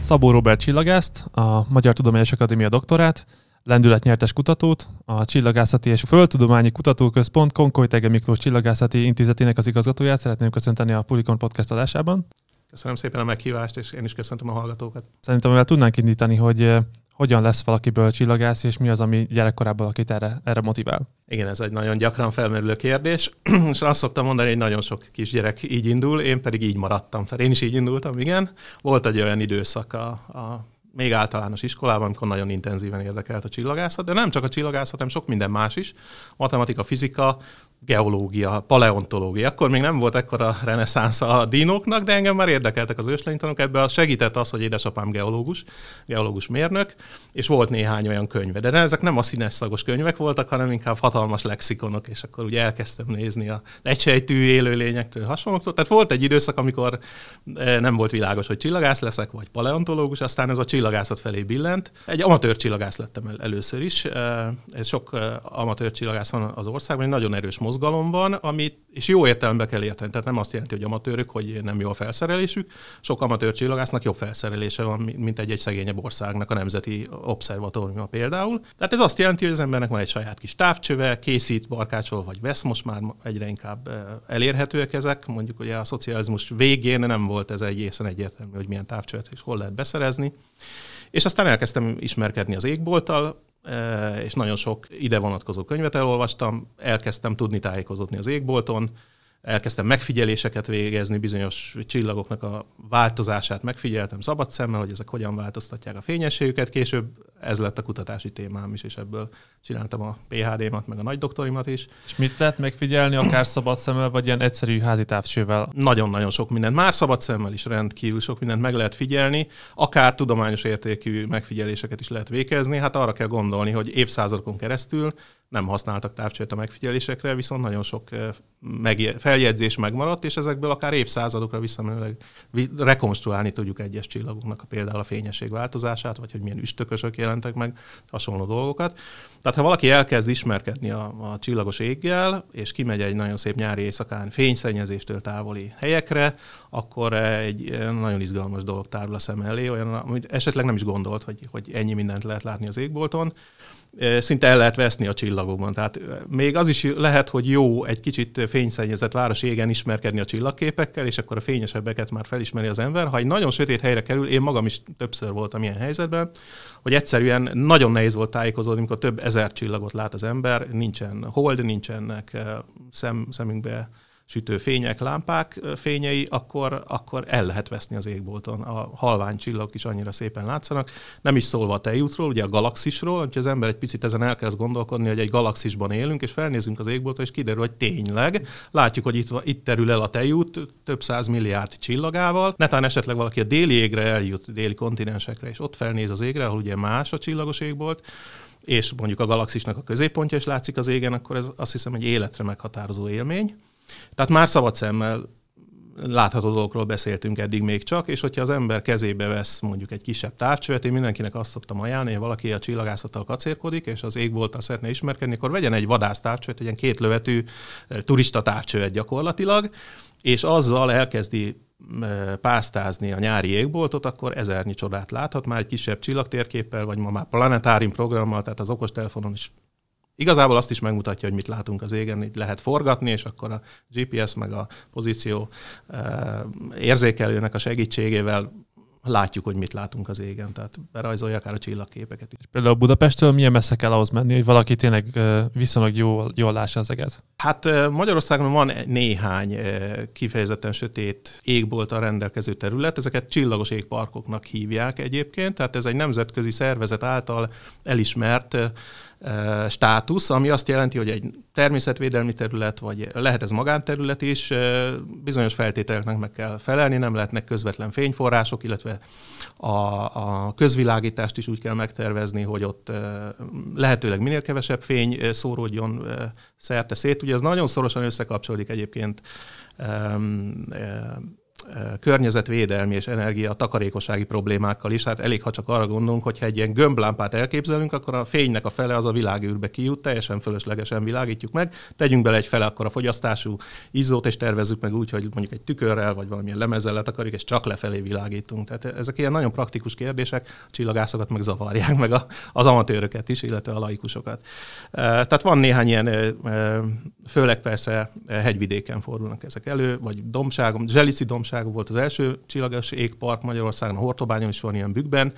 Szabó Robert csillagászt, a Magyar Tudományos Akadémia doktorát, lendületnyertes kutatót, a Csillagászati és Földtudományi Kutatóközpont Konkoly Tege Miklós Csillagászati Intézetének az igazgatóját szeretném köszönteni a Pulikon Podcast adásában. Köszönöm szépen a meghívást, és én is köszöntöm a hallgatókat. Szerintem, mivel tudnánk indítani, hogy eh, hogyan lesz valakiből csillagász, és mi az, ami gyerekkorában akit erre, erre motivál. Igen, ez egy nagyon gyakran felmerülő kérdés, és azt szoktam mondani, hogy nagyon sok kisgyerek így indul, én pedig így maradtam. Tehát én is így indultam, igen. Volt egy olyan időszak a, a még általános iskolában, amikor nagyon intenzíven érdekelt a csillagászat, de nem csak a csillagászat, hanem sok minden más is. Matematika, fizika, geológia, paleontológia. Akkor még nem volt ekkora reneszánsz a dinóknak, de engem már érdekeltek az őslénytanok. Ebben segített az, hogy édesapám geológus, geológus mérnök, és volt néhány olyan könyve. De ezek nem a színes szagos könyvek voltak, hanem inkább hatalmas lexikonok, és akkor ugye elkezdtem nézni a egysejtű élőlényektől hasonlóktól. Tehát volt egy időszak, amikor eh, nem volt világos, hogy csillagász leszek, vagy paleontológus, aztán ez a csillagászat felé billent. Egy amatőr csillagász lettem el először is. Eh, ez sok eh, amatőr csillagász van az országban, egy nagyon erős mozgalom van, amit, és jó értelembe kell érteni. Tehát nem azt jelenti, hogy amatőrök, hogy nem jó a felszerelésük. Sok amatőr csillagásznak jobb felszerelése van, mint egy-egy szegényebb országnak a Nemzeti Obszervatóriuma például. Tehát ez azt jelenti, hogy az embernek van egy saját kis távcsöve, készít, barkácsol, vagy vesz, most már egyre inkább eh, elérhetőek ezek. Mondjuk ugye a szocializmus végén nem volt ez egészen egyértelmű, hogy milyen távcsövet és hol lehet beszerezni. És aztán elkezdtem ismerkedni az égbolttal, és nagyon sok ide vonatkozó könyvet elolvastam, elkezdtem tudni tájékozódni az égbolton, elkezdtem megfigyeléseket végezni, bizonyos csillagoknak a változását megfigyeltem szabad szemmel, hogy ezek hogyan változtatják a fényességüket. Később ez lett a kutatási témám is, és ebből csináltam a PHD-mat, meg a nagy doktorimat is. És mit lehet megfigyelni, akár szabad szemmel, vagy ilyen egyszerű házi távcsővel? Nagyon-nagyon sok mindent. Már szabad szemmel is rendkívül sok mindent meg lehet figyelni, akár tudományos értékű megfigyeléseket is lehet végezni. Hát arra kell gondolni, hogy évszázadokon keresztül nem használtak távcsőt a megfigyelésekre, viszont nagyon sok eh, feljegyzés megmaradt, és ezekből akár évszázadokra visszamenőleg rekonstruálni tudjuk egyes csillagoknak a például a fényesség változását, vagy hogy milyen üstökösök jelentek meg, hasonló dolgokat. Tehát ha valaki elkezd ismerkedni a, a csillagos éggel, és kimegy egy nagyon szép nyári éjszakán fényszennyezéstől távoli helyekre, akkor egy eh, nagyon izgalmas dolog tárul a szem elé, olyan, amit esetleg nem is gondolt, hogy, hogy ennyi mindent lehet látni az égbolton szinte el lehet veszni a csillagokban. Tehát még az is lehet, hogy jó egy kicsit fényszennyezett város égen ismerkedni a csillagképekkel, és akkor a fényesebbeket már felismeri az ember. Ha egy nagyon sötét helyre kerül, én magam is többször voltam ilyen helyzetben, hogy egyszerűen nagyon nehéz volt tájékozódni, amikor több ezer csillagot lát az ember, nincsen hold, nincsenek szem, szemünkbe sütő fények, lámpák fényei, akkor, akkor el lehet veszni az égbolton. A halvány csillagok is annyira szépen látszanak. Nem is szólva a tejútról, ugye a galaxisról, hogyha az ember egy picit ezen elkezd gondolkodni, hogy egy galaxisban élünk, és felnézünk az égbolton, és kiderül, hogy tényleg látjuk, hogy itt, itt terül el a tejút több száz milliárd csillagával. Netán esetleg valaki a déli égre eljut, déli kontinensekre, és ott felnéz az égre, ahol ugye más a csillagos égbolt, és mondjuk a galaxisnak a középpontja is látszik az égen, akkor ez azt hiszem egy életre meghatározó élmény. Tehát már szabad szemmel látható dolgokról beszéltünk eddig még csak, és hogyha az ember kezébe vesz mondjuk egy kisebb távcsövet, én mindenkinek azt szoktam ajánlani, hogy valaki a csillagászattal kacérkodik, és az égbolttal szeretne ismerkedni, akkor vegyen egy vadász távcsövet, egy ilyen két eh, turista távcsövet gyakorlatilag, és azzal elkezdi eh, pásztázni a nyári égboltot, akkor ezernyi csodát láthat, már egy kisebb csillagtérképpel, vagy ma már planetárium programmal, tehát az okostelefonon is Igazából azt is megmutatja, hogy mit látunk az égen, itt lehet forgatni, és akkor a GPS meg a pozíció eh, érzékelőnek a segítségével látjuk, hogy mit látunk az égen, tehát berajzolja akár a csillagképeket is. És például Budapestről milyen messze kell ahhoz menni, hogy valaki tényleg eh, viszonylag jól, jól lássa az eget? Hát eh, Magyarországon van néhány kifejezetten sötét égbolttal rendelkező terület, ezeket csillagos égparkoknak hívják egyébként, tehát ez egy nemzetközi szervezet által elismert státusz, ami azt jelenti, hogy egy természetvédelmi terület, vagy lehet ez magánterület is, bizonyos feltételeknek meg kell felelni, nem lehetnek közvetlen fényforrások, illetve a, a közvilágítást is úgy kell megtervezni, hogy ott lehetőleg minél kevesebb fény szóródjon szerte szét. Ugye ez nagyon szorosan összekapcsolódik egyébként környezetvédelmi és energia takarékossági problémákkal is. Hát elég, ha csak arra gondolunk, hogy egy ilyen gömblámpát elképzelünk, akkor a fénynek a fele az a világűrbe kijut, teljesen fölöslegesen világítjuk meg. Tegyünk bele egy fele akkor a fogyasztású izzót, és tervezzük meg úgy, hogy mondjuk egy tükörrel vagy valamilyen lemezzel letakarjuk, és csak lefelé világítunk. Tehát ezek ilyen nagyon praktikus kérdések, a csillagászokat meg zavarják, meg az amatőröket is, illetve a laikusokat. Tehát van néhány ilyen, főleg persze hegyvidéken fordulnak ezek elő, vagy dombságom, zselici dombságom volt az első csillagos égpark Magyarországon, a Hortobányon is van ilyen bükkben.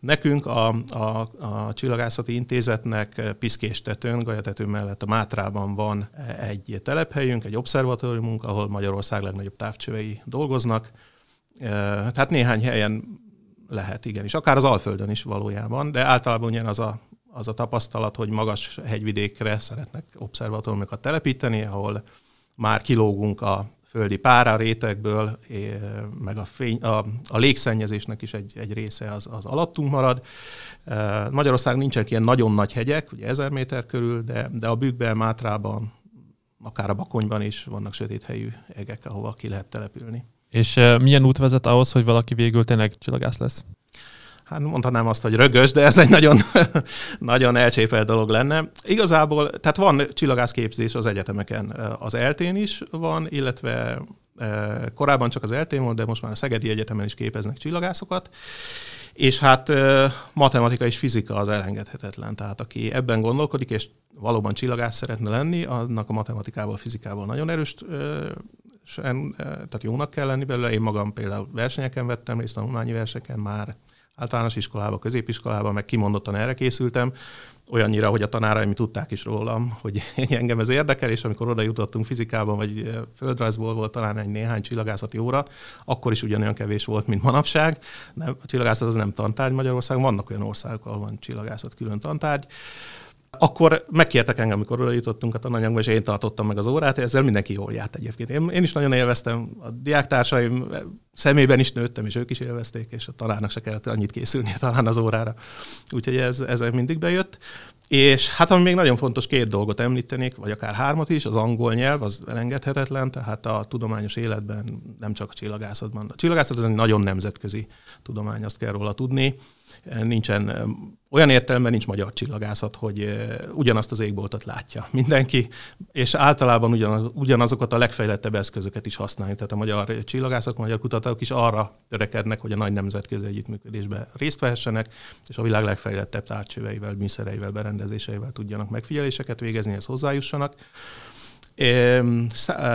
Nekünk a, a, a Csillagászati Intézetnek Piszkéstetőn, Gajatető mellett a Mátrában van egy telephelyünk, egy obszervatóriumunk, ahol Magyarország legnagyobb távcsövei dolgoznak. Tehát néhány helyen lehet, igenis. Akár az Alföldön is valójában, de általában ugyan az a az a tapasztalat, hogy magas hegyvidékre szeretnek obszervatóriumokat telepíteni, ahol már kilógunk a földi pára rétegből, meg a, fény, a, a légszennyezésnek is egy, egy része az, az alattunk marad. Magyarországon nincsenek ilyen nagyon nagy hegyek, ugye 1000 méter körül, de, de a Bükkben, Mátrában, akár a Bakonyban is vannak sötét helyű egek, ahova ki lehet települni. És milyen út vezet ahhoz, hogy valaki végül tényleg csillagász lesz? Hát mondhatnám azt, hogy rögös, de ez egy nagyon, nagyon elcsépelt dolog lenne. Igazából, tehát van csillagászképzés az egyetemeken, az eltén is van, illetve korábban csak az eltén volt, de most már a Szegedi Egyetemen is képeznek csillagászokat. És hát matematika és fizika az elengedhetetlen. Tehát aki ebben gondolkodik, és valóban csillagász szeretne lenni, annak a matematikával, fizikával nagyon erős tehát jónak kell lenni belőle. Én magam például versenyeken vettem részt, tanulmányi verseken már általános iskolában, középiskolában, meg kimondottan erre készültem, olyannyira, hogy a tanáraim tudták is rólam, hogy engem ez érdekel, és amikor oda jutottunk fizikában, vagy földrajzból volt talán egy néhány csillagászati óra, akkor is ugyanolyan kevés volt, mint manapság. Nem, a csillagászat az nem tantárgy Magyarországon, vannak olyan országok, ahol van csillagászat külön tantárgy. Akkor megkértek engem, amikor oda jutottunk a tananyagba, és én tartottam meg az órát, ezzel mindenki jól járt egyébként. Én, én is nagyon élveztem, a diáktársaim szemében is nőttem, és ők is élvezték, és a tanárnak se kellett annyit készülnie talán az órára. Úgyhogy ez, ez mindig bejött. És hát ami még nagyon fontos, két dolgot említenék, vagy akár hármat is, az angol nyelv az elengedhetetlen, tehát a tudományos életben nem csak a csillagászatban. A csillagászat az egy nagyon nemzetközi tudomány, azt kell róla tudni nincsen olyan értelemben nincs magyar csillagászat, hogy ugyanazt az égboltot látja mindenki, és általában ugyanaz, ugyanazokat a legfejlettebb eszközöket is használjuk. Tehát a magyar csillagászok, a magyar kutatók is arra törekednek, hogy a nagy nemzetközi együttműködésben részt vehessenek, és a világ legfejlettebb tárcsöveivel, műszereivel, berendezéseivel tudjanak megfigyeléseket végezni, ezt hozzájussanak.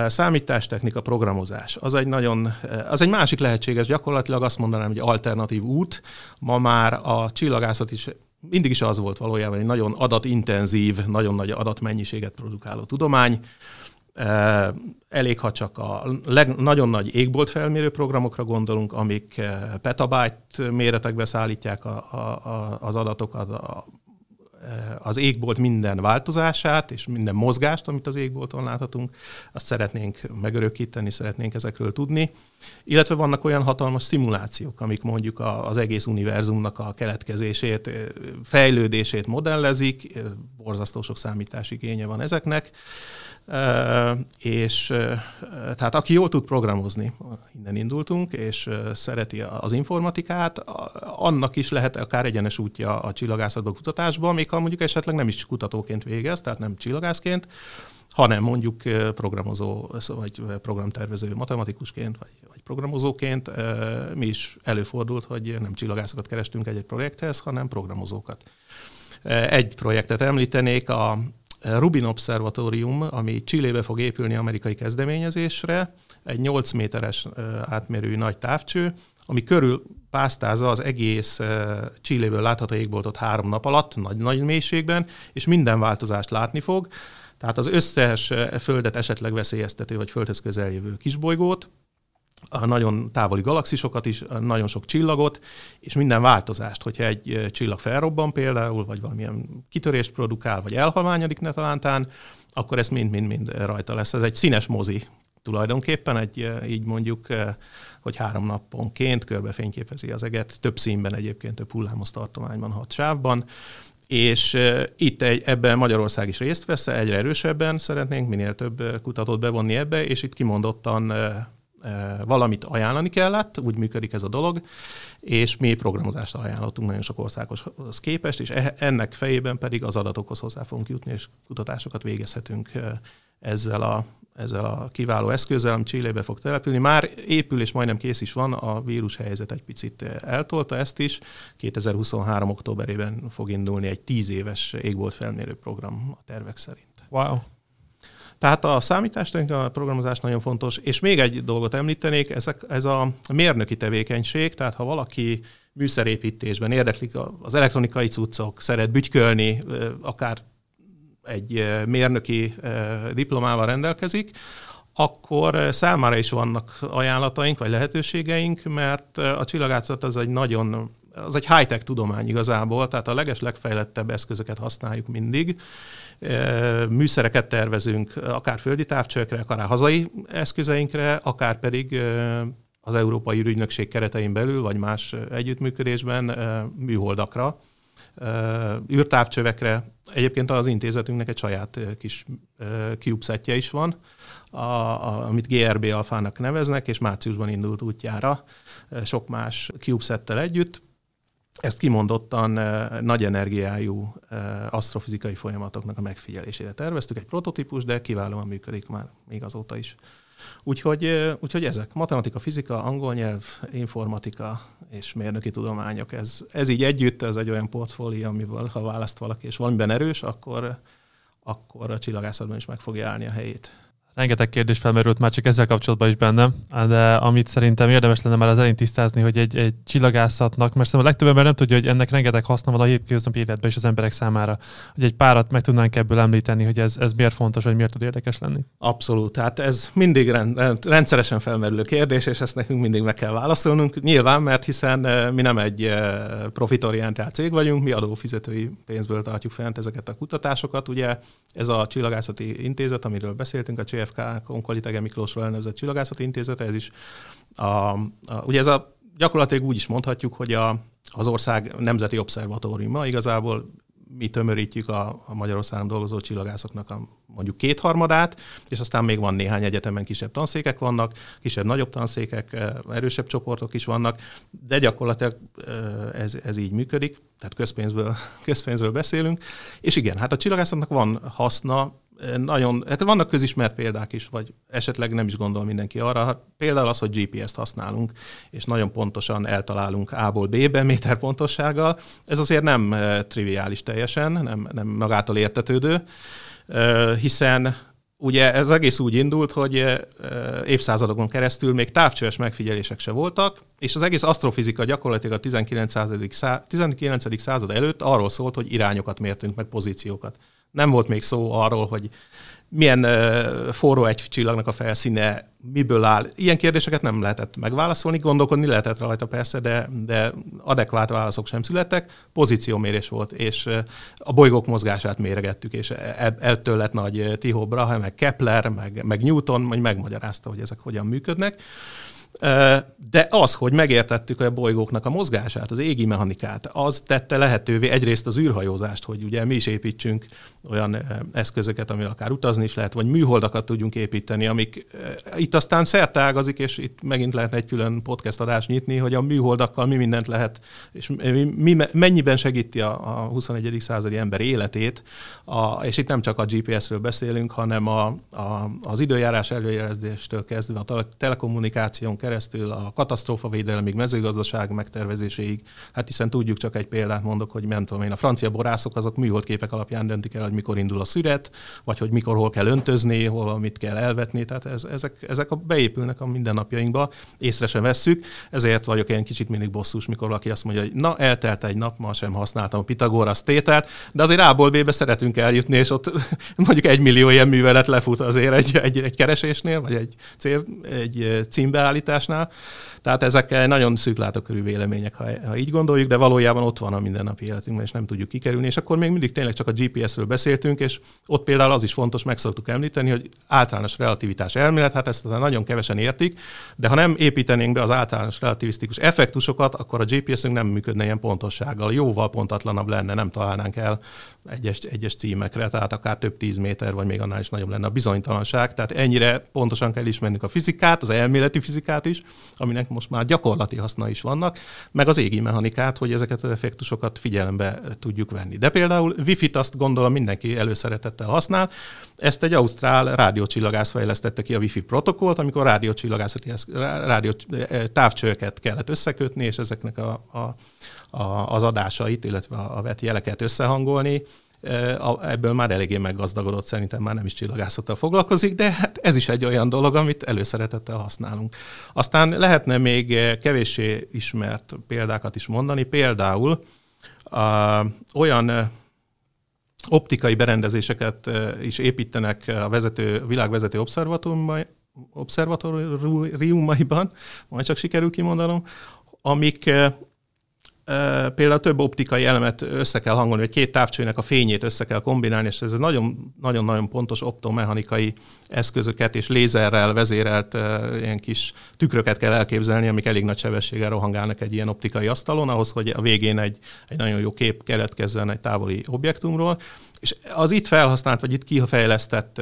Számítástechnika, programozás, az egy nagyon, az egy másik lehetséges, gyakorlatilag azt mondanám, hogy alternatív út. Ma már a csillagászat is mindig is az volt valójában egy nagyon adatintenzív, nagyon nagy adatmennyiséget produkáló tudomány. Elég, ha csak a leg, nagyon nagy égbolt felmérő programokra gondolunk, amik petabyte méretekbe szállítják a, a, az adatokat, a, az égbolt minden változását és minden mozgást, amit az égbolton láthatunk, azt szeretnénk megörökíteni, szeretnénk ezekről tudni. Illetve vannak olyan hatalmas szimulációk, amik mondjuk az egész univerzumnak a keletkezését, fejlődését modellezik, borzasztó sok számításigénye van ezeknek és tehát aki jól tud programozni, innen indultunk, és szereti az informatikát, annak is lehet akár egyenes útja a csillagászatban kutatásban, még ha mondjuk esetleg nem is kutatóként végez, tehát nem csillagászként, hanem mondjuk programozó, vagy programtervező matematikusként, vagy, vagy programozóként mi is előfordult, hogy nem csillagászokat kerestünk egy-egy projekthez, hanem programozókat. Egy projektet említenék, a Rubin Observatórium, ami Csillébe fog épülni amerikai kezdeményezésre, egy 8 méteres átmérőjű nagy távcső, ami körül pásztázza az egész Csilléből látható égboltot három nap alatt, nagy-nagy mélységben, és minden változást látni fog. Tehát az összes földet esetleg veszélyeztető vagy földhöz közel jövő kisbolygót, a nagyon távoli galaxisokat is, nagyon sok csillagot, és minden változást, hogyha egy csillag felrobban például, vagy valamilyen kitörést produkál, vagy elhalványodik ne talántán, akkor ez mind-mind-mind rajta lesz. Ez egy színes mozi tulajdonképpen, egy, így mondjuk, hogy három naponként körbe fényképezi az eget, több színben egyébként, több hullámos tartományban, hat sávban, és itt egy, ebben Magyarország is részt vesz, egyre erősebben szeretnénk minél több kutatót bevonni ebbe, és itt kimondottan valamit ajánlani kellett, úgy működik ez a dolog, és mi programozást ajánlottunk nagyon sok országhoz képest, és e, ennek fejében pedig az adatokhoz hozzá fogunk jutni, és kutatásokat végezhetünk ezzel a, ezzel a kiváló eszközzel, ami Csillébe fog települni. Már épül, és majdnem kész is van, a vírus helyzet egy picit eltolta ezt is. 2023. októberében fog indulni egy tíz éves égbolt felmérő program a tervek szerint. Wow. Tehát a számítástechnika, a programozás nagyon fontos, és még egy dolgot említenék, ezek, ez a mérnöki tevékenység, tehát ha valaki műszerépítésben érdeklik az elektronikai cuccok, szeret bütykölni, akár egy mérnöki diplomával rendelkezik, akkor számára is vannak ajánlataink vagy lehetőségeink, mert a csillagászat az egy nagyon az egy high-tech tudomány igazából, tehát a leges legfejlettebb eszközöket használjuk mindig. Műszereket tervezünk akár földi távcsőkre, akár hazai eszközeinkre, akár pedig az Európai Ügynökség keretein belül, vagy más együttműködésben műholdakra, űrtávcsövekre. Egyébként az intézetünknek egy saját kis CubeSetje is van, amit GRB alfának neveznek, és márciusban indult útjára sok más CubeSettel együtt. Ezt kimondottan nagy energiájú asztrofizikai folyamatoknak a megfigyelésére terveztük. Egy prototípus, de kiválóan működik már még azóta is. Úgyhogy, úgyhogy ezek, matematika, fizika, angol nyelv, informatika és mérnöki tudományok, ez, ez így együtt, ez egy olyan portfólió, amiből ha választ valaki, és valamiben erős, akkor, akkor a csillagászatban is meg fogja állni a helyét. Rengeteg kérdés felmerült már csak ezzel kapcsolatban is bennem, de amit szerintem érdemes lenne már az elején tisztázni, hogy egy, egy csillagászatnak, mert szerintem a legtöbb ember nem tudja, hogy ennek rengeteg haszna van a hétköznapi életben és az emberek számára. Hogy egy párat meg tudnánk ebből említeni, hogy ez, ez miért fontos, vagy miért tud érdekes lenni. Abszolút. Tehát ez mindig rend, rendszeresen felmerülő kérdés, és ezt nekünk mindig meg kell válaszolnunk. Nyilván, mert hiszen eh, mi nem egy eh, profitorientált cég vagyunk, mi adófizetői pénzből tartjuk fent ezeket a kutatásokat. Ugye ez a csillagászati intézet, amiről beszéltünk, a CF CFK, Konkolitege Miklósról elnevezett csillagászati intézete, ez is a, a, ugye ez a gyakorlatilag úgy is mondhatjuk, hogy a, az ország nemzeti obszervatóriuma igazából mi tömörítjük a, a Magyarországon dolgozó csillagászoknak a mondjuk kétharmadát, és aztán még van néhány egyetemen kisebb tanszékek vannak, kisebb-nagyobb tanszékek, erősebb csoportok is vannak, de gyakorlatilag ez, ez így működik, tehát közpénzből, közpénzből beszélünk. És igen, hát a csillagászatnak van haszna, nagyon, hát vannak közismert példák is, vagy esetleg nem is gondol mindenki arra. Hát például az, hogy GPS-t használunk, és nagyon pontosan eltalálunk A-ból B-be méter pontossággal. Ez azért nem eh, triviális teljesen, nem, nem magától értetődő, eh, hiszen ugye ez egész úgy indult, hogy eh, évszázadokon keresztül még távcsöves megfigyelések se voltak, és az egész asztrofizika gyakorlatilag a 19. század, 19. század előtt arról szólt, hogy irányokat mértünk, meg pozíciókat nem volt még szó arról, hogy milyen uh, forró egy csillagnak a felszíne, miből áll. Ilyen kérdéseket nem lehetett megválaszolni, gondolkodni lehetett rajta persze, de, de adekvát válaszok sem születtek. Pozíciómérés volt, és uh, a bolygók mozgását méregettük, és e, ettől lett nagy Tycho Brahe, meg Kepler, meg, meg Newton, majd megmagyarázta, hogy ezek hogyan működnek. Uh, de az, hogy megértettük a bolygóknak a mozgását, az égi mechanikát, az tette lehetővé egyrészt az űrhajózást, hogy ugye mi is építsünk olyan eszközöket, ami akár utazni is lehet, vagy műholdakat tudjunk építeni, amik itt aztán szertágazik, és itt megint lehetne egy külön podcast adást nyitni, hogy a műholdakkal mi mindent lehet, és mi, mi, mennyiben segíti a, a 21. századi ember életét, a, és itt nem csak a GPS-ről beszélünk, hanem a, a, az időjárás előjelzéstől kezdve a telekommunikáción keresztül a katasztrófavédelemig, mezőgazdaság megtervezéséig. Hát hiszen tudjuk, csak egy példát mondok, hogy nem tudom én, a francia borászok azok műholdképek alapján döntik el, hogy mikor indul a szüret, vagy hogy mikor hol kell öntözni, hol mit kell elvetni. Tehát ez, ezek, ezek a, beépülnek a mindennapjainkba, észre sem vesszük. Ezért vagyok én kicsit mindig bosszus, mikor valaki azt mondja, hogy na, eltelt egy nap, ma sem használtam a Pitagorasz tételt, de azért A-ból szeretünk eljutni, és ott mondjuk egy millió ilyen művelet lefut azért egy, egy, egy keresésnél, vagy egy, cél, egy címbeállítás Tesla Tehát ezek nagyon szűklátókörű vélemények, ha, ha így gondoljuk, de valójában ott van a mindennapi életünkben, és nem tudjuk kikerülni. És akkor még mindig tényleg csak a GPS-ről beszéltünk, és ott például az is fontos, meg szoktuk említeni, hogy általános relativitás elmélet, hát ezt nagyon kevesen értik, de ha nem építenénk be az általános relativisztikus effektusokat, akkor a GPS-ünk nem működne ilyen pontossággal. Jóval pontatlanabb lenne, nem találnánk el egyes, egyes címekre, tehát akár több tíz méter, vagy még annál is nagyobb lenne a bizonytalanság. Tehát ennyire pontosan kell ismernünk a fizikát, az elméleti fizikát is, aminek most már gyakorlati haszna is vannak, meg az égi mechanikát, hogy ezeket az effektusokat figyelembe tudjuk venni. De például Wi-Fi-t azt gondolom mindenki előszeretettel használ. Ezt egy ausztrál rádiócsillagász fejlesztette ki a Wi-Fi protokollt, amikor rádiócsillagászati rádió távcsőket kellett összekötni, és ezeknek a, a a, az adásait, illetve a vett jeleket összehangolni, ebből már eléggé meggazdagodott, szerintem már nem is csillagászattal foglalkozik, de hát ez is egy olyan dolog, amit előszeretettel használunk. Aztán lehetne még kevéssé ismert példákat is mondani, például a, olyan optikai berendezéseket is építenek a vezető, a világ vezető obszervatóriumaiban, majd csak sikerül kimondanom, amik például több optikai elemet össze kell hangolni, vagy két távcsőnek a fényét össze kell kombinálni, és ez nagyon-nagyon pontos optomechanikai eszközöket és lézerrel vezérelt ilyen kis tükröket kell elképzelni, amik elég nagy sebességgel rohangálnak egy ilyen optikai asztalon, ahhoz, hogy a végén egy, egy nagyon jó kép keletkezzen egy távoli objektumról, és az itt felhasznált, vagy itt kifejlesztett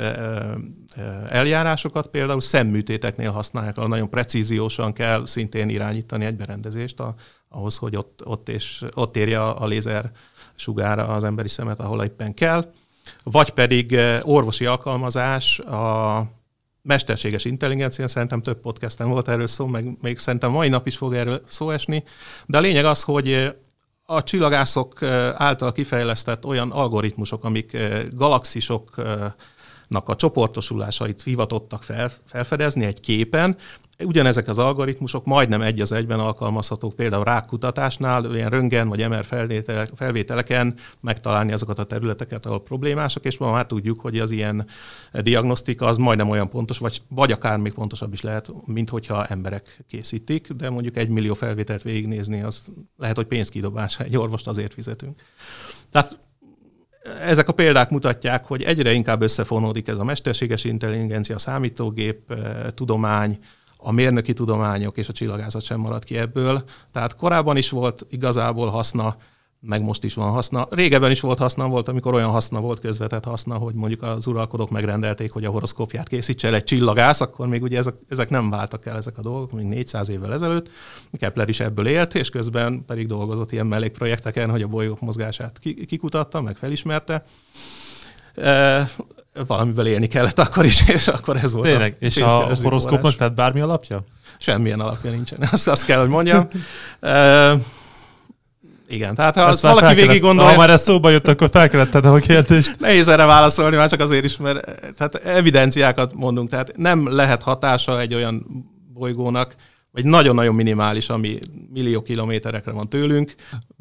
eljárásokat például szemműtéteknél használják, ahol nagyon precíziósan kell szintén irányítani egy berendezést a, ahhoz, hogy ott, ott, és, ott érje a lézer sugára az emberi szemet, ahol éppen kell. Vagy pedig orvosi alkalmazás, a mesterséges intelligencia, szerintem több podcasten volt erről szó, meg még szerintem mai nap is fog erről szó esni, de a lényeg az, hogy a csillagászok által kifejlesztett olyan algoritmusok, amik galaxisoknak a csoportosulásait hivatottak fel, felfedezni egy képen, Ugyanezek az algoritmusok majdnem egy az egyben alkalmazhatók például rákutatásnál, ilyen röngen vagy MR felvételeken megtalálni azokat a területeket, ahol problémásak, és ma már tudjuk, hogy az ilyen diagnosztika az majdnem olyan pontos, vagy, vagy akár még pontosabb is lehet, mint hogyha emberek készítik, de mondjuk egy millió felvételt végignézni, az lehet, hogy pénzkidobás, egy orvost azért fizetünk. Tehát ezek a példák mutatják, hogy egyre inkább összefonódik ez a mesterséges intelligencia, a számítógép, eh, tudomány, a mérnöki tudományok és a csillagászat sem maradt ki ebből. Tehát korábban is volt igazából haszna, meg most is van haszna. Régebben is volt haszna, volt, amikor olyan haszna volt, közvetett haszna, hogy mondjuk az uralkodók megrendelték, hogy a horoszkópját készítse el egy csillagász, akkor még ugye ezek, ezek nem váltak el ezek a dolgok, még 400 évvel ezelőtt. Kepler is ebből élt, és közben pedig dolgozott ilyen mellékprojekteken, hogy a bolygók mozgását kikutatta, meg felismerte valamiből élni kellett akkor is, és akkor ez volt Tényleg? A és a horoszkópnak tehát bármi alapja? Semmilyen alapja nincsen, azt, azt kell, hogy mondjam. uh, igen, tehát ha azt valaki végig gondolja... Ha már ez szóba jött, akkor fel kellett tennem a kérdést. Nehéz erre válaszolni, már csak azért is, mert tehát evidenciákat mondunk, tehát nem lehet hatása egy olyan bolygónak, vagy nagyon-nagyon minimális, ami millió kilométerekre van tőlünk.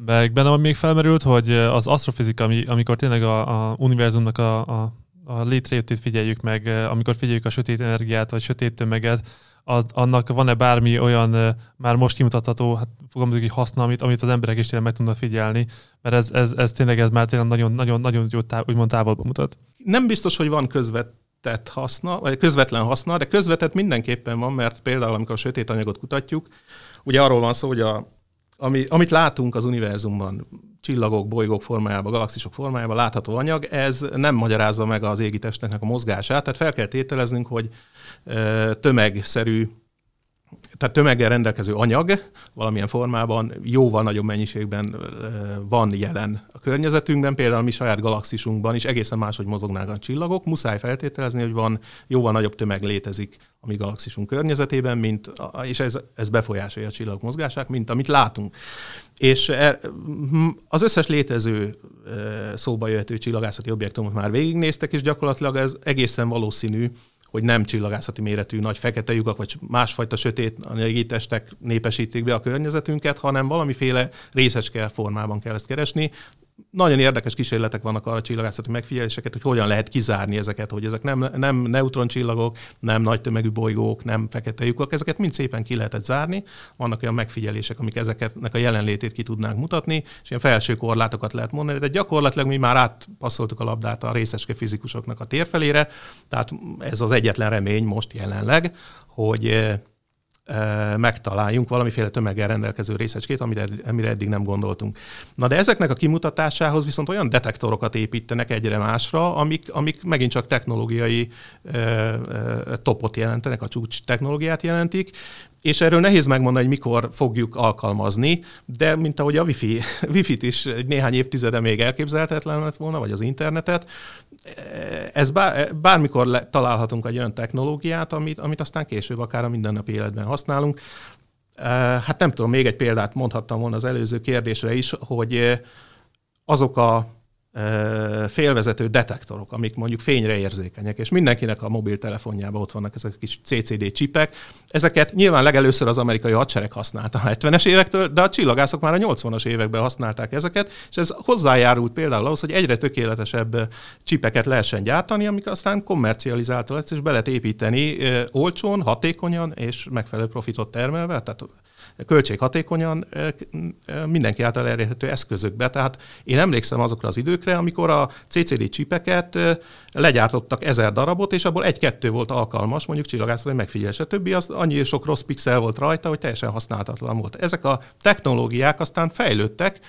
Meg bennem még felmerült, hogy az asztrofizika, ami, amikor tényleg a, a univerzumnak a, a a létrejöttét figyeljük meg, amikor figyeljük a sötét energiát, vagy sötét tömeget, az, annak van-e bármi olyan már most kimutatható, hát fogalmazunk hogy haszna, amit, amit az emberek is tényleg meg tudnak figyelni, mert ez, ez, ez tényleg ez már tényleg nagyon, nagyon, nagyon jó táv, úgymond távolba mutat. Nem biztos, hogy van közvetett haszna, vagy közvetlen haszna, de közvetett mindenképpen van, mert például amikor a sötét anyagot kutatjuk, ugye arról van szó, hogy a, ami, amit látunk az univerzumban, csillagok, bolygók formájában, galaxisok formájában látható anyag, ez nem magyarázza meg az égi testnek a mozgását, tehát fel kell tételeznünk, hogy tömegszerű tehát tömeggel rendelkező anyag valamilyen formában jóval nagyobb mennyiségben van jelen a környezetünkben, például a mi saját galaxisunkban is egészen máshogy mozognak a csillagok. Muszáj feltételezni, hogy van jóval nagyobb tömeg létezik a mi galaxisunk környezetében, mint, és ez, ez befolyásolja a csillagok mozgását, mint amit látunk. És az összes létező szóba jöhető csillagászati objektumot már végignéztek, és gyakorlatilag ez egészen valószínű, hogy nem csillagászati méretű nagy fekete lyukak, vagy másfajta sötét testek népesítik be a környezetünket, hanem valamiféle részecske formában kell ezt keresni. Nagyon érdekes kísérletek vannak arra a csillagászati megfigyeléseket, hogy hogyan lehet kizárni ezeket, hogy ezek nem, nem neutroncsillagok, nem nagy tömegű bolygók, nem fekete lyukak, ezeket mind szépen ki lehetett zárni. Vannak olyan megfigyelések, amik ezeknek a jelenlétét ki tudnánk mutatni, és ilyen felső korlátokat lehet mondani, de gyakorlatilag mi már átpasszoltuk a labdát a részecske fizikusoknak a térfelére, tehát ez az egyetlen remény most jelenleg, hogy megtaláljunk valamiféle tömeggel rendelkező részecskét, amire, eddig nem gondoltunk. Na de ezeknek a kimutatásához viszont olyan detektorokat építenek egyre másra, amik, amik megint csak technológiai topot jelentenek, a csúcs technológiát jelentik, és erről nehéz megmondani, hogy mikor fogjuk alkalmazni, de mint ahogy a Wi-Fi, Wi-Fi-t is néhány évtizede még elképzelhetetlen lett volna, vagy az internetet, ez bár, bármikor le, találhatunk egy olyan technológiát, amit, amit aztán később akár a mindennapi életben használunk. Hát nem tudom, még egy példát mondhattam volna az előző kérdésre is, hogy azok a félvezető detektorok, amik mondjuk fényre érzékenyek, és mindenkinek a mobiltelefonjában ott vannak ezek a kis CCD csipek. Ezeket nyilván legelőször az amerikai hadsereg használta a 70-es évektől, de a csillagászok már a 80-as években használták ezeket, és ez hozzájárult például ahhoz, hogy egyre tökéletesebb csipeket lehessen gyártani, amik aztán kommercializálta lesz, és be lehet építeni olcsón, hatékonyan és megfelelő profitot termelve, tehát költséghatékonyan mindenki által elérhető eszközökbe. Tehát én emlékszem azokra az időkre, amikor a CCD csipeket legyártottak ezer darabot, és abból egy-kettő volt alkalmas, mondjuk csillagászati megfigyelése. Többi az annyi sok rossz pixel volt rajta, hogy teljesen használhatatlan volt. Ezek a technológiák aztán fejlődtek,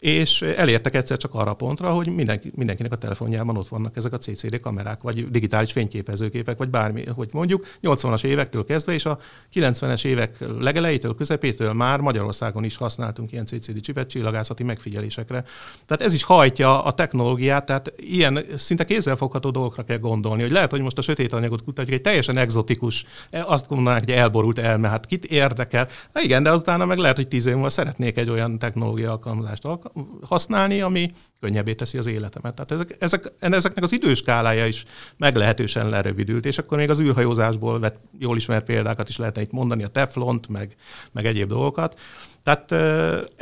és elértek egyszer csak arra pontra, hogy mindenki, mindenkinek a telefonjában ott vannak ezek a CCD kamerák, vagy digitális fényképezőképek, vagy bármi, hogy mondjuk 80-as évektől kezdve, és a 90-es évek legelejétől, közepétől már Magyarországon is használtunk ilyen CCD csipet csillagászati megfigyelésekre. Tehát ez is hajtja a technológiát, tehát ilyen szinte kézzelfogható dolgokra kell gondolni, hogy lehet, hogy most a sötét anyagot kutatjuk, egy teljesen exotikus, azt mondanák, hogy elborult elme, hát kit érdekel. Na igen, de aztán meg lehet, hogy tíz év múlva szeretnék egy olyan technológia alkalmazást alkalmazni, használni, ami könnyebbé teszi az életemet. Tehát ezek, ezek, ezeknek az időskálája is meglehetősen lerövidült, és akkor még az űrhajózásból vett jól ismert példákat is lehetne itt mondani, a teflont, meg, meg egyéb dolgokat. Tehát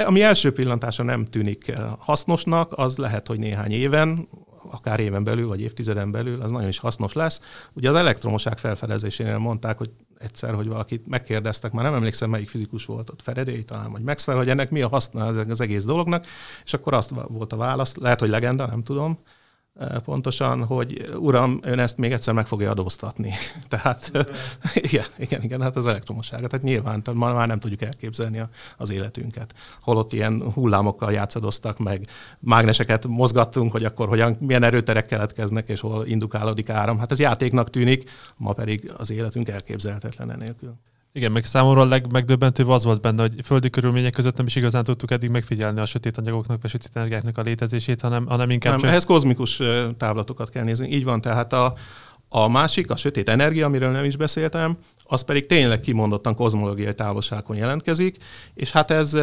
ami első pillantásra nem tűnik hasznosnak, az lehet, hogy néhány éven, akár éven belül, vagy évtizeden belül, az nagyon is hasznos lesz. Ugye az elektromosság felfedezésénél mondták, hogy egyszer, hogy valakit megkérdeztek, már nem emlékszem, melyik fizikus volt ott, Faraday talán, vagy Maxwell, hogy ennek mi a haszna az egész dolognak, és akkor azt volt a válasz, lehet, hogy legenda, nem tudom, pontosan, hogy uram, ön ezt még egyszer meg fogja adóztatni. Tehát igen, igen, igen, hát az elektromossága. Tehát nyilván tehát már nem tudjuk elképzelni az életünket. Holott ilyen hullámokkal játszadoztak, meg mágneseket mozgattunk, hogy akkor hogyan, milyen erőterek keletkeznek, és hol indukálódik áram. Hát ez játéknak tűnik, ma pedig az életünk elképzelhetetlen enélkül. Igen, meg számomra a legmegdöbbentőbb az volt benne, hogy földi körülmények között nem is igazán tudtuk eddig megfigyelni a sötét anyagoknak, vagy sötét energiáknak a létezését, hanem, hanem inkább nem, csak... ehhez kozmikus távlatokat kell nézni. Így van, tehát a, a másik, a sötét energia, amiről nem is beszéltem, az pedig tényleg kimondottan kozmológiai távolságon jelentkezik, és hát ez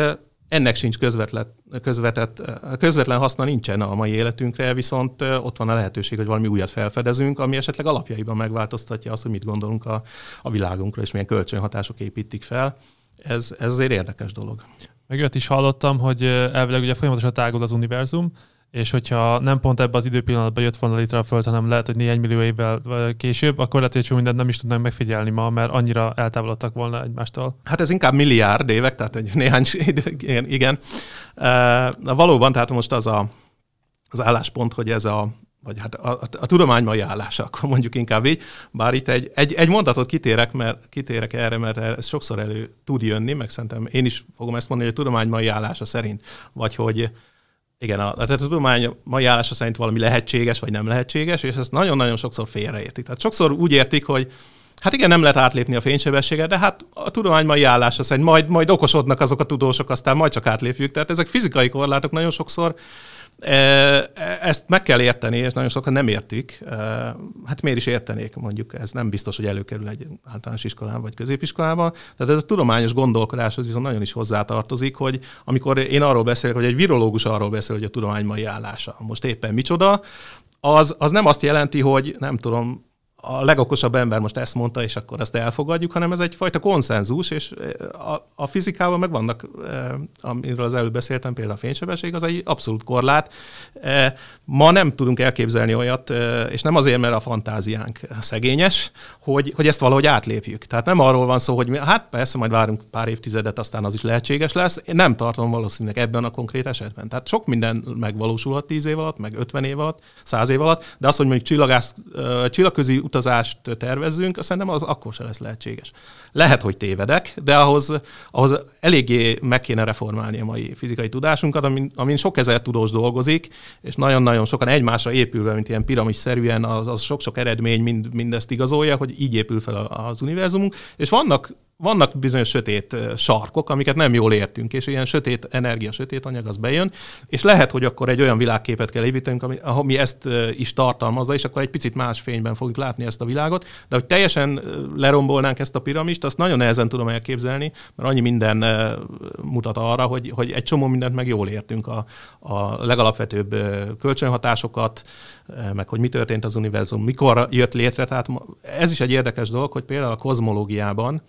ennek sincs közvetlen, közvetett, közvetlen haszna nincsen a mai életünkre, viszont ott van a lehetőség, hogy valami újat felfedezünk, ami esetleg alapjaiban megváltoztatja azt, hogy mit gondolunk a, a világunkra, és milyen kölcsönhatások építik fel. Ez, ez azért érdekes dolog. Meg is hallottam, hogy elvileg ugye folyamatosan tágul az univerzum, és hogyha nem pont ebben az időpillanatban jött volna létre a Föld, hanem lehet, hogy néhány millió évvel később, akkor lehet, hogy mindent nem is tudnánk megfigyelni ma, mert annyira eltávolodtak volna egymástól. Hát ez inkább milliárd évek, tehát egy néhány igen. igen. Uh, valóban, tehát most az a, az álláspont, hogy ez a vagy hát a, a, a tudomány mai állása, akkor mondjuk inkább így, bár itt egy, egy, egy mondatot kitérek, mert kitérek erre, mert ez sokszor elő tud jönni, meg szerintem én is fogom ezt mondani, hogy a tudomány mai állása szerint, vagy hogy igen, a, tehát a tudomány mai állása szerint valami lehetséges, vagy nem lehetséges, és ezt nagyon-nagyon sokszor félreértik. Tehát sokszor úgy értik, hogy Hát igen, nem lehet átlépni a fénysebességet, de hát a tudomány mai állása szerint majd, majd okosodnak azok a tudósok, aztán majd csak átlépjük. Tehát ezek fizikai korlátok nagyon sokszor ezt meg kell érteni, és nagyon sokan nem értik. Hát miért is értenék, mondjuk ez nem biztos, hogy előkerül egy általános iskolán vagy középiskolában. Tehát ez a tudományos gondolkodáshoz viszont nagyon is hozzátartozik, hogy amikor én arról beszélek, hogy egy virológus arról beszél, hogy a tudomány mai állása most éppen micsoda, az, az nem azt jelenti, hogy nem tudom, a legokosabb ember most ezt mondta, és akkor ezt elfogadjuk, hanem ez egyfajta konszenzus, és a, a fizikában meg vannak, amiről az előbb beszéltem, például a fénysebesség, az egy abszolút korlát. Ma nem tudunk elképzelni olyat, és nem azért, mert a fantáziánk szegényes, hogy, hogy ezt valahogy átlépjük. Tehát nem arról van szó, hogy mi, hát persze, majd várunk pár évtizedet, aztán az is lehetséges lesz. Én nem tartom valószínűleg ebben a konkrét esetben. Tehát sok minden megvalósulhat 10 év alatt, meg 50 év alatt, 100 év alatt, de az, hogy mondjuk csillagász, csillagközi utazást tervezzünk, szerintem az akkor se lesz lehetséges. Lehet, hogy tévedek, de ahhoz, ahhoz eléggé meg kéne reformálni a mai fizikai tudásunkat, amin, amin sok ezer tudós dolgozik, és nagyon-nagyon sokan egymásra épülve, mint ilyen piramis-szerűen, az, az sok-sok eredmény mind, mindezt igazolja, hogy így épül fel az univerzumunk, és vannak vannak bizonyos sötét sarkok, amiket nem jól értünk, és ilyen sötét energia, sötét anyag az bejön, és lehet, hogy akkor egy olyan világképet kell építenünk, ami, ami ezt is tartalmazza, és akkor egy picit más fényben fogjuk látni ezt a világot, de hogy teljesen lerombolnánk ezt a piramist, azt nagyon nehezen tudom elképzelni, mert annyi minden mutat arra, hogy, hogy egy csomó mindent meg jól értünk, a, a legalapvetőbb kölcsönhatásokat, meg hogy mi történt az univerzum, mikor jött létre. Tehát ez is egy érdekes dolog, hogy például a kozmológiában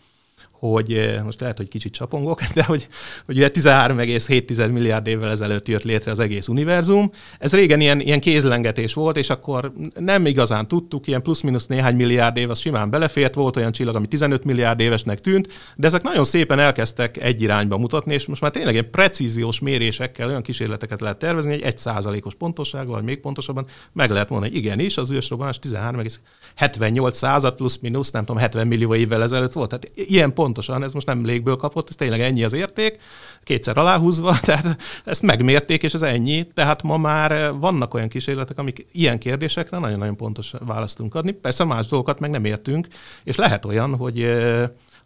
hogy eh, most lehet, hogy kicsit csapongok, de hogy, hogy ugye 13,7 milliárd évvel ezelőtt jött létre az egész univerzum. Ez régen ilyen, ilyen kézlengetés volt, és akkor nem igazán tudtuk, ilyen plusz-minusz néhány milliárd év, az simán belefért, volt olyan csillag, ami 15 milliárd évesnek tűnt, de ezek nagyon szépen elkezdtek egy irányba mutatni, és most már tényleg ilyen precíziós mérésekkel olyan kísérleteket lehet tervezni, hogy egy százalékos pontossággal, vagy még pontosabban meg lehet mondani, hogy igenis, az ősrobbanás 13,78 század plusz-minusz, nem tudom, 70 millió évvel ezelőtt volt. Tehát ilyen pont pontosan, ez most nem légből kapott, ez tényleg ennyi az érték, kétszer aláhúzva, tehát ezt megmérték, és ez ennyi. Tehát ma már vannak olyan kísérletek, amik ilyen kérdésekre nagyon-nagyon pontos választ tudunk adni. Persze más dolgokat meg nem értünk, és lehet olyan, hogy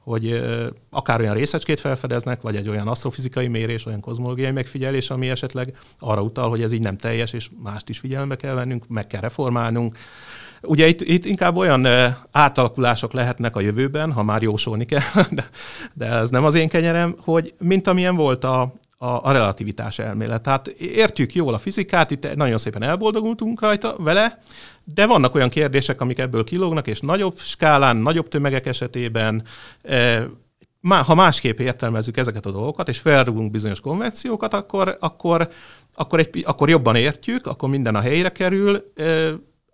hogy akár olyan részecskét felfedeznek, vagy egy olyan asztrofizikai mérés, olyan kozmológiai megfigyelés, ami esetleg arra utal, hogy ez így nem teljes, és mást is figyelembe kell vennünk, meg kell reformálnunk. Ugye itt, itt inkább olyan átalakulások lehetnek a jövőben, ha már jósolni kell, de, de ez nem az én kenyerem, hogy mint amilyen volt a, a, a relativitás elmélet. Tehát értjük jól a fizikát, itt nagyon szépen elboldogultunk rajta vele, de vannak olyan kérdések, amik ebből kilógnak, és nagyobb skálán, nagyobb tömegek esetében ha másképp értelmezzük ezeket a dolgokat, és felrugunk bizonyos konvenciókat, akkor, akkor, akkor, egy, akkor jobban értjük, akkor minden a helyére kerül,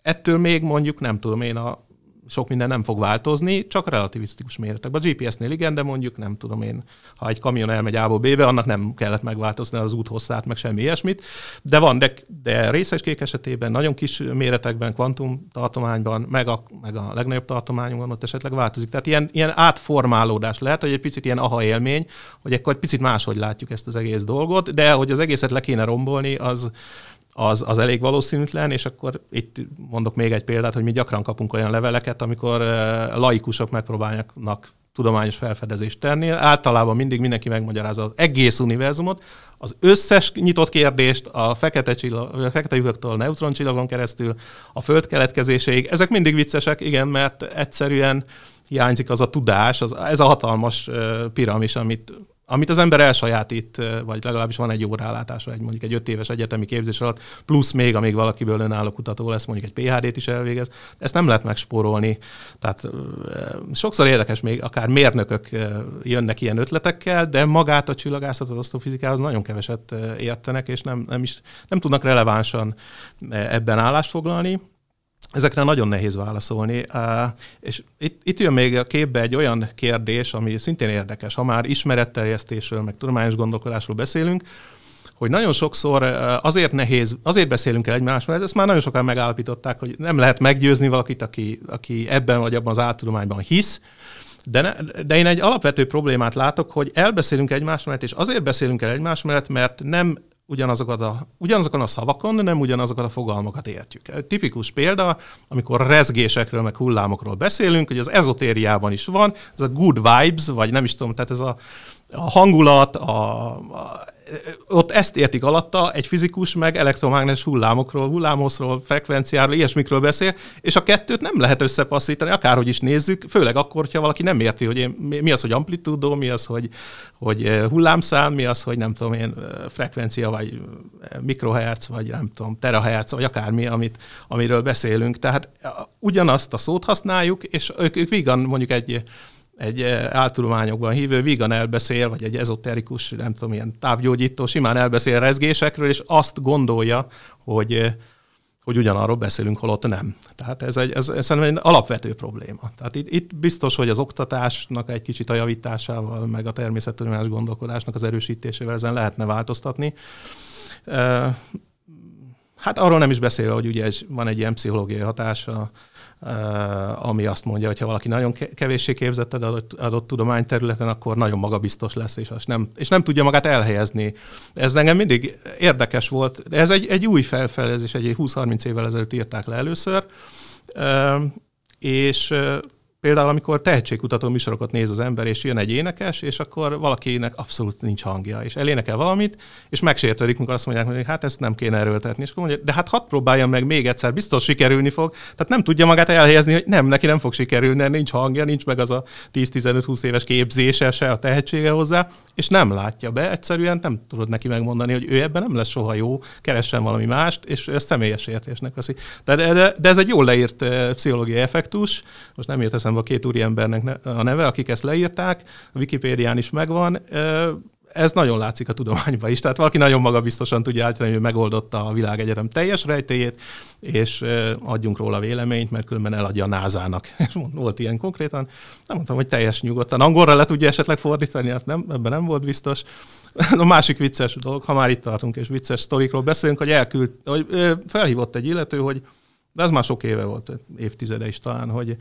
Ettől még mondjuk nem tudom én a sok minden nem fog változni, csak relativisztikus méretekben. A GPS-nél igen, de mondjuk nem tudom én, ha egy kamion elmegy A-ból B-be, annak nem kellett megváltozni az út hosszát, meg semmi ilyesmit. De van, de, de részecskék esetében, nagyon kis méretekben, kvantum tartományban, meg a, meg a legnagyobb tartományunkban ott esetleg változik. Tehát ilyen, ilyen átformálódás lehet, hogy egy picit ilyen aha élmény, hogy akkor egy picit máshogy látjuk ezt az egész dolgot, de hogy az egészet le kéne rombolni, az, az, az elég valószínűtlen, és akkor itt mondok még egy példát, hogy mi gyakran kapunk olyan leveleket, amikor laikusok megpróbálnak tudományos felfedezést tenni. Általában mindig mindenki megmagyarázza az egész univerzumot, az összes nyitott kérdést, a fekete, csillag, a fekete a neutroncsillagon keresztül, a föld keletkezéséig. Ezek mindig viccesek, igen, mert egyszerűen hiányzik az a tudás, az, ez a hatalmas piramis, amit amit az ember elsajátít, vagy legalábbis van egy jó rálátása, egy mondjuk egy öt éves egyetemi képzés alatt, plusz még, amíg valakiből önálló kutató lesz, mondjuk egy PhD-t is elvégez, ezt nem lehet megspórolni. Tehát sokszor érdekes, még akár mérnökök jönnek ilyen ötletekkel, de magát a csillagászatot, az asztrofizikához nagyon keveset értenek, és nem, nem, is, nem tudnak relevánsan ebben állást foglalni. Ezekre nagyon nehéz válaszolni. És itt, itt jön még a képbe egy olyan kérdés, ami szintén érdekes, ha már ismeretterjesztésről, meg tudományos gondolkodásról beszélünk, hogy nagyon sokszor azért nehéz, azért beszélünk el egymásról, ezt már nagyon sokan megállapították, hogy nem lehet meggyőzni valakit, aki, aki ebben vagy abban az áltudományban hisz, de, ne, de én egy alapvető problémát látok, hogy elbeszélünk egymás mellett, és azért beszélünk el egymás mellett, mert nem ugyanazokat a, ugyanazokon a szavakon, de nem ugyanazokat a fogalmakat értjük. Egy tipikus példa, amikor rezgésekről, meg hullámokról beszélünk, hogy az ezotériában is van, ez a good vibes, vagy nem is tudom, tehát ez a, a hangulat, a, a ott ezt értik alatta, egy fizikus meg elektromágnes hullámokról, hullámoszról, frekvenciáról, ilyesmikről beszél, és a kettőt nem lehet összepasszítani, akárhogy is nézzük, főleg akkor, ha valaki nem érti, hogy én, mi az, hogy amplitúdó, mi az, hogy, hogy eh, hullámszám, mi az, hogy nem tudom én, eh, frekvencia, vagy eh, mikrohertz, vagy nem tudom, terahertz, vagy akármi, amit, amiről beszélünk. Tehát ugyanazt a szót használjuk, és ők, ők vígan mondjuk egy egy áltudományokban hívő vegan elbeszél, vagy egy ezoterikus, nem tudom, ilyen távgyógyító simán elbeszél rezgésekről, és azt gondolja, hogy hogy ugyanarról beszélünk, holott nem. Tehát ez, egy, ez, ez szerintem egy alapvető probléma. Tehát itt, itt biztos, hogy az oktatásnak egy kicsit a javításával, meg a természettudományos gondolkodásnak az erősítésével ezen lehetne változtatni. Hát arról nem is beszél, hogy ugye van egy ilyen pszichológiai hatása Eh, ami azt mondja, hogy ha valaki nagyon kevéssé képzett adott, adott tudományterületen, akkor nagyon magabiztos lesz, és, nem, és nem tudja magát elhelyezni. Ez engem mindig érdekes volt. Ez egy, egy új felfedezés, egy 20-30 évvel ezelőtt írták le először, eh, és eh, Például, amikor tehetségkutató műsorokat néz az ember, és jön egy énekes, és akkor valakinek abszolút nincs hangja, és elénekel valamit, és megsértődik, amikor azt mondják, hogy hát ezt nem kéne erőltetni. És akkor mondja, de hát hadd próbáljam meg még egyszer, biztos sikerülni fog. Tehát nem tudja magát elhelyezni, hogy nem, neki nem fog sikerülni, nincs hangja, nincs meg az a 10-15-20 éves képzése, se a tehetsége hozzá, és nem látja be, egyszerűen nem tudod neki megmondani, hogy ő ebben nem lesz soha jó, keressen valami mást, és ezt személyes értésnek veszi. De, de, de ez egy jól leírt uh, pszichológiai effektus, most nem érteszem a két úriembernek a neve, akik ezt leírták, a Wikipédián is megvan. Ez nagyon látszik a tudományban is. Tehát valaki nagyon magabiztosan tudja állítani, hogy megoldotta a világegyetem teljes rejtéjét, és adjunk róla véleményt, mert különben eladja a názának. Volt ilyen konkrétan. Nem mondtam, hogy teljes nyugodtan. Angolra le tudja esetleg fordítani, azt nem, ebben nem volt biztos. A másik vicces dolog, ha már itt tartunk, és vicces sztorikról beszélünk, hogy elküld, hogy felhívott egy illető, hogy de ez már sok éve volt, évtizede is talán, hogy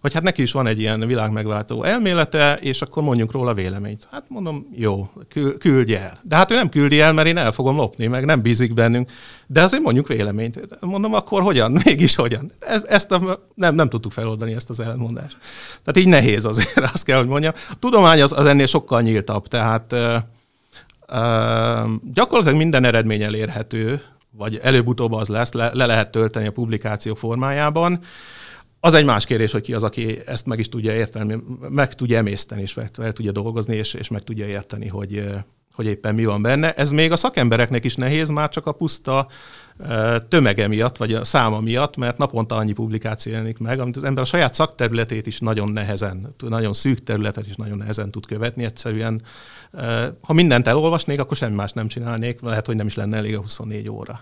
hogy hát neki is van egy ilyen világmegváltó elmélete, és akkor mondjuk róla véleményt. Hát mondom, jó, küldje el. De hát ő nem küldi el, mert én el fogom lopni, meg nem bízik bennünk. De azért mondjuk véleményt. Mondom, akkor hogyan? Mégis hogyan? Ez, ezt a, nem, nem tudtuk feloldani ezt az elmondást. Tehát így nehéz azért, azt kell, hogy mondjam. A tudomány az, az ennél sokkal nyíltabb, tehát uh, gyakorlatilag minden eredmény elérhető, vagy előbb-utóbb az lesz, le, le lehet tölteni a publikáció formájában. Az egy más kérdés, hogy ki az, aki ezt meg is tudja érteni, meg tudja emészteni, és fel tudja dolgozni, és, és meg tudja érteni, hogy, hogy éppen mi van benne. Ez még a szakembereknek is nehéz, már csak a puszta tömege miatt, vagy a száma miatt, mert naponta annyi publikáció jelenik meg, amit az ember a saját szakterületét is nagyon nehezen, nagyon szűk területet is nagyon nehezen tud követni. Egyszerűen, ha mindent elolvasnék, akkor semmi más nem csinálnék, lehet, hogy nem is lenne elég a 24 óra.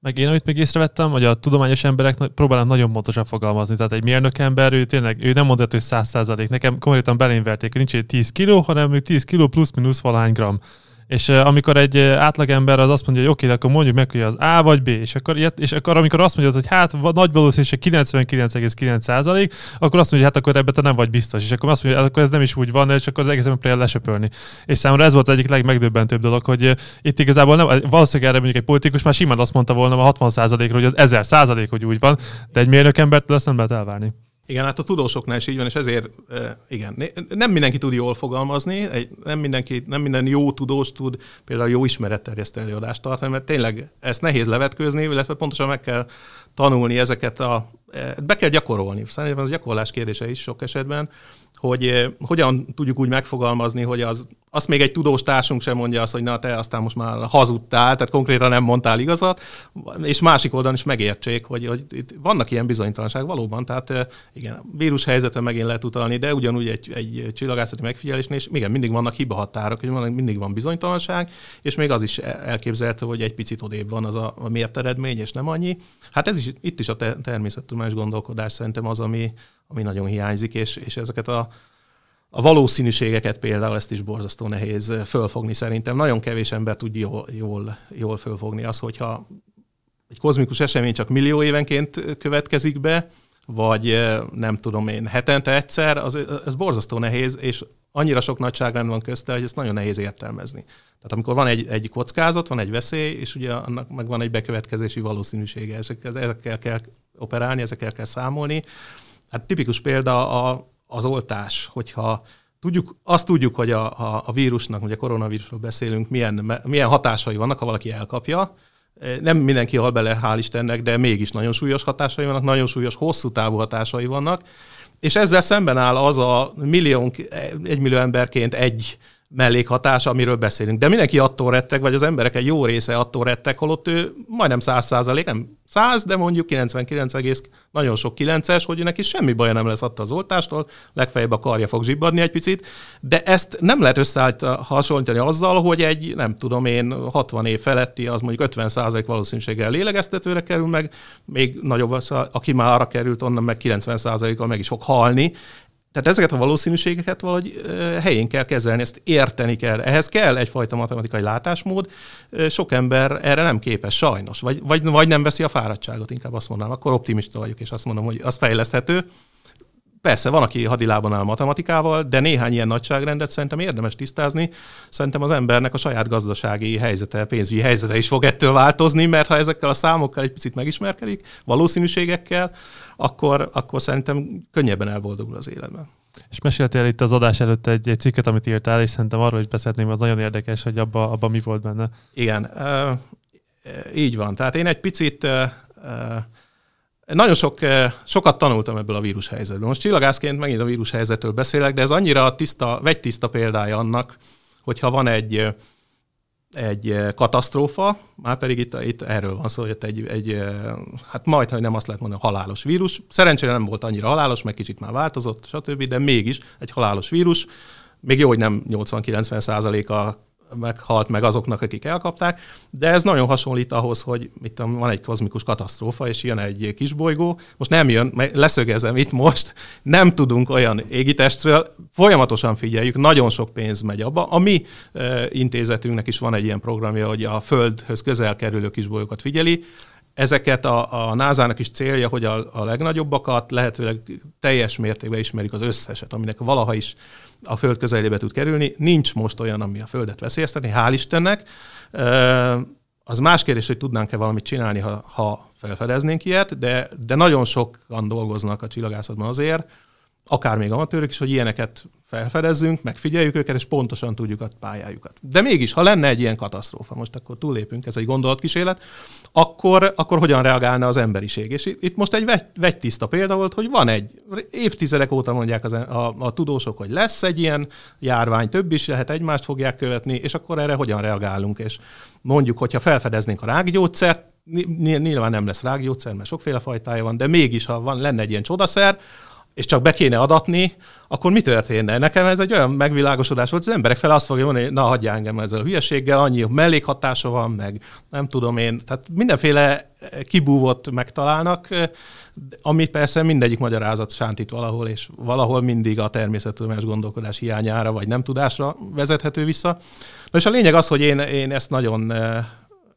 Meg én, amit még észrevettem, hogy a tudományos emberek próbálnak nagyon pontosan fogalmazni. Tehát egy mérnök ember, ő tényleg, ő nem mondja, hogy 100 százalék. Nekem konkrétan belénverték, hogy nincs egy 10 kiló, hanem 10 kiló plusz-minusz valahány gram. És amikor egy átlagember az azt mondja, hogy oké, okay, akkor mondjuk meg, hogy az A vagy B, és akkor, és akkor amikor azt mondja, hogy hát nagy valószínűség 99,9% akkor azt mondja, hogy hát akkor ebben te nem vagy biztos. És akkor azt mondja, hogy akkor ez nem is úgy van, és akkor az egész próbál lesöpölni. És számomra ez volt az egyik legmegdöbbentőbb dolog, hogy itt igazából nem, valószínűleg erre mondjuk egy politikus már simán azt mondta volna a 60% ról hogy az 1000% hogy úgy van, de egy mérnök embertől ezt nem lehet elvárni. Igen, hát a tudósoknál is így van, és ezért igen, nem mindenki tud jól fogalmazni, nem, mindenki, nem minden jó tudós tud például jó ismeretterjesztő előadást tartani, mert tényleg ezt nehéz levetkőzni, illetve pontosan meg kell tanulni ezeket a, be kell gyakorolni. Szerintem az gyakorlás kérdése is sok esetben, hogy eh, hogyan tudjuk úgy megfogalmazni, hogy az, azt még egy tudós társunk sem mondja azt, hogy na te aztán most már hazudtál, tehát konkrétan nem mondtál igazat, és másik oldalon is megértsék, hogy, hogy itt vannak ilyen bizonytalanság valóban, tehát eh, igen, vírus helyzetre megint lehet utalni, de ugyanúgy egy, egy csillagászati megfigyelésnél, és igen, mindig vannak hibahatárok, hogy mindig van bizonytalanság, és még az is elképzelhető, hogy egy picit odébb van az a, a mért eredmény, és nem annyi. Hát ez is, itt is a természettudományos gondolkodás szerintem az, ami, ami nagyon hiányzik, és, és ezeket a, a valószínűségeket például ezt is borzasztó nehéz fölfogni szerintem. Nagyon kevés ember tud jól, jól, jól fölfogni az, hogyha egy kozmikus esemény csak millió évenként következik be, vagy nem tudom én, hetente egyszer, az, az borzasztó nehéz, és annyira sok nagyságrend van közte, hogy ezt nagyon nehéz értelmezni. Tehát amikor van egy, egy kockázat, van egy veszély, és ugye annak meg van egy bekövetkezési valószínűsége, ezekkel, ezekkel kell operálni, ezekkel kell számolni, Hát tipikus példa a, az oltás, hogyha tudjuk, azt tudjuk, hogy a, a, a vírusnak, a koronavírusról beszélünk, milyen, milyen hatásai vannak, ha valaki elkapja. Nem mindenki hal bele, hál' Istennek, de mégis nagyon súlyos hatásai vannak, nagyon súlyos, hosszú távú hatásai vannak. És ezzel szemben áll az a millió, egy millió emberként egy mellékhatás, amiről beszélünk. De mindenki attól retteg, vagy az emberek egy jó része attól retteg, holott ő majdnem 100 százalék, nem 100, de mondjuk 99, nagyon sok 9-es, hogy neki semmi baja nem lesz attól az oltástól, legfeljebb a karja fog zsibbadni egy picit, de ezt nem lehet összehasonlítani azzal, hogy egy, nem tudom én, 60 év feletti, az mondjuk 50 százalék valószínűséggel lélegeztetőre kerül meg, még nagyobb, aki már arra került, onnan meg 90 százalékkal meg is fog halni. Tehát ezeket a valószínűségeket valahogy helyén kell kezelni, ezt érteni kell. Ehhez kell egyfajta matematikai látásmód. Sok ember erre nem képes, sajnos. Vagy, vagy, vagy nem veszi a fáradtságot, inkább azt mondanám. Akkor optimista vagyok, és azt mondom, hogy az fejleszthető. Persze, van, aki hadilában áll matematikával, de néhány ilyen nagyságrendet szerintem érdemes tisztázni. Szerintem az embernek a saját gazdasági helyzete, pénzügyi helyzete is fog ettől változni, mert ha ezekkel a számokkal egy picit megismerkedik, valószínűségekkel, akkor, akkor szerintem könnyebben elboldogul az életben. És meséltél itt az adás előtt egy, egy cikket, amit írtál, és szerintem arról is beszélném, az nagyon érdekes, hogy abban abba mi volt benne. Igen, így van. Tehát én egy picit nagyon sok, sokat tanultam ebből a vírushelyzetből. Most csillagászként megint a vírushelyzetről beszélek, de ez annyira tiszta, vegytiszta példája annak, hogyha van egy, egy katasztrófa, már pedig itt, itt erről van szó, hogy egy, egy hát majd, hogy nem azt lehet mondani, halálos vírus. Szerencsére nem volt annyira halálos, meg kicsit már változott, stb., de mégis egy halálos vírus. Még jó, hogy nem 80-90 százaléka meghalt meg azoknak, akik elkapták, de ez nagyon hasonlít ahhoz, hogy tudom, van egy kozmikus katasztrófa, és jön egy kisbolygó, most nem jön, leszögezem itt most, nem tudunk olyan égitestről, folyamatosan figyeljük, nagyon sok pénz megy abba. A mi e, intézetünknek is van egy ilyen programja, hogy a Földhöz közel kerülő kisbolygókat figyeli, Ezeket a, a NASA-nak is célja, hogy a, a legnagyobbakat lehetőleg teljes mértékben ismerik az összeset, aminek valaha is a Föld közelébe tud kerülni. Nincs most olyan, ami a Földet veszélyeztetni, hál' Istennek. Az más kérdés, hogy tudnánk-e valamit csinálni, ha, ha felfedeznénk ilyet, de, de nagyon sokan dolgoznak a csillagászatban azért, akár még amatőrök is, hogy ilyeneket felfedezzünk, megfigyeljük őket, és pontosan tudjuk a pályájukat. De mégis, ha lenne egy ilyen katasztrófa, most akkor túlépünk, ez egy gondolatkísérlet, akkor, akkor hogyan reagálna az emberiség? És itt most egy vegy, vegytiszta példa volt, hogy van egy, évtizedek óta mondják az, a, a tudósok, hogy lesz egy ilyen járvány, több is lehet, egymást fogják követni, és akkor erre hogyan reagálunk? És mondjuk, hogyha felfedeznénk a rákgyógyszert, nyilván nem lesz rákgyógyszer, mert sokféle fajtája van, de mégis, ha van, lenne egy ilyen csodaszer, és csak be kéne adatni, akkor mi történne? Nekem ez egy olyan megvilágosodás volt, az emberek fel azt fogja mondani, na hagyja engem ezzel a hülyeséggel, annyi mellékhatása van, meg nem tudom én. Tehát mindenféle kibúvott megtalálnak, ami persze mindegyik magyarázat sántít valahol, és valahol mindig a természettudományos gondolkodás hiányára, vagy nem tudásra vezethető vissza. Na és a lényeg az, hogy én, én ezt nagyon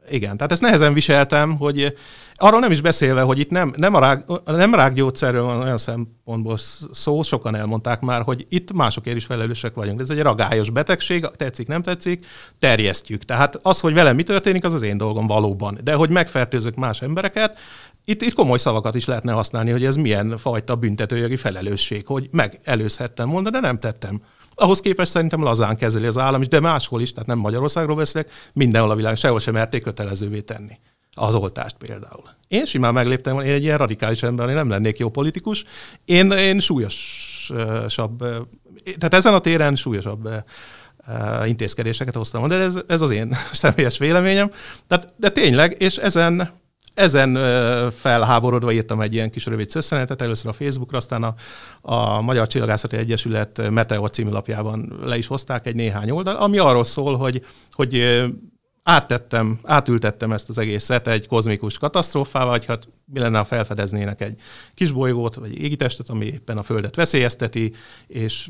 igen, tehát ezt nehezen viseltem, hogy arról nem is beszélve, hogy itt nem, nem, a rák, nem rákgyógyszerről van olyan szempontból szó, sokan elmondták már, hogy itt másokért is felelősek vagyunk. Ez egy ragályos betegség, tetszik, nem tetszik, terjesztjük. Tehát az, hogy velem mi történik, az az én dolgom valóban. De hogy megfertőzök más embereket, itt, itt komoly szavakat is lehetne használni, hogy ez milyen fajta büntetőjogi felelősség, hogy megelőzhettem volna, de nem tettem. Ahhoz képest szerintem lazán kezeli az állam is, de máshol is, tehát nem Magyarországról beszélek, mindenhol a világ sehol sem merték kötelezővé tenni az oltást például. Én simán megléptem, én egy ilyen radikális ember, én nem lennék jó politikus. Én, én súlyosabb, tehát ezen a téren súlyosabb intézkedéseket hoztam, de ez, ez az én személyes véleményem. Tehát, de tényleg, és ezen ezen felháborodva írtam egy ilyen kis rövid szösszenetet, először a Facebookra, aztán a, a Magyar Csillagászati Egyesület Meteor című lapjában le is hozták egy néhány oldal, ami arról szól, hogy, hogy áttettem, átültettem ezt az egészet egy kozmikus katasztrófával, vagy hát mi lenne, ha felfedeznének egy kisbolygót, vagy égitestet, ami éppen a Földet veszélyezteti, és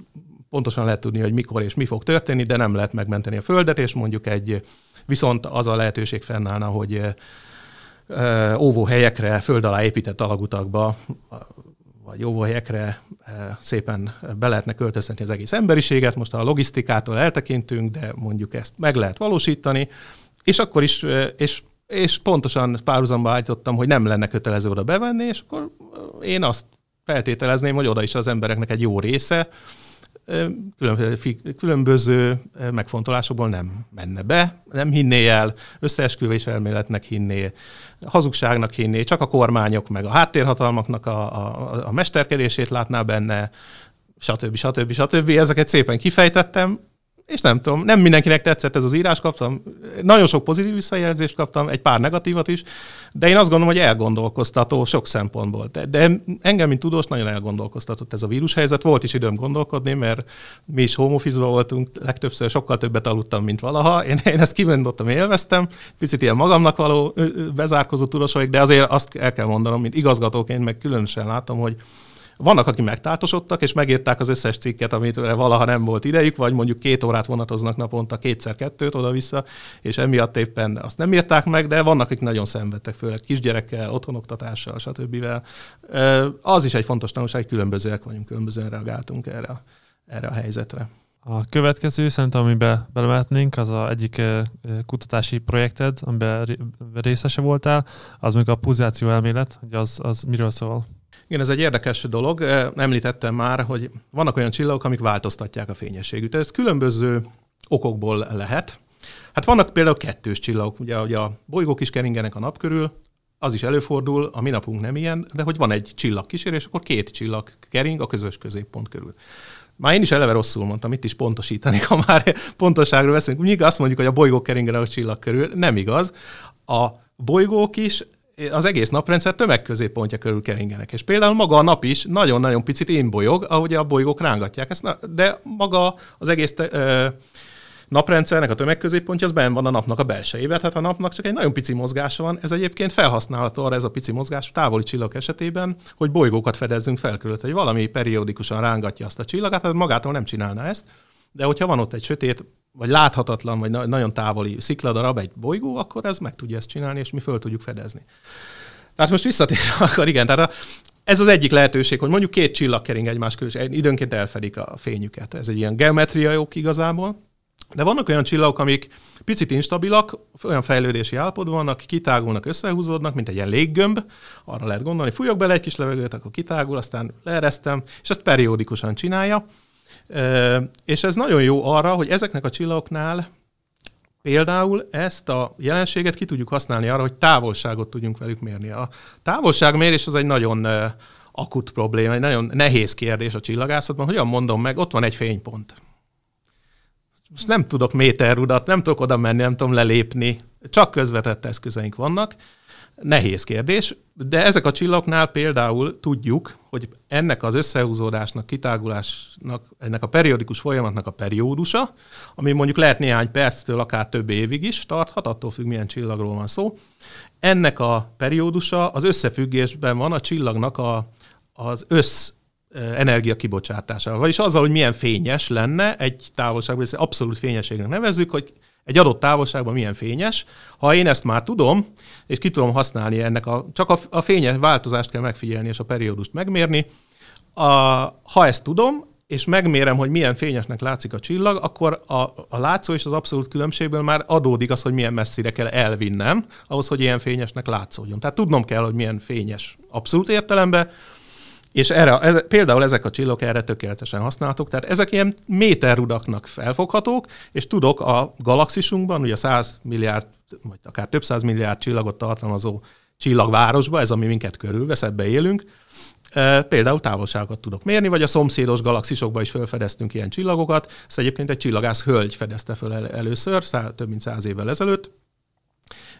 pontosan lehet tudni, hogy mikor és mi fog történni, de nem lehet megmenteni a Földet, és mondjuk egy, viszont az a lehetőség fennállna, hogy óvóhelyekre, föld alá épített alagutakba, vagy óvóhelyekre szépen be lehetne költöztetni az egész emberiséget. Most a logisztikától eltekintünk, de mondjuk ezt meg lehet valósítani, és akkor is, és, és pontosan párhuzamba állítottam, hogy nem lenne kötelező oda bevenni, és akkor én azt feltételezném, hogy oda is az embereknek egy jó része, különböző megfontolásokból nem menne be, nem hinné el, összeesküvés elméletnek hinné, hazugságnak hinné, csak a kormányok meg a háttérhatalmaknak a, a, a mesterkedését látná benne, stb. stb. stb. Ezeket szépen kifejtettem, és nem tudom, nem mindenkinek tetszett ez az írás, kaptam nagyon sok pozitív visszajelzést kaptam, egy pár negatívat is, de én azt gondolom, hogy elgondolkoztató sok szempontból. De, de engem, mint tudós, nagyon elgondolkoztatott ez a vírushelyzet. Volt is időm gondolkodni, mert mi is home voltunk, legtöbbször sokkal többet aludtam, mint valaha. Én, én ezt kimondottam, élveztem, picit ilyen magamnak való bezárkozó tudós vagyok, de azért azt el kell mondanom, mint igazgatóként meg különösen látom, hogy vannak, akik megtátosodtak, és megírták az összes cikket, amit valaha nem volt idejük, vagy mondjuk két órát vonatoznak naponta, kétszer-kettőt oda-vissza, és emiatt éppen azt nem írták meg, de vannak, akik nagyon szenvedtek, főleg kisgyerekkel, otthonoktatással, stb. Az is egy fontos tanulság, hogy különbözőek vagyunk, különbözően reagáltunk erre, erre a helyzetre. A következő, szerintem, amiben belemehetnénk, az a egyik kutatási projekted, amiben részese voltál, az még a pulzáció elmélet, hogy az, az miről szól? Igen, ez egy érdekes dolog. Említettem már, hogy vannak olyan csillagok, amik változtatják a fényességüt. Ez különböző okokból lehet. Hát vannak például kettős csillagok, ugye, ugye a bolygók is keringenek a nap körül, az is előfordul, a mi napunk nem ilyen, de hogy van egy csillagkísérés, és akkor két csillag kering a közös középpont körül. Már én is eleve rosszul mondtam, itt is pontosítani, ha már pontosságról beszélünk. Mindig azt mondjuk, hogy a bolygók keringenek a csillag körül. Nem igaz. A bolygók is az egész naprendszer tömegközéppontja körül keringenek. És például maga a nap is nagyon-nagyon picit énbolyog, ahogy a bolygók rángatják ezt, de maga az egész te, ö, naprendszernek a tömegközéppontja az benn van a napnak a belsejében, tehát a napnak csak egy nagyon pici mozgása van. Ez egyébként felhasználható arra ez a pici mozgás távoli csillag esetében, hogy bolygókat fedezzünk fel körül, hogy valami periódikusan rángatja azt a csillagát, tehát magától nem csinálna ezt. De hogyha van ott egy sötét, vagy láthatatlan, vagy nagyon távoli szikladarab, egy bolygó, akkor ez meg tudja ezt csinálni, és mi föl tudjuk fedezni. Tehát most visszatérve, akkor igen, tehát a, ez az egyik lehetőség, hogy mondjuk két csillag kering egymás körül, és időnként elfedik a fényüket. Ez egy ilyen geometria ok igazából. De vannak olyan csillagok, amik picit instabilak, olyan fejlődési állapotban vannak, kitágulnak, összehúzódnak, mint egy ilyen léggömb. Arra lehet gondolni, fújok bele egy kis levegőt, akkor kitágul, aztán leeresztem, és ezt periódikusan csinálja. És ez nagyon jó arra, hogy ezeknek a csillagoknál például ezt a jelenséget ki tudjuk használni arra, hogy távolságot tudjunk velük mérni. A távolságmérés az egy nagyon akut probléma, egy nagyon nehéz kérdés a csillagászatban. Hogyan mondom meg, ott van egy fénypont. Most nem tudok méterrudat, nem tudok oda menni, nem tudom lelépni, csak közvetett eszközeink vannak, Nehéz kérdés, de ezek a csillagoknál például tudjuk, hogy ennek az összehúzódásnak, kitágulásnak, ennek a periódikus folyamatnak a periódusa, ami mondjuk lehet néhány perctől, akár több évig is tarthat, attól függ, milyen csillagról van szó. Ennek a periódusa az összefüggésben van a csillagnak a, az össz energia kibocsátása. Vagyis azzal, hogy milyen fényes lenne egy távolságban, ezt abszolút fényességnek nevezzük, hogy egy adott távolságban milyen fényes. Ha én ezt már tudom, és ki tudom használni ennek a, csak a, a fényes változást kell megfigyelni, és a periódust megmérni. A, ha ezt tudom, és megmérem, hogy milyen fényesnek látszik a csillag, akkor a, a látszó és az abszolút különbségből már adódik az, hogy milyen messzire kell elvinnem, ahhoz, hogy ilyen fényesnek látszódjon. Tehát tudnom kell, hogy milyen fényes abszolút értelemben, és erre, ez, például ezek a csillagok erre tökéletesen használhatók, tehát ezek ilyen méterrudaknak felfoghatók, és tudok a galaxisunkban, ugye 100 milliárd, vagy akár több száz milliárd csillagot tartalmazó csillagvárosba, ez ami minket körülvesz, ebbe élünk, e, például távolságokat tudok mérni, vagy a szomszédos galaxisokban is felfedeztünk ilyen csillagokat. Ezt egyébként egy csillagász hölgy fedezte föl először, több mint száz évvel ezelőtt,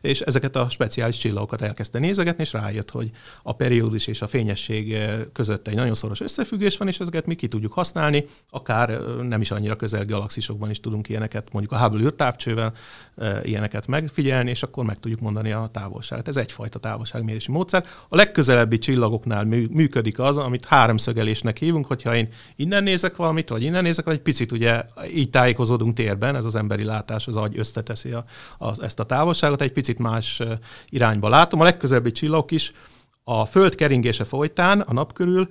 és ezeket a speciális csillagokat elkezdte nézegetni, és rájött, hogy a periódus és a fényesség eh, között egy nagyon szoros összefüggés van, és ezeket mi ki tudjuk használni, akár eh, nem is annyira közel galaxisokban is tudunk ilyeneket, mondjuk a Hubble űrtávcsővel eh, ilyeneket megfigyelni, és akkor meg tudjuk mondani a távolságot. Ez egyfajta távolságmérési módszer. A legközelebbi csillagoknál működik az, amit háromszögelésnek hívunk, hogyha én innen nézek valamit, vagy innen nézek, vagy egy picit ugye így tájékozódunk térben, ez az emberi látás, az agy összeteszi a, a, ezt a távolságot, egy picit más irányba látom. A legközelebbi csillagok is a Föld keringése folytán a nap körül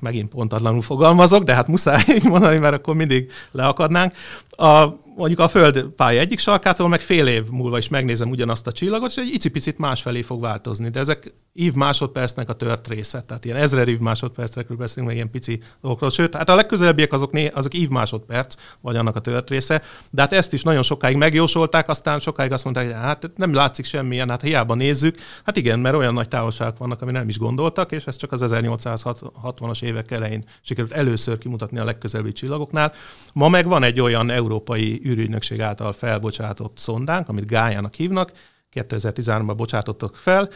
megint pontatlanul fogalmazok, de hát muszáj így mondani, mert akkor mindig leakadnánk. A, mondjuk a Föld pálya egyik sarkától, meg fél év múlva is megnézem ugyanazt a csillagot, és egy icipicit másfelé fog változni. De ezek ív másodpercnek a tört része, tehát ilyen ezrer ív másodpercekről beszélünk, meg ilyen pici dolgokról. Sőt, hát a legközelebbiek azok, né, azok ív másodperc, vagy annak a tört része. De hát ezt is nagyon sokáig megjósolták, aztán sokáig azt mondták, hogy hát nem látszik semmilyen, hát hiába nézzük. Hát igen, mert olyan nagy távolságok vannak, ami nem is gondoltak, és ez csak az 1860 60-as évek elején sikerült először kimutatni a legközelebbi csillagoknál. Ma meg van egy olyan európai űrügynökség által felbocsátott szondánk, amit Gájának hívnak, 2013-ban bocsátottak fel,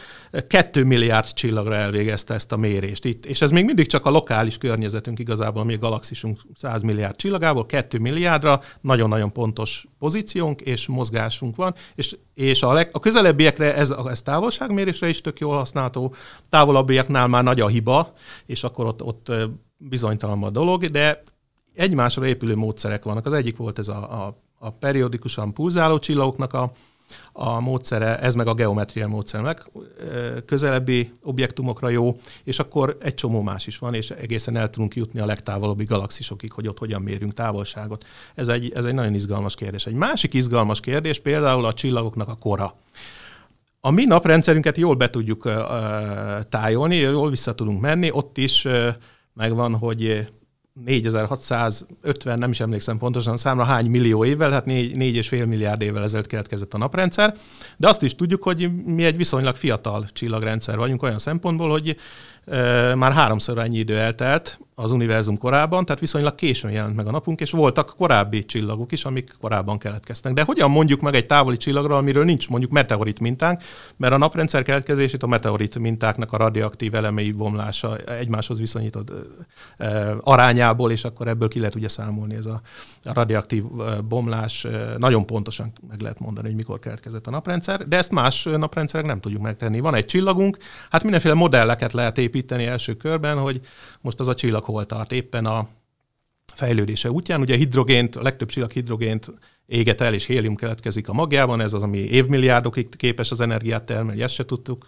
2 milliárd csillagra elvégezte ezt a mérést itt. És ez még mindig csak a lokális környezetünk igazából, ami a galaxisunk 100 milliárd csillagából, 2 milliárdra nagyon-nagyon pontos pozíciónk és mozgásunk van, és, és a, leg, a közelebbiekre ez, ez távolságmérésre is tök jól használható, távolabbiaknál már nagy a hiba, és akkor ott, ott bizonytalan a dolog, de egymásra épülő módszerek vannak. Az egyik volt ez a, a, a periódikusan pulzáló csillagoknak a a módszere, ez meg a geometria módszer meg közelebbi objektumokra jó, és akkor egy csomó más is van, és egészen el tudunk jutni a legtávolabbi galaxisokig, hogy ott hogyan mérünk távolságot. Ez egy, ez egy nagyon izgalmas kérdés. Egy másik izgalmas kérdés például a csillagoknak a kora. A mi naprendszerünket jól be tudjuk tájolni, jól vissza tudunk menni, ott is megvan, hogy 4650, nem is emlékszem pontosan számra, hány millió évvel, hát 4,5 milliárd évvel ezelőtt keletkezett a naprendszer, de azt is tudjuk, hogy mi egy viszonylag fiatal csillagrendszer vagyunk olyan szempontból, hogy már háromszor annyi idő eltelt az univerzum korában, tehát viszonylag későn jelent meg a napunk, és voltak korábbi csillagok is, amik korábban keletkeztek. De hogyan mondjuk meg egy távoli csillagról, amiről nincs mondjuk meteorit mintánk, mert a naprendszer keletkezését a meteorit mintáknak a radioaktív elemei bomlása egymáshoz viszonyított arányából, és akkor ebből ki lehet ugye számolni ez a, a radioaktív bomlás. Nagyon pontosan meg lehet mondani, hogy mikor keletkezett a naprendszer, de ezt más naprendszerek nem tudjuk megtenni. Van egy csillagunk, hát mindenféle modelleket lehet építeni első körben, hogy most az a csillag hol tart éppen a fejlődése útján. Ugye hidrogént, a legtöbb csillag hidrogént éget el, és hélium keletkezik a magjában, ez az, ami évmilliárdokig képes az energiát termelni, ezt se tudtuk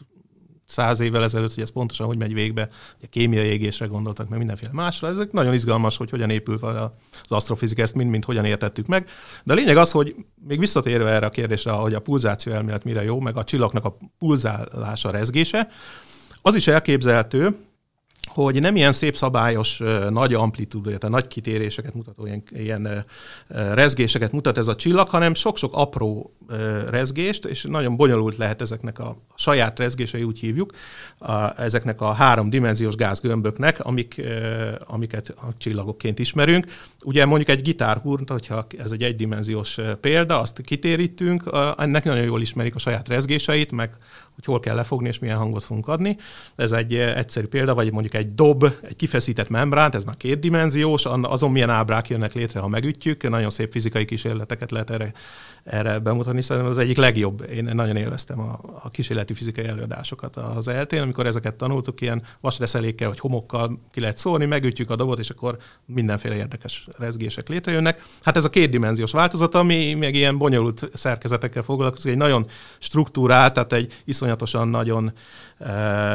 száz évvel ezelőtt, hogy ez pontosan hogy megy végbe, a kémiai égésre gondoltak, meg mindenféle másra. Ezek nagyon izgalmas, hogy hogyan épül fel az asztrofizika, ezt mind-mind hogyan értettük meg. De a lényeg az, hogy még visszatérve erre a kérdésre, hogy a pulzáció elmélet mire jó, meg a csillagnak a pulzálása, rezgése, az is elképzelhető, hogy nem ilyen szép szabályos, nagy amplitúdó, tehát nagy kitéréseket mutató ilyen, ilyen rezgéseket mutat ez a csillag, hanem sok-sok apró rezgést, és nagyon bonyolult lehet ezeknek a saját rezgései, úgy hívjuk, a, ezeknek a háromdimenziós gázgömböknek, amik, amiket a csillagokként ismerünk. Ugye mondjuk egy gitárhúrt, hogyha ez egy egydimenziós példa, azt kitérítünk, ennek nagyon jól ismerik a saját rezgéseit, meg hogy hol kell lefogni és milyen hangot fogunk adni. Ez egy egyszerű példa, vagy mondjuk egy dob, egy kifeszített membrán, ez már kétdimenziós, azon milyen ábrák jönnek létre, ha megütjük. Nagyon szép fizikai kísérleteket lehet erre, erre bemutatni. Szerintem az egyik legjobb. Én nagyon élveztem a, a kísérleti fizikai előadásokat az eltén, amikor ezeket tanultuk, ilyen vasreszelékkel vagy homokkal ki lehet szólni, megütjük a dobot, és akkor mindenféle érdekes rezgések létrejönnek. Hát ez a kétdimenziós változat, ami meg ilyen bonyolult szerkezetekkel foglalkozik, egy nagyon struktúrált, tehát egy iszonyatosan nagyon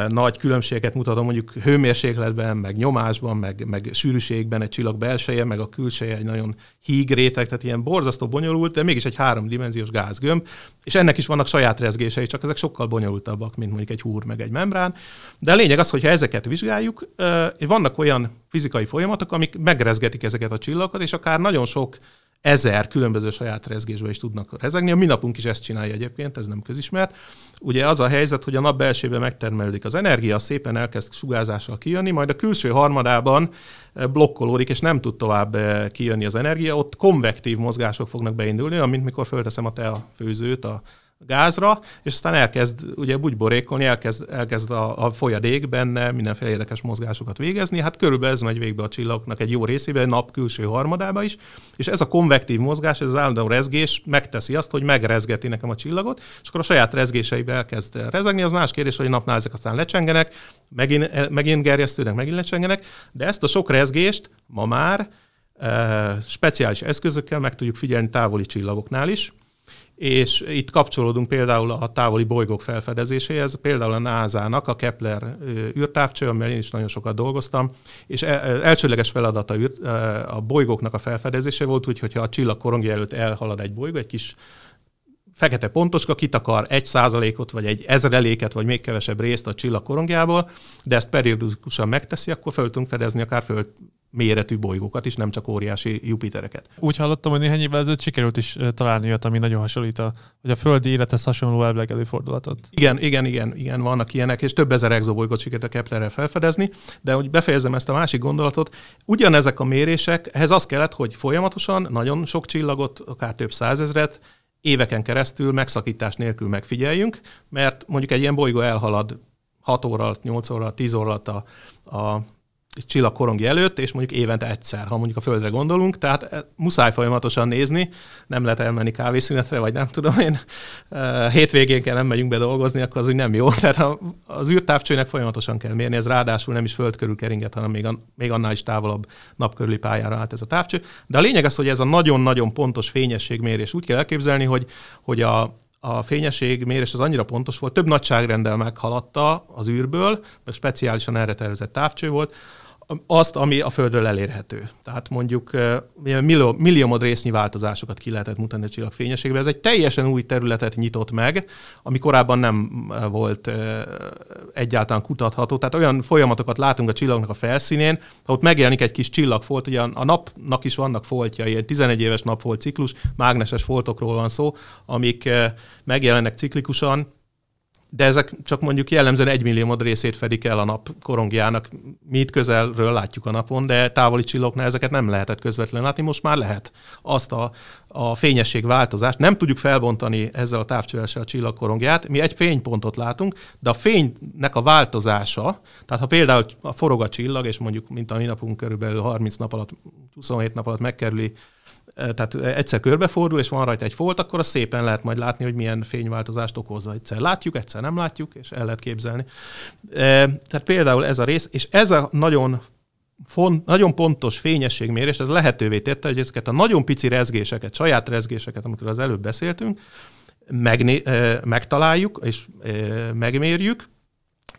nagy különbséget mutatom mondjuk hőmérsékletben, meg nyomásban, meg, meg sűrűségben, egy csillag belseje, meg a külseje egy nagyon híg réteg, tehát ilyen borzasztó bonyolult, de mégis egy háromdimenziós gázgömb, és ennek is vannak saját rezgései, csak ezek sokkal bonyolultabbak, mint mondjuk egy húr, meg egy membrán. De a lényeg az, hogy ha ezeket vizsgáljuk, vannak olyan fizikai folyamatok, amik megrezgetik ezeket a csillagokat, és akár nagyon sok ezer különböző saját rezgésbe is tudnak rezegni. A mi napunk is ezt csinálja egyébként, ez nem közismert. Ugye az a helyzet, hogy a nap belsőben megtermelődik az energia, szépen elkezd sugárzással kijönni, majd a külső harmadában eh, blokkolódik, és nem tud tovább eh, kijönni az energia, ott konvektív mozgások fognak beindulni, amint mikor fölteszem a tea főzőt a gázra, és aztán elkezd ugye bugyborékolni, elkezd, elkezd a, a folyadék benne mindenféle érdekes mozgásokat végezni. Hát körülbelül ez megy végbe a csillagoknak egy jó részébe, egy nap külső harmadába is, és ez a konvektív mozgás, ez az állandó rezgés megteszi azt, hogy megrezgeti nekem a csillagot, és akkor a saját rezgéseibe elkezd rezegni. Az más kérdés, hogy napnál ezek aztán lecsengenek, megint, megint gerjesztődnek, megint lecsengenek, de ezt a sok rezgést ma már e, speciális eszközökkel meg tudjuk figyelni távoli csillagoknál is, és itt kapcsolódunk például a távoli bolygók felfedezéséhez, például a NASA-nak a Kepler űrtávcső, amivel én is nagyon sokat dolgoztam, és elsődleges feladata a bolygóknak a felfedezése volt, úgyhogy ha a csillag előtt elhalad egy bolygó, egy kis fekete pontoska kitakar egy százalékot, vagy egy ezreléket, vagy még kevesebb részt a csillag korongjából, de ezt periódikusan megteszi, akkor föl tudunk fedezni akár föld méretű bolygókat is, nem csak óriási Jupitereket. Úgy hallottam, hogy néhány évvel ezelőtt sikerült is találni olyat, ami nagyon hasonlít a, hogy a földi élethez hasonló elvileg előfordulatot. Igen, igen, igen, igen, vannak ilyenek, és több ezer exobolygót sikerült a Keplerrel felfedezni, de hogy befejezem ezt a másik gondolatot, ugyanezek a mérések, ehhez az kellett, hogy folyamatosan nagyon sok csillagot, akár több százezret, éveken keresztül megszakítás nélkül megfigyeljünk, mert mondjuk egy ilyen bolygó elhalad 6 óra, 8 óra, 10 óra a, a korongja előtt, és mondjuk évente egyszer, ha mondjuk a Földre gondolunk, tehát eh, muszáj folyamatosan nézni, nem lehet elmenni kávészünetre, vagy nem tudom én, eh, hétvégén kell nem megyünk be dolgozni, akkor az úgy nem jó. Tehát az űrtávcsőnek folyamatosan kell mérni, ez ráadásul nem is Föld körül keringet, hanem még, még annál is távolabb nap körüli pályára állt ez a távcső. De a lényeg az, hogy ez a nagyon-nagyon pontos fényességmérés úgy kell elképzelni, hogy, hogy a, a fényességmérés az annyira pontos volt, több nagyságrendel meghaladta az űrből, speciálisan erre tervezett távcső volt, azt, ami a Földről elérhető. Tehát mondjuk millió, milliómod résznyi változásokat ki lehetett mutatni a csillag fényességben. Ez egy teljesen új területet nyitott meg, ami korábban nem volt egyáltalán kutatható. Tehát olyan folyamatokat látunk a csillagnak a felszínén, ha ott megjelenik egy kis csillagfolt, ugye a napnak is vannak foltjai, egy 11 éves napfolt ciklus, mágneses foltokról van szó, amik megjelennek ciklikusan, de ezek csak mondjuk jellemzően egy milliómod részét fedik el a nap korongjának. Mi itt közelről látjuk a napon, de távoli csillagoknál ezeket nem lehetett közvetlenül látni, most már lehet azt a, a fényesség változást. Nem tudjuk felbontani ezzel a távcsővel a csillagkorongját, mi egy fénypontot látunk, de a fénynek a változása, tehát ha például a forog a csillag, és mondjuk, mint a mi napunk körülbelül 30 nap alatt, 27 nap alatt megkerüli tehát egyszer körbefordul, és van rajta egy folt, akkor az szépen lehet majd látni, hogy milyen fényváltozást okozza. Egyszer látjuk, egyszer nem látjuk, és el lehet képzelni. Tehát például ez a rész, és ez a nagyon font, nagyon pontos fényességmérés, ez lehetővé tette, hogy ezeket a nagyon pici rezgéseket, saját rezgéseket, amikről az előbb beszéltünk, megné, megtaláljuk és megmérjük,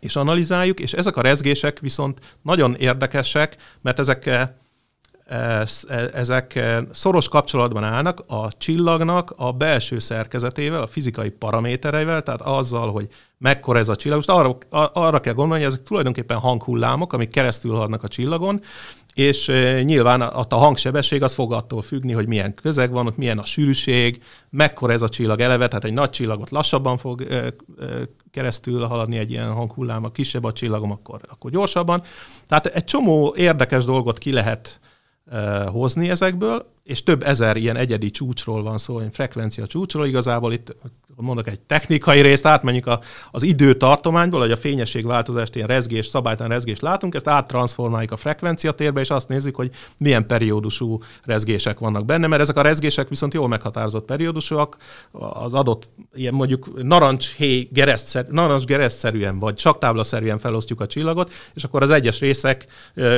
és analizáljuk, és ezek a rezgések viszont nagyon érdekesek, mert ezek ezek e, szoros kapcsolatban állnak a csillagnak a belső szerkezetével, a fizikai paramétereivel, tehát azzal, hogy mekkora ez a csillag. Most arra, arra kell gondolni, hogy ezek tulajdonképpen hanghullámok, amik keresztül haladnak a csillagon, és e, nyilván a, a hangsebesség az fog attól függni, hogy milyen közeg van, ott milyen a sűrűség, mekkora ez a csillag eleve, tehát egy nagy csillagot lassabban fog keresztül haladni egy ilyen hanghullám, a kisebb a csillagom, akkor, akkor gyorsabban. Tehát egy csomó érdekes dolgot ki lehet hozni ezekből, és több ezer ilyen egyedi csúcsról van szó, egy frekvencia csúcsról. Igazából itt mondok egy technikai részt, átmenjük a, az időtartományból, hogy a fényesség változást, ilyen rezgés, szabálytalan rezgés látunk, ezt áttransformáljuk a frekvencia térbe, és azt nézzük, hogy milyen periódusú rezgések vannak benne, mert ezek a rezgések viszont jól meghatározott periódusúak, az adott ilyen mondjuk narancs héj geresztszer, narancs geresztszerűen vagy saktáblaszerűen felosztjuk a csillagot, és akkor az egyes részek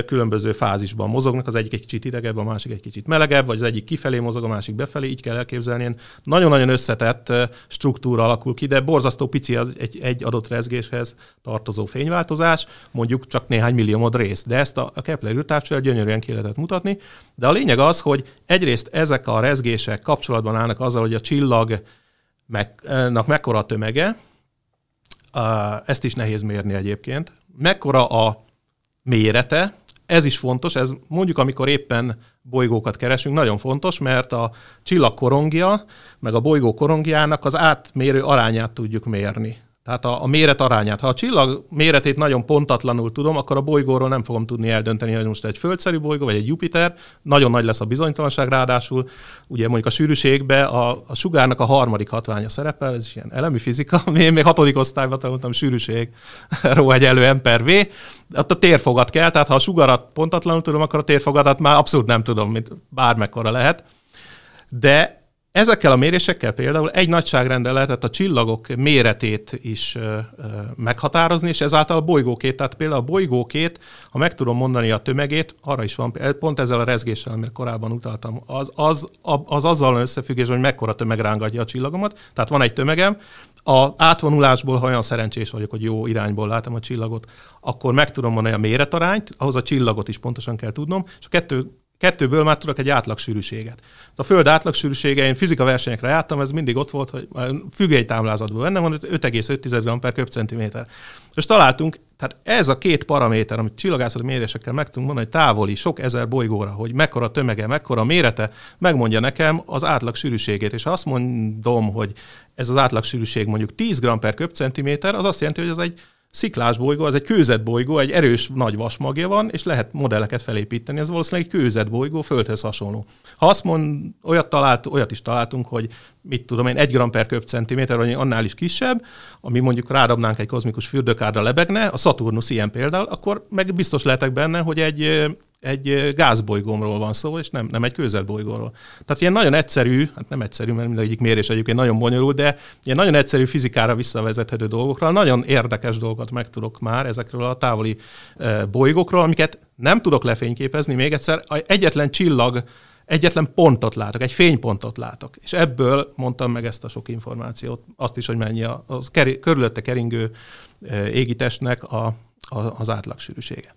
különböző fázisban mozognak, az egyik egy kicsit idegebb, a másik egy kicsit melegebb, vagy az egyik kifelé mozog, a másik befelé, így kell elképzelni. Nagyon-nagyon összetett struktúra alakul ki, de borzasztó pici az egy, egy adott rezgéshez tartozó fényváltozás, mondjuk csak néhány milliómod rész. De ezt a, a Kepler űrtávcsővel gyönyörűen ki lehetett mutatni. De a lényeg az, hogy egyrészt ezek a rezgések kapcsolatban állnak azzal, hogy a csillagnak mekkora a tömege, ezt is nehéz mérni egyébként, mekkora a mérete, ez is fontos, ez mondjuk amikor éppen bolygókat keresünk, nagyon fontos, mert a csillag korongja, meg a bolygó korongjának az átmérő arányát tudjuk mérni. Tehát a, a méret arányát. Ha a csillag méretét nagyon pontatlanul tudom, akkor a bolygóról nem fogom tudni eldönteni, hogy most egy földszerű bolygó, vagy egy Jupiter. Nagyon nagy lesz a bizonytalanság, ráadásul ugye mondjuk a sűrűségbe a, a sugárnak a harmadik hatványa szerepel, ez is ilyen elemi fizika, én még hatodik osztályban tanultam sűrűség, ró egy elő M per V, ott a térfogat kell, tehát ha a sugarat pontatlanul tudom, akkor a térfogadat már abszolút nem tudom, mint bármekkora lehet. De Ezekkel a mérésekkel például egy nagyságrendel lehetett a csillagok méretét is meghatározni, és ezáltal a bolygókét, tehát például a bolygókét, ha meg tudom mondani a tömegét, arra is van, pont ezzel a rezgéssel, amire korábban utaltam, az, az, az azzal összefüggés, hogy mekkora tömeg rángatja a csillagomat. Tehát van egy tömegem, a átvonulásból, ha olyan szerencsés vagyok, hogy jó irányból látom a csillagot, akkor meg tudom mondani a méretarányt, ahhoz a csillagot is pontosan kell tudnom, és a kettő Kettőből már tudok egy átlagsűrűséget. A Föld átlagsűrűsége, én fizika versenyekre jártam, ez mindig ott volt, hogy függény támlázatból benne van 5,5 g per köbcentiméter. És találtunk Tehát ez a két paraméter, amit csillagászati mérésekkel meg tudunk mondani, hogy távoli, sok ezer bolygóra, hogy mekkora tömege, mekkora mérete, megmondja nekem az átlag sűrűségét. És ha azt mondom, hogy ez az átlag sűrűség mondjuk 10 g per köbcentiméter, az azt jelenti, hogy az egy sziklás bolygó, az egy kőzet bolygó, egy erős nagy vasmagja van, és lehet modelleket felépíteni. Ez valószínűleg egy kőzet bolygó, Földhöz hasonló. Ha azt mond, olyat, talált, olyat is találtunk, hogy mit tudom én, egy gram per köbcentiméter, vagy annál is kisebb, ami mondjuk rádobnánk egy kozmikus fürdőkádra lebegne, a Saturnus ilyen például, akkor meg biztos lehetek benne, hogy egy egy gázbolygómról van szó, és nem, nem egy közelbolygóról. Tehát ilyen nagyon egyszerű, hát nem egyszerű, mert mindegyik mérés egyébként nagyon bonyolult, de ilyen nagyon egyszerű fizikára visszavezethető dolgokról, nagyon érdekes dolgokat megtudok már ezekről a távoli bolygókról, amiket nem tudok lefényképezni. Még egyszer, egyetlen csillag, egyetlen pontot látok, egy fénypontot látok. És ebből mondtam meg ezt a sok információt, azt is, hogy mennyi a, a körülötte keringő égitestnek a, a, az átlagsűrűsége.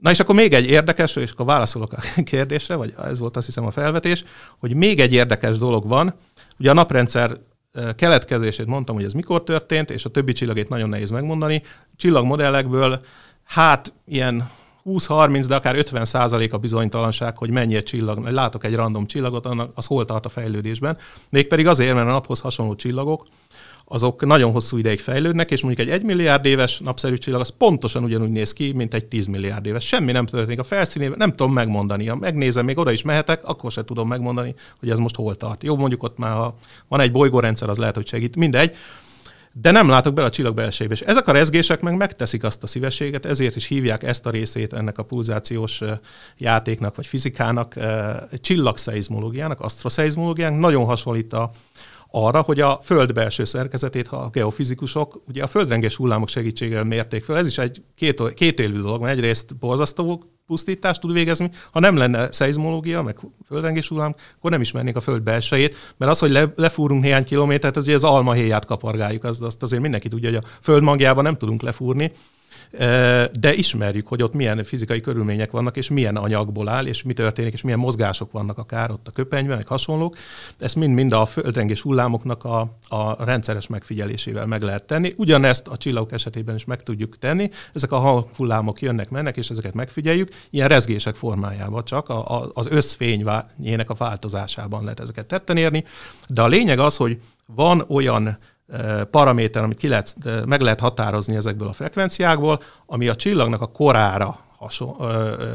Na és akkor még egy érdekes, és akkor válaszolok a kérdésre, vagy ez volt azt hiszem a felvetés, hogy még egy érdekes dolog van. Ugye a naprendszer keletkezését mondtam, hogy ez mikor történt, és a többi csillagét nagyon nehéz megmondani. Csillagmodellekből hát ilyen 20-30, de akár 50 százalék a bizonytalanság, hogy mennyi egy csillag. Látok egy random csillagot, annak az hol tart a fejlődésben. Mégpedig azért, mert a naphoz hasonló csillagok azok nagyon hosszú ideig fejlődnek, és mondjuk egy 1 milliárd éves napszerű csillag az pontosan ugyanúgy néz ki, mint egy 10 milliárd éves. Semmi nem történik a felszínében, nem tudom megmondani. Ha megnézem, még oda is mehetek, akkor se tudom megmondani, hogy ez most hol tart. Jó, mondjuk ott már ha van egy bolygórendszer, az lehet, hogy segít. Mindegy de nem látok bele a csillag belsejébe. És ezek a rezgések meg megteszik azt a szívességet, ezért is hívják ezt a részét ennek a pulzációs játéknak, vagy fizikának, csillagszeizmológiának, asztroszeizmológiának. Nagyon hasonlít a, arra, hogy a Föld belső szerkezetét, ha a geofizikusok ugye a földrengés hullámok segítségével mérték fel. Ez is egy két, két élő dolog, mert egyrészt borzasztó pusztítást tud végezni. Ha nem lenne szeizmológia, meg földrengés hullám, akkor nem ismernék a föld belsejét, mert az, hogy le, lefúrunk néhány kilométert, az ugye az almahéját kapargáljuk, azt, azt azért mindenki tudja, hogy a föld magjában nem tudunk lefúrni, de ismerjük, hogy ott milyen fizikai körülmények vannak, és milyen anyagból áll, és mi történik, és milyen mozgások vannak akár ott a köpenyben, meg hasonlók. Ezt mind-mind a földrengés hullámoknak a, a rendszeres megfigyelésével meg lehet tenni. Ugyanezt a csillagok esetében is meg tudjuk tenni. Ezek a hullámok jönnek, mennek, és ezeket megfigyeljük. Ilyen rezgések formájában csak a, a, az összfényének a változásában lehet ezeket tetten érni. De a lényeg az, hogy van olyan paraméter, amit ki lehet, meg lehet határozni ezekből a frekvenciákból, ami a csillagnak a korára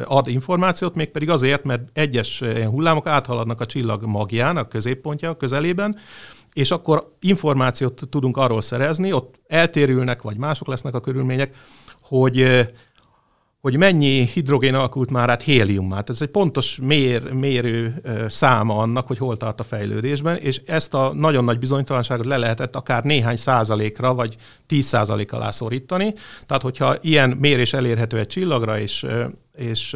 ad információt, mégpedig azért, mert egyes hullámok áthaladnak a csillag magján, a középpontja a közelében, és akkor információt tudunk arról szerezni, ott eltérülnek, vagy mások lesznek a körülmények, hogy hogy mennyi hidrogén alakult már át héliummá. Ez egy pontos mér, mérő száma annak, hogy hol tart a fejlődésben, és ezt a nagyon nagy bizonytalanságot le lehetett akár néhány százalékra, vagy tíz százalék alá szorítani. Tehát, hogyha ilyen mérés elérhető egy csillagra, és, és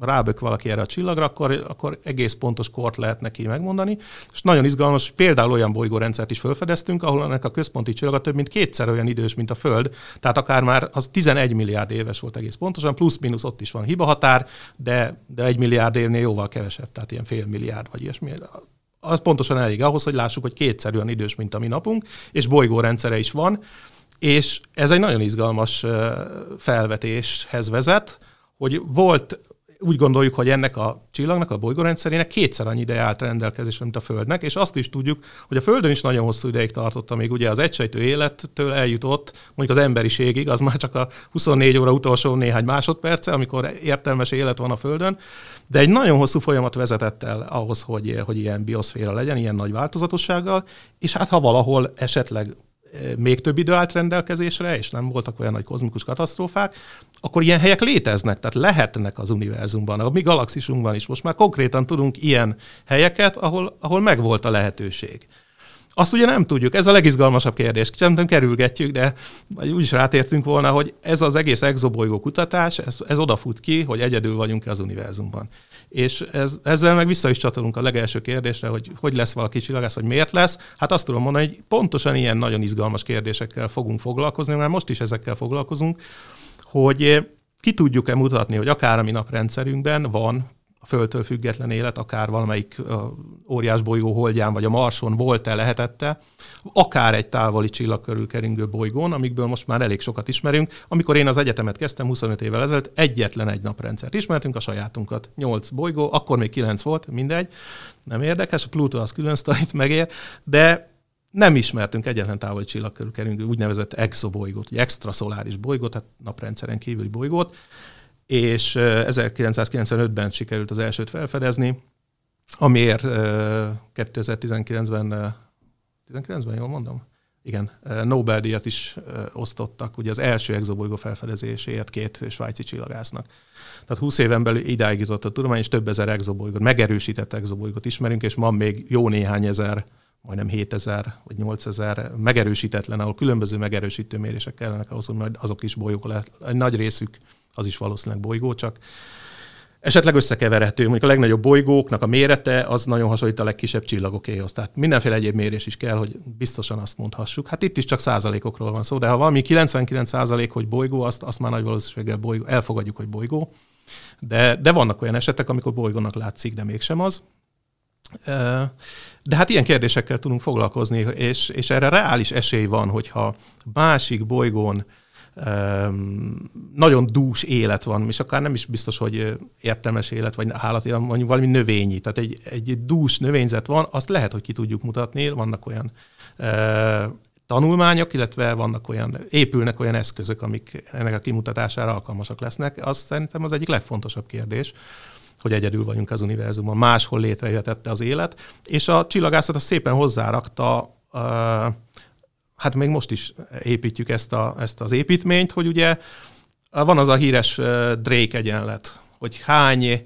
rábök valaki erre a csillagra, akkor, akkor egész pontos kort lehet neki megmondani. És nagyon izgalmas, például olyan bolygórendszert is felfedeztünk, ahol ennek a központi csillaga több mint kétszer olyan idős, mint a Föld, tehát akár már az 11 milliárd éves volt egész pontosan, plusz-minusz ott is van hibahatár, de, de egy milliárd évnél jóval kevesebb, tehát ilyen fél milliárd vagy ilyesmi. Az pontosan elég ahhoz, hogy lássuk, hogy kétszer olyan idős, mint a mi napunk, és bolygórendszere is van, és ez egy nagyon izgalmas felvetéshez vezet, hogy volt úgy gondoljuk, hogy ennek a csillagnak, a bolygórendszerének kétszer annyi ideje állt rendelkezésre, mint a Földnek, és azt is tudjuk, hogy a Földön is nagyon hosszú ideig tartott, amíg ugye az egysejtő élettől eljutott, mondjuk az emberiségig, az már csak a 24 óra utolsó néhány másodperce, amikor értelmes élet van a Földön, de egy nagyon hosszú folyamat vezetett el ahhoz, hogy, hogy ilyen bioszféra legyen, ilyen nagy változatossággal, és hát ha valahol esetleg még több idő állt rendelkezésre, és nem voltak olyan nagy kozmikus katasztrófák, akkor ilyen helyek léteznek, tehát lehetnek az univerzumban, a mi galaxisunkban is. Most már konkrétan tudunk ilyen helyeket, ahol, ahol megvolt a lehetőség. Azt ugye nem tudjuk, ez a legizgalmasabb kérdés. Nem kerülgetjük, de úgy is rátértünk volna, hogy ez az egész exobolygó kutatás, ez, ez odafut ki, hogy egyedül vagyunk az univerzumban. És ez, ezzel meg vissza is csatolunk a legelső kérdésre, hogy hogy lesz valaki csillagász, vagy miért lesz. Hát azt tudom mondani, hogy pontosan ilyen nagyon izgalmas kérdésekkel fogunk foglalkozni, mert most is ezekkel foglalkozunk, hogy ki tudjuk-e mutatni, hogy akár a mi naprendszerünkben van a Földtől független élet, akár valamelyik óriás bolygó holdján, vagy a Marson volt-e, lehetette, akár egy távoli csillag körül keringő bolygón, amikből most már elég sokat ismerünk. Amikor én az egyetemet kezdtem 25 évvel ezelőtt, egyetlen egy naprendszert ismertünk, a sajátunkat. 8 bolygó, akkor még 9 volt, mindegy, nem érdekes, a Pluto az külön sztorit megér, de nem ismertünk egyetlen távoli csillag körül keringő úgynevezett exobolygót, vagy extraszoláris bolygót, tehát naprendszeren kívüli bolygót és 1995-ben sikerült az elsőt felfedezni, amiért 2019-ben, 19-ben jól mondom? Igen, Nobel-díjat is osztottak, ugye az első exobolygó felfedezéséért két svájci csillagásznak. Tehát 20 éven belül idáig jutott a tudomány, és több ezer exobolygót, megerősített exobolygót ismerünk, és ma még jó néhány ezer, majdnem 7000 vagy 8000 megerősítetlen, ahol különböző megerősítő mérések kellenek ahhoz, hogy azok is bolyók lehet. Egy nagy részük az is valószínűleg bolygó, csak esetleg összekeverhető. Mondjuk a legnagyobb bolygóknak a mérete az nagyon hasonlít a legkisebb csillagokéhoz. Tehát mindenféle egyéb mérés is kell, hogy biztosan azt mondhassuk. Hát itt is csak százalékokról van szó, de ha valami 99 százalék, hogy bolygó, azt, azt már nagy valószínűséggel bolygó, elfogadjuk, hogy bolygó. De, de vannak olyan esetek, amikor bolygónak látszik, de mégsem az. De hát ilyen kérdésekkel tudunk foglalkozni, és, és erre reális esély van, hogyha másik bolygón nagyon dús élet van, és akár nem is biztos, hogy értelmes élet, vagy állati, vagy valami növényi. Tehát egy, egy dús növényzet van, azt lehet, hogy ki tudjuk mutatni, vannak olyan tanulmányok, illetve vannak olyan, épülnek olyan eszközök, amik ennek a kimutatására alkalmasak lesznek. Azt szerintem az egyik legfontosabb kérdés, hogy egyedül vagyunk az univerzumban, máshol létrejöhetette az élet, és a csillagászat az szépen hozzárakta hát még most is építjük ezt, a, ezt az építményt, hogy ugye van az a híres Drake egyenlet, hogy hány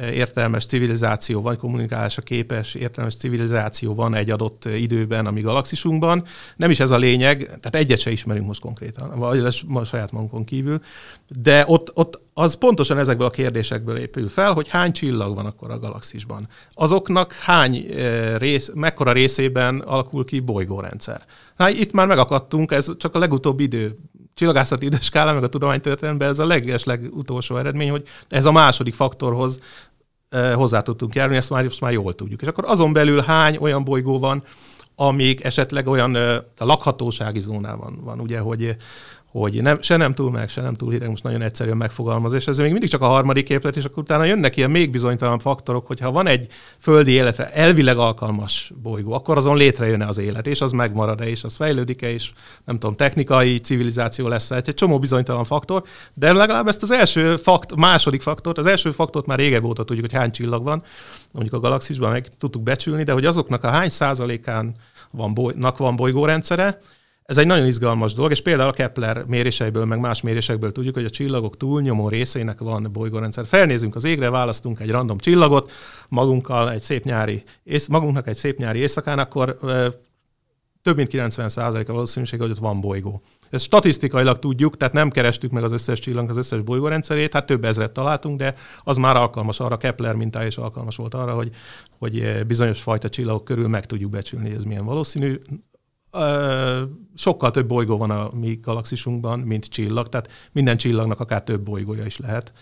értelmes civilizáció van, kommunikálásra képes értelmes civilizáció van egy adott időben a mi galaxisunkban. Nem is ez a lényeg, tehát egyet se ismerünk most konkrétan, vagy a saját magunkon kívül, de ott, ott az pontosan ezekből a kérdésekből épül fel, hogy hány csillag van akkor a galaxisban. Azoknak hány rész, mekkora részében alakul ki bolygórendszer. Hát itt már megakadtunk, ez csak a legutóbbi idő csillagászati időskála, meg a tudománytörténelemben ez a leges legutolsó eredmény, hogy ez a második faktorhoz eh, hozzá tudtunk járni, ezt már, ezt már jól tudjuk. És akkor azon belül hány olyan bolygó van, amíg esetleg olyan eh, a lakhatósági zónában van, ugye, hogy hogy nem, se nem túl meg, se nem túl hideg, most nagyon egyszerűen megfogalmazás. Ez még mindig csak a harmadik képlet, és akkor utána jönnek ilyen még bizonytalan faktorok, hogy ha van egy földi életre elvileg alkalmas bolygó, akkor azon létrejön az élet, és az megmarad-e, és az fejlődik-e, és nem tudom, technikai civilizáció lesz egy, egy csomó bizonytalan faktor, de legalább ezt az első fakt, második faktort, az első faktort már régebb óta tudjuk, hogy hány csillag van, mondjuk a galaxisban meg tudtuk becsülni, de hogy azoknak a hány százalékán van, boly, van bolygórendszere, ez egy nagyon izgalmas dolog, és például a Kepler méréseiből, meg más mérésekből tudjuk, hogy a csillagok túlnyomó részeinek van bolygórendszer. Felnézünk az égre, választunk egy random csillagot, magunkkal egy szép nyári, ész, magunknak egy szép nyári éjszakán, akkor több mint 90% a valószínűség, hogy ott van bolygó. Ezt statisztikailag tudjuk, tehát nem kerestük meg az összes csillag, az összes bolygórendszerét, hát több ezret találtunk, de az már alkalmas arra, Kepler mintája is alkalmas volt arra, hogy, hogy bizonyos fajta csillagok körül meg tudjuk becsülni, hogy ez milyen valószínű sokkal több bolygó van a mi galaxisunkban, mint csillag, tehát minden csillagnak akár több bolygója is lehet.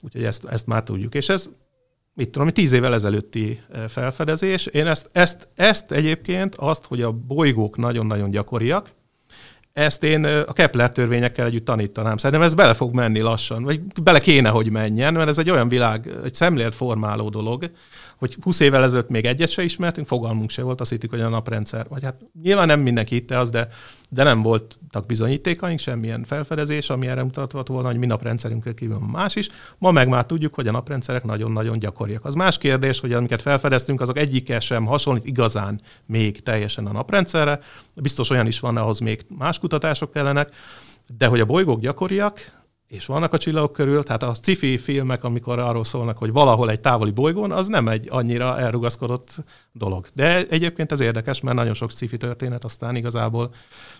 Úgyhogy ezt, ezt már tudjuk. És ez, mit tudom, tíz évvel ezelőtti felfedezés. Én ezt, ezt, ezt egyébként, azt, hogy a bolygók nagyon-nagyon gyakoriak, ezt én a Kepler törvényekkel együtt tanítanám. Szerintem ez bele fog menni lassan, vagy bele kéne, hogy menjen, mert ez egy olyan világ, egy szemlélet formáló dolog, hogy 20 évvel ezelőtt még egyet se ismertünk, fogalmunk se volt, azt hittük, hogy a naprendszer, vagy hát nyilván nem mindenki hitte az, de, de nem voltak bizonyítékaink, semmilyen felfedezés, ami erre mutathat volna, hogy mi naprendszerünkről kívül más is. Ma meg már tudjuk, hogy a naprendszerek nagyon-nagyon gyakoriak. Az más kérdés, hogy amiket felfedeztünk, azok egyike sem hasonlít igazán még teljesen a naprendszerre. Biztos olyan is van, ahhoz még más kutatások kellenek, de hogy a bolygók gyakoriak, és vannak a csillagok körül, tehát a sci-fi filmek, amikor arról szólnak, hogy valahol egy távoli bolygón, az nem egy annyira elrugaszkodott dolog. De egyébként ez érdekes, mert nagyon sok sci-fi történet aztán igazából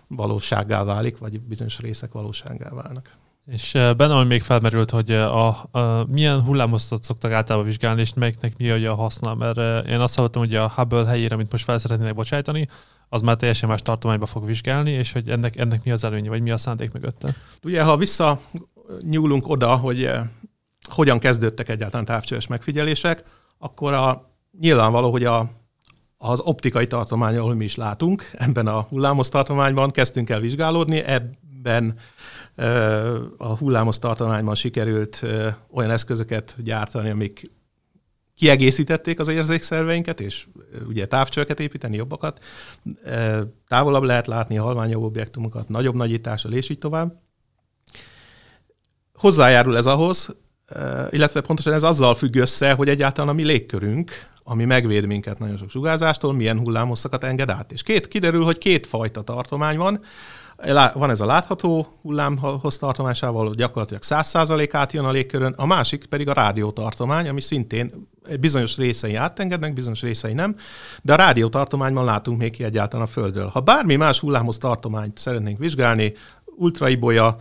valósággá válik, vagy bizonyos részek valósággá válnak. És benne még felmerült, hogy a, a, milyen hullámosztot szoktak általában vizsgálni, és melyiknek mi a haszna, mert én azt hallottam, hogy a Hubble helyére, amit most fel szeretnének bocsájtani, az már teljesen más tartományba fog vizsgálni, és hogy ennek, ennek mi az előnye, vagy mi a szándék mögötte? Ugye, ha vissza nyúlunk oda, hogy eh, hogyan kezdődtek egyáltalán távcsöves megfigyelések, akkor a, nyilvánvaló, hogy a, az optikai tartomány, ahol mi is látunk, ebben a hullámos tartományban kezdtünk el vizsgálódni, ebben a hullámos tartományban sikerült olyan eszközöket gyártani, amik kiegészítették az érzékszerveinket, és ugye távcsöveket építeni, jobbakat. Távolabb lehet látni halványabb objektumokat, nagyobb nagyítással, és így tovább. Hozzájárul ez ahhoz, illetve pontosan ez azzal függ össze, hogy egyáltalán a mi légkörünk, ami megvéd minket nagyon sok sugárzástól, milyen hullámhosszakat enged át. És két, kiderül, hogy két fajta tartomány van. Van ez a látható hullámhoz tartomásával, gyakorlatilag 100% átjön a légkörön, a másik pedig a rádiótartomány, ami szintén bizonyos részei átengednek, bizonyos részei nem, de a rádiótartományban látunk még ki egyáltalán a Földről. Ha bármi más hullámhoz tartományt szeretnénk vizsgálni, ultraibolya,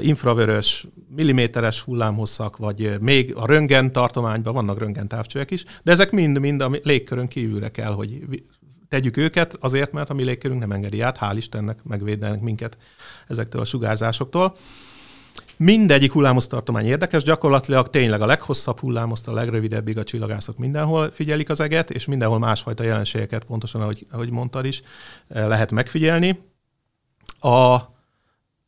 infravörös, milliméteres hullámhosszak, vagy még a röntgen tartományban vannak röntgen távcsövek is, de ezek mind-mind a légkörön kívülre kell, hogy tegyük őket, azért, mert a mi légkörünk nem engedi át, hál' Istennek megvédenek minket ezektől a sugárzásoktól. Mindegyik hullámosztartomány érdekes, gyakorlatilag tényleg a leghosszabb hullámoszt, a legrövidebbig a csillagászok mindenhol figyelik az eget, és mindenhol másfajta jelenségeket, pontosan ahogy, ahogy mondtad is, lehet megfigyelni. A,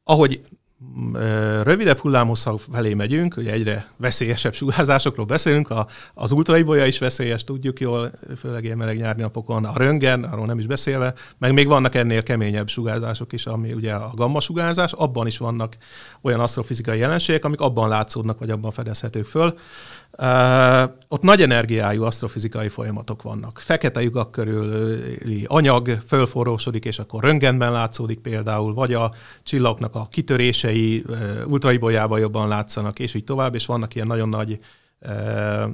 ahogy 嗯 rövidebb hullámhosszak felé megyünk, ugye egyre veszélyesebb sugárzásokról beszélünk, a, az ultraibolya is veszélyes, tudjuk jól, főleg ilyen meleg nyári napokon, a röntgen, arról nem is beszélve, meg még vannak ennél keményebb sugárzások is, ami ugye a gamma sugárzás, abban is vannak olyan asztrofizikai jelenségek, amik abban látszódnak, vagy abban fedezhetők föl. Uh, ott nagy energiájú asztrofizikai folyamatok vannak. Fekete lyukak körüli anyag fölforrósodik, és akkor röntgenben látszódik például, vagy a csillagoknak a kitörései ultraibolyában jobban látszanak, és így tovább, és vannak ilyen nagyon nagy uh,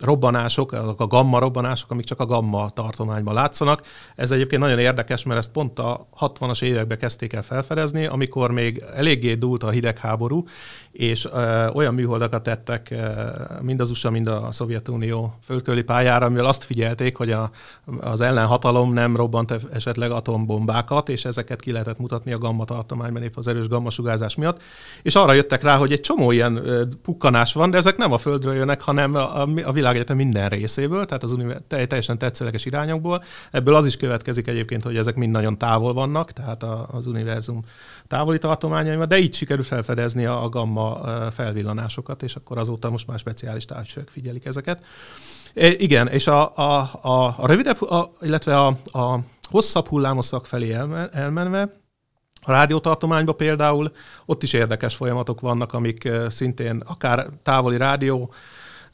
robbanások, azok a gamma robbanások, amik csak a gamma tartományban látszanak. Ez egyébként nagyon érdekes, mert ezt pont a 60-as években kezdték el felfedezni, amikor még eléggé dúlt a hidegháború, és ö, olyan műholdakat tettek ö, mind az USA, mind a Szovjetunió földközi pályára, amivel azt figyelték, hogy a, az ellenhatalom nem robbant esetleg atombombákat, és ezeket ki lehetett mutatni a gamma tartományban épp az erős gamma sugárzás miatt. És arra jöttek rá, hogy egy csomó ilyen ö, pukkanás van, de ezek nem a Földről jönnek, hanem a, a világegyetem minden részéből, tehát az univer- teljesen tetszőleges irányokból. Ebből az is következik egyébként, hogy ezek mind nagyon távol vannak, tehát a, az univerzum távoli tartományaiban, de így sikerül felfedezni a, gamma felvillanásokat, és akkor azóta most már speciális távcsövek figyelik ezeket. E, igen, és a, a, a, a rövidebb, a, illetve a, a hosszabb hullámoszak felé elme, elmenve, a rádiótartományban például ott is érdekes folyamatok vannak, amik szintén akár távoli rádió,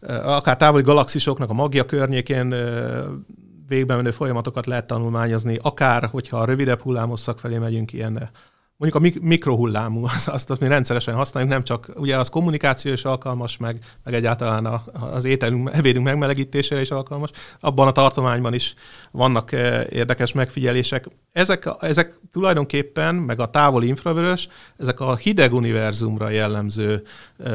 akár távoli galaxisoknak a magja környékén végbe menő folyamatokat lehet tanulmányozni, akár, hogyha a rövidebb hullámosszak felé megyünk, ilyen mondjuk a mikrohullámú, azt, azt, azt mi rendszeresen használjuk, nem csak, ugye az kommunikáció is alkalmas, meg, meg egyáltalán a, az ételünk, ebédünk megmelegítésére is alkalmas. Abban a tartományban is vannak eh, érdekes megfigyelések. Ezek, ezek tulajdonképpen, meg a távoli infravörös, ezek a hideg univerzumra jellemző e,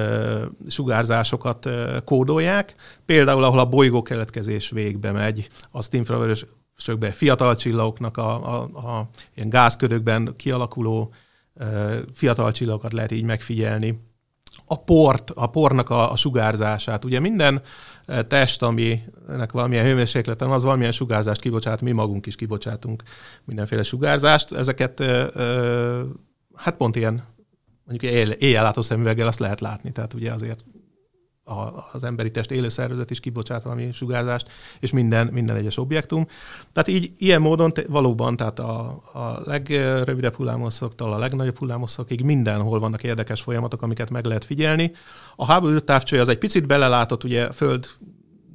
sugárzásokat e, kódolják. Például, ahol a bolygó keletkezés végbe megy, azt infravörös sökbe, fiatal csillagoknak a, a, a ilyen gázködökben kialakuló fiatal csillagokat lehet így megfigyelni. A port, a pornak a, a sugárzását. Ugye minden test, aminek valamilyen hőmérsékleten az valamilyen sugárzást kibocsát, mi magunk is kibocsátunk mindenféle sugárzást. Ezeket hát pont ilyen mondjuk éjjellátó szemüveggel azt lehet látni, tehát ugye azért a, az emberi test élő szervezet is kibocsát valami sugárzást, és minden, minden egyes objektum. Tehát így ilyen módon te, valóban, tehát a, a legrövidebb hullámosszoktól a legnagyobb hullámosszokig mindenhol vannak érdekes folyamatok, amiket meg lehet figyelni. A háború távcső az egy picit belelátott, ugye Föld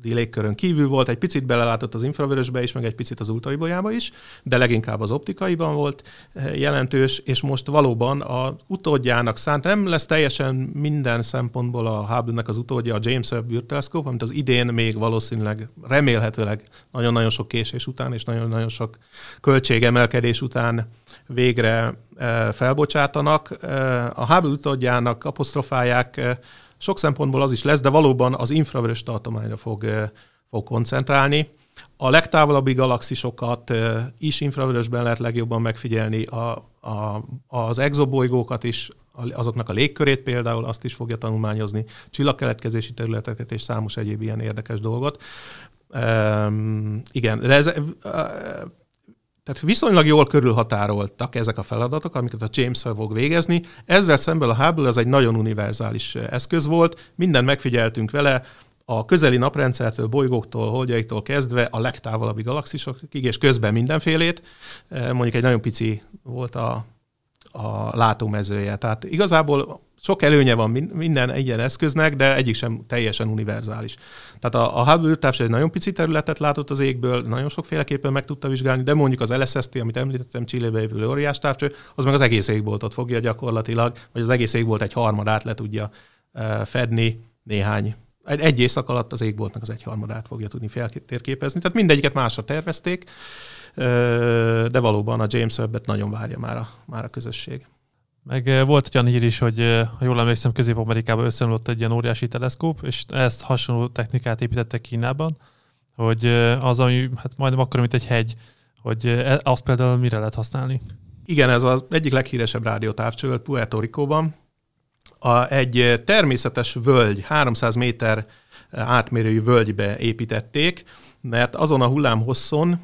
légkörön kívül volt, egy picit belelátott az infravörösbe is, meg egy picit az ultraibolyába is, de leginkább az optikaiban volt eh, jelentős, és most valóban a utódjának szánt, nem lesz teljesen minden szempontból a Hubble-nek az utódja a James Webb űrteleszkóp, amit az idén még valószínűleg, remélhetőleg nagyon-nagyon sok késés után és nagyon-nagyon sok költségemelkedés után végre eh, felbocsátanak. Eh, a Hubble utódjának apostrofálják sok szempontból az is lesz, de valóban az infravörös tartományra fog, fog koncentrálni. A legtávolabbi galaxisokat is infravörösben lehet legjobban megfigyelni, a, a, az exobolygókat is, azoknak a légkörét például, azt is fogja tanulmányozni, csillagkeletkezési területeket és számos egyéb ilyen érdekes dolgot. Um, igen, de ez, uh, tehát viszonylag jól körülhatároltak ezek a feladatok, amiket a James fel fog végezni. Ezzel szemben a Hubble az egy nagyon univerzális eszköz volt, mindent megfigyeltünk vele, a közeli naprendszertől, bolygóktól, holdjaiktól kezdve a legtávolabbi galaxisokig, és közben mindenfélét. Mondjuk egy nagyon pici volt a, a látómezője. Tehát igazából sok előnye van minden ilyen eszköznek, de egyik sem teljesen univerzális. Tehát a, a Hubble űrtávcső egy nagyon pici területet látott az égből, nagyon sokféleképpen meg tudta vizsgálni, de mondjuk az LSST, amit említettem, Csillébe jövő óriás távcső, az meg az egész égboltot fogja gyakorlatilag, vagy az egész égbolt egy harmadát le tudja fedni néhány egy, egy éjszak alatt az égboltnak az egyharmadát fogja tudni feltérképezni. Tehát mindegyiket másra tervezték, de valóban a James Webb-et nagyon várja már a, már a közösség. Meg volt egy olyan hír is, hogy ha jól emlékszem, Közép-Amerikában összeomlott egy ilyen óriási teleszkóp, és ezt hasonló technikát építettek Kínában, hogy az, ami hát majdnem akkor, mint egy hegy, hogy e, azt például mire lehet használni? Igen, ez az egyik leghíresebb rádiótávcső Puerto Rico-ban. A, egy természetes völgy, 300 méter átmérőjű völgybe építették, mert azon a hullámhosszon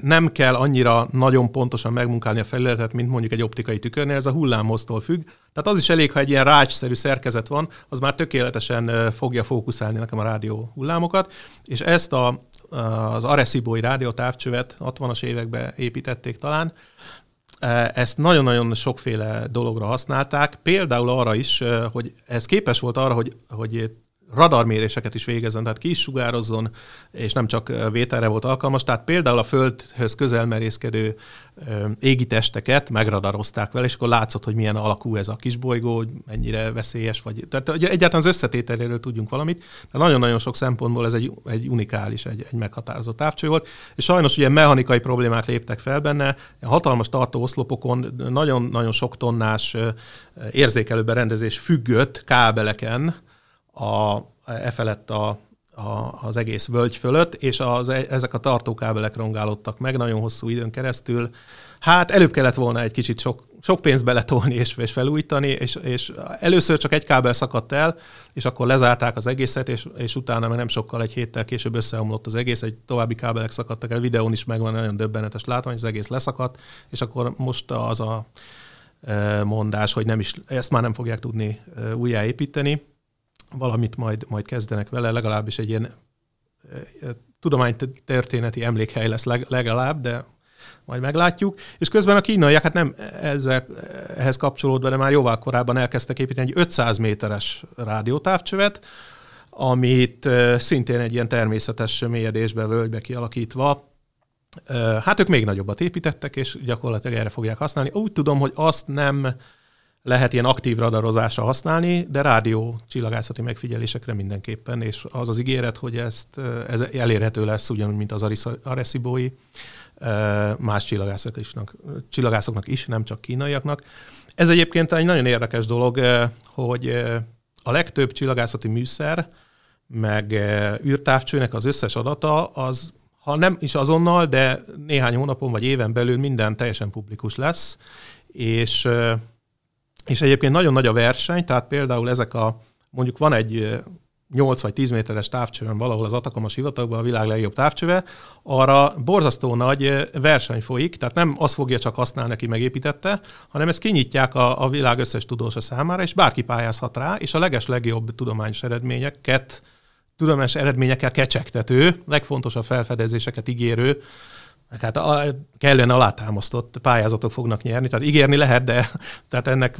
nem kell annyira nagyon pontosan megmunkálni a felületet, mint mondjuk egy optikai tükörnél, ez a hullámhoztól függ. Tehát az is elég, ha egy ilyen rácsszerű szerkezet van, az már tökéletesen fogja fókuszálni nekem a rádió hullámokat, és ezt a, az Arecibo-i rádiótávcsövet 60-as években építették talán, ezt nagyon-nagyon sokféle dologra használták, például arra is, hogy ez képes volt arra, hogy, hogy radarméréseket is végezzen, tehát ki is sugározzon, és nem csak vételre volt alkalmas. Tehát például a Földhöz közel merészkedő égi testeket megradarozták vele, és akkor látszott, hogy milyen alakú ez a kisbolygó, hogy mennyire veszélyes, vagy tehát egyáltalán az összetételéről tudjunk valamit. De nagyon-nagyon sok szempontból ez egy, egy unikális, egy, egy meghatározott távcső volt, és sajnos ugye mechanikai problémák léptek fel benne, a hatalmas tartó oszlopokon nagyon-nagyon sok tonnás érzékelőberendezés függött kábeleken, a, e felett a, a, az egész völgy fölött, és az, e, ezek a tartókábelek rongálódtak meg nagyon hosszú időn keresztül. Hát előbb kellett volna egy kicsit sok, sok pénzt beletolni és, és felújítani, és, és először csak egy kábel szakadt el, és akkor lezárták az egészet, és, és utána meg nem sokkal, egy héttel később összeomlott az egész, egy további kábelek szakadtak el, videón is megvan nagyon döbbenetes látvány, az egész leszakadt, és akkor most az a e, mondás, hogy nem is, ezt már nem fogják tudni újjáépíteni valamit majd, majd kezdenek vele, legalábbis egy ilyen tudománytörténeti emlékhely lesz legalább, de majd meglátjuk. És közben a kínaiak, hát nem ezzel, ehhez kapcsolódva, de már jóval korábban elkezdtek építeni egy 500 méteres rádiótávcsövet, amit szintén egy ilyen természetes mélyedésbe, völgybe kialakítva, hát ők még nagyobbat építettek, és gyakorlatilag erre fogják használni. Úgy tudom, hogy azt nem lehet ilyen aktív radarozásra használni, de rádió csillagászati megfigyelésekre mindenképpen, és az az ígéret, hogy ezt, ez elérhető lesz ugyanúgy, mint az Arecibo-i, más csillagászoknak, csillagászoknak is, nem csak kínaiaknak. Ez egyébként egy nagyon érdekes dolog, hogy a legtöbb csillagászati műszer, meg űrtávcsőnek az összes adata, az ha nem is azonnal, de néhány hónapon vagy éven belül minden teljesen publikus lesz, és és egyébként nagyon nagy a verseny, tehát például ezek a, mondjuk van egy 8 vagy 10 méteres távcsőben valahol az Atacama sivatagban a világ legjobb távcsöve, arra borzasztó nagy verseny folyik, tehát nem azt fogja csak használni, aki megépítette, hanem ezt kinyitják a, a világ összes tudósa számára, és bárki pályázhat rá, és a leges legjobb tudományos eredményeket, tudományos eredményekkel kecsegtető, legfontosabb felfedezéseket ígérő hát a, kellően alátámasztott pályázatok fognak nyerni, tehát ígérni lehet, de tehát ennek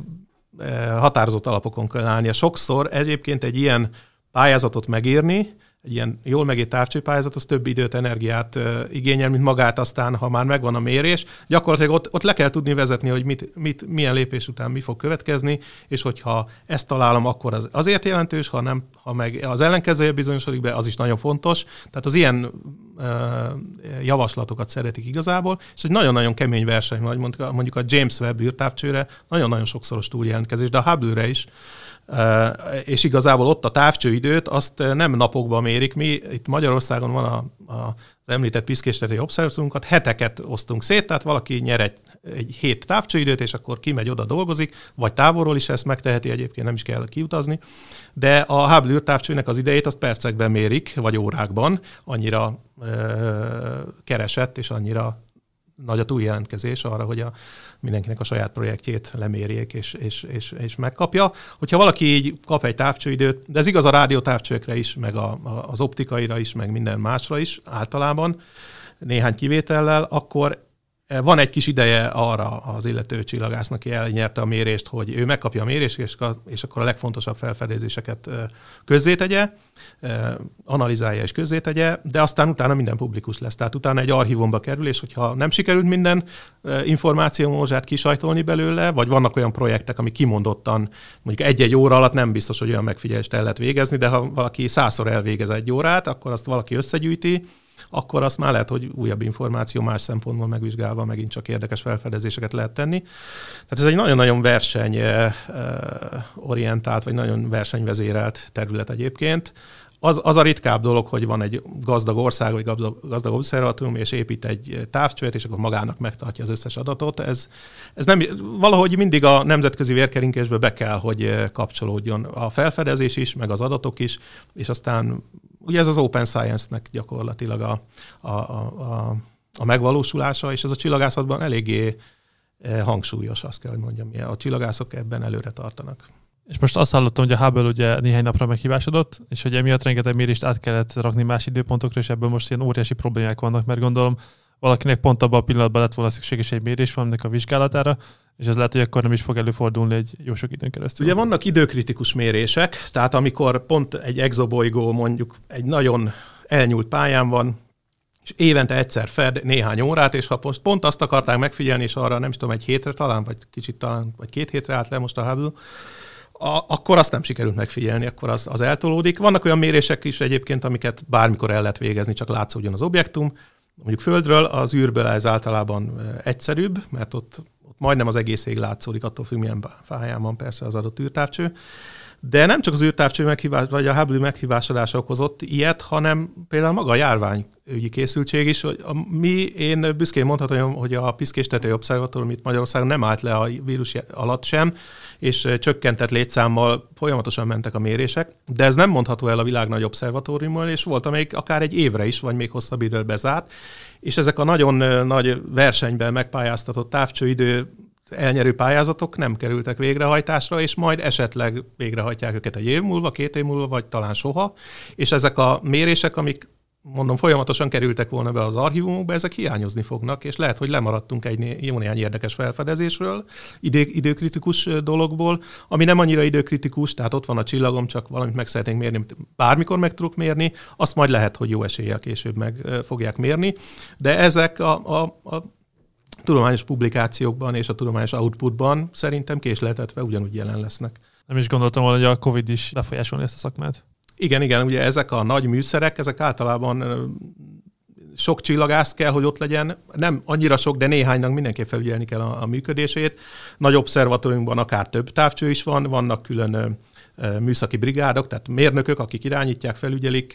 e, határozott alapokon kell állnia. Sokszor egyébként egy ilyen pályázatot megírni, egy ilyen jól megírt távcsőpályázat, az több időt, energiát igényel, mint magát aztán, ha már megvan a mérés. Gyakorlatilag ott, ott le kell tudni vezetni, hogy mit, mit, milyen lépés után mi fog következni, és hogyha ezt találom, akkor az azért jelentős, ha nem, ha meg az ellenkezője bizonyosodik be, az is nagyon fontos. Tehát az ilyen javaslatokat szeretik igazából, és egy nagyon-nagyon kemény verseny, mondjuk, mondjuk a James Webb űrtávcsőre nagyon-nagyon sokszoros túljelentkezés, de a Hubble-re is és igazából ott a távcsőidőt azt nem napokban mérik. Mi itt Magyarországon van a, a említett piszkéstetői obszervatóriumunkat heteket osztunk szét, tehát valaki nyer egy, egy hét távcsőidőt, és akkor kimegy oda dolgozik, vagy távolról is ezt megteheti, egyébként nem is kell kiutazni, de a Hubble űrtávcsőnek az idejét azt percekben mérik, vagy órákban, annyira ö, keresett, és annyira nagy a túljelentkezés arra, hogy a, mindenkinek a saját projektjét lemérjék és, és, és, és megkapja. Hogyha valaki így kap egy távcsőidőt, de ez igaz a rádiótávcsőkre is, meg a, a, az optikaira is, meg minden másra is általában, néhány kivétellel, akkor van egy kis ideje arra az illető csillagásznak, aki elnyerte a mérést, hogy ő megkapja a mérést, és, és akkor a legfontosabb felfedezéseket közzétegye, analizálja és közzétegye, de aztán utána minden publikus lesz. Tehát utána egy archívumba kerül, és hogyha nem sikerült minden információmózsát kisajtolni belőle, vagy vannak olyan projektek, ami kimondottan mondjuk egy-egy óra alatt nem biztos, hogy olyan megfigyelést el lehet végezni, de ha valaki százszor elvégez egy órát, akkor azt valaki összegyűjti, akkor azt már lehet, hogy újabb információ más szempontból megvizsgálva megint csak érdekes felfedezéseket lehet tenni. Tehát ez egy nagyon-nagyon verseny orientált, vagy nagyon versenyvezérelt terület egyébként. Az, az a ritkább dolog, hogy van egy gazdag ország, vagy gazdag, gazdag obszervatórium, és épít egy távcsövet, és akkor magának megtartja az összes adatot. Ez, ez nem, valahogy mindig a nemzetközi vérkerinkésbe be kell, hogy kapcsolódjon a felfedezés is, meg az adatok is, és aztán ugye ez az open science-nek gyakorlatilag a, a, a, a megvalósulása, és ez a csillagászatban eléggé eh, hangsúlyos, azt kell, hogy mondjam. A csillagászok ebben előre tartanak. És most azt hallottam, hogy a Hubble ugye néhány napra meghívásodott, és hogy emiatt rengeteg mérést át kellett rakni más időpontokra, és ebből most ilyen óriási problémák vannak, mert gondolom valakinek pont abban a pillanatban lett volna szükséges egy mérés valaminek a vizsgálatára, és ez lehet, hogy akkor nem is fog előfordulni egy jó sok időn keresztül. Ugye vannak időkritikus mérések, tehát amikor pont egy exobolygó mondjuk egy nagyon elnyúlt pályán van, és évente egyszer fed néhány órát, és ha most pont azt akarták megfigyelni, és arra nem is tudom, egy hétre talán, vagy kicsit talán, vagy két hétre állt le most a Hubble, a, akkor azt nem sikerült megfigyelni, akkor az, az eltolódik. Vannak olyan mérések is egyébként, amiket bármikor el lehet végezni, csak látszódjon az objektum. Mondjuk Földről, az űrből ez általában egyszerűbb, mert ott ott majdnem az egész ég látszódik, attól függ, milyen fáján van persze az adott űrtávcső. De nem csak az űrtávcső meghívás, vagy a Hubble meghívásodása okozott ilyet, hanem például maga a járványügyi készültség is. Hogy a, mi, én büszkén mondhatom, hogy a Piszkés Tetei Obszervatórium itt Magyarországon nem állt le a vírus alatt sem, és csökkentett létszámmal folyamatosan mentek a mérések, de ez nem mondható el a világ nagy obszervatóriummal, és volt, amelyik akár egy évre is, vagy még hosszabb időre bezárt, és ezek a nagyon nagy versenyben megpályáztatott távcsőidő elnyerő pályázatok nem kerültek végrehajtásra, és majd esetleg végrehajtják őket egy év múlva, két év múlva, vagy talán soha. És ezek a mérések, amik mondom, folyamatosan kerültek volna be az archívumokba, ezek hiányozni fognak, és lehet, hogy lemaradtunk egy jó néhány érdekes felfedezésről, idő, időkritikus dologból, ami nem annyira időkritikus, tehát ott van a csillagom, csak valamit meg szeretnénk mérni, bármikor meg tudok mérni, azt majd lehet, hogy jó eséllyel később meg fogják mérni, de ezek a, a, a tudományos publikációkban és a tudományos outputban szerintem késleltetve ugyanúgy jelen lesznek. Nem is gondoltam volna, hogy a Covid is befolyásolni ezt a szakmát. Igen, igen, ugye ezek a nagy műszerek, ezek általában sok csillagász kell, hogy ott legyen. Nem annyira sok, de néhánynak mindenképp felügyelni kell a, a működését. Nagy obszervatóriumban akár több távcső is van, vannak külön műszaki brigádok, tehát mérnökök, akik irányítják, felügyelik,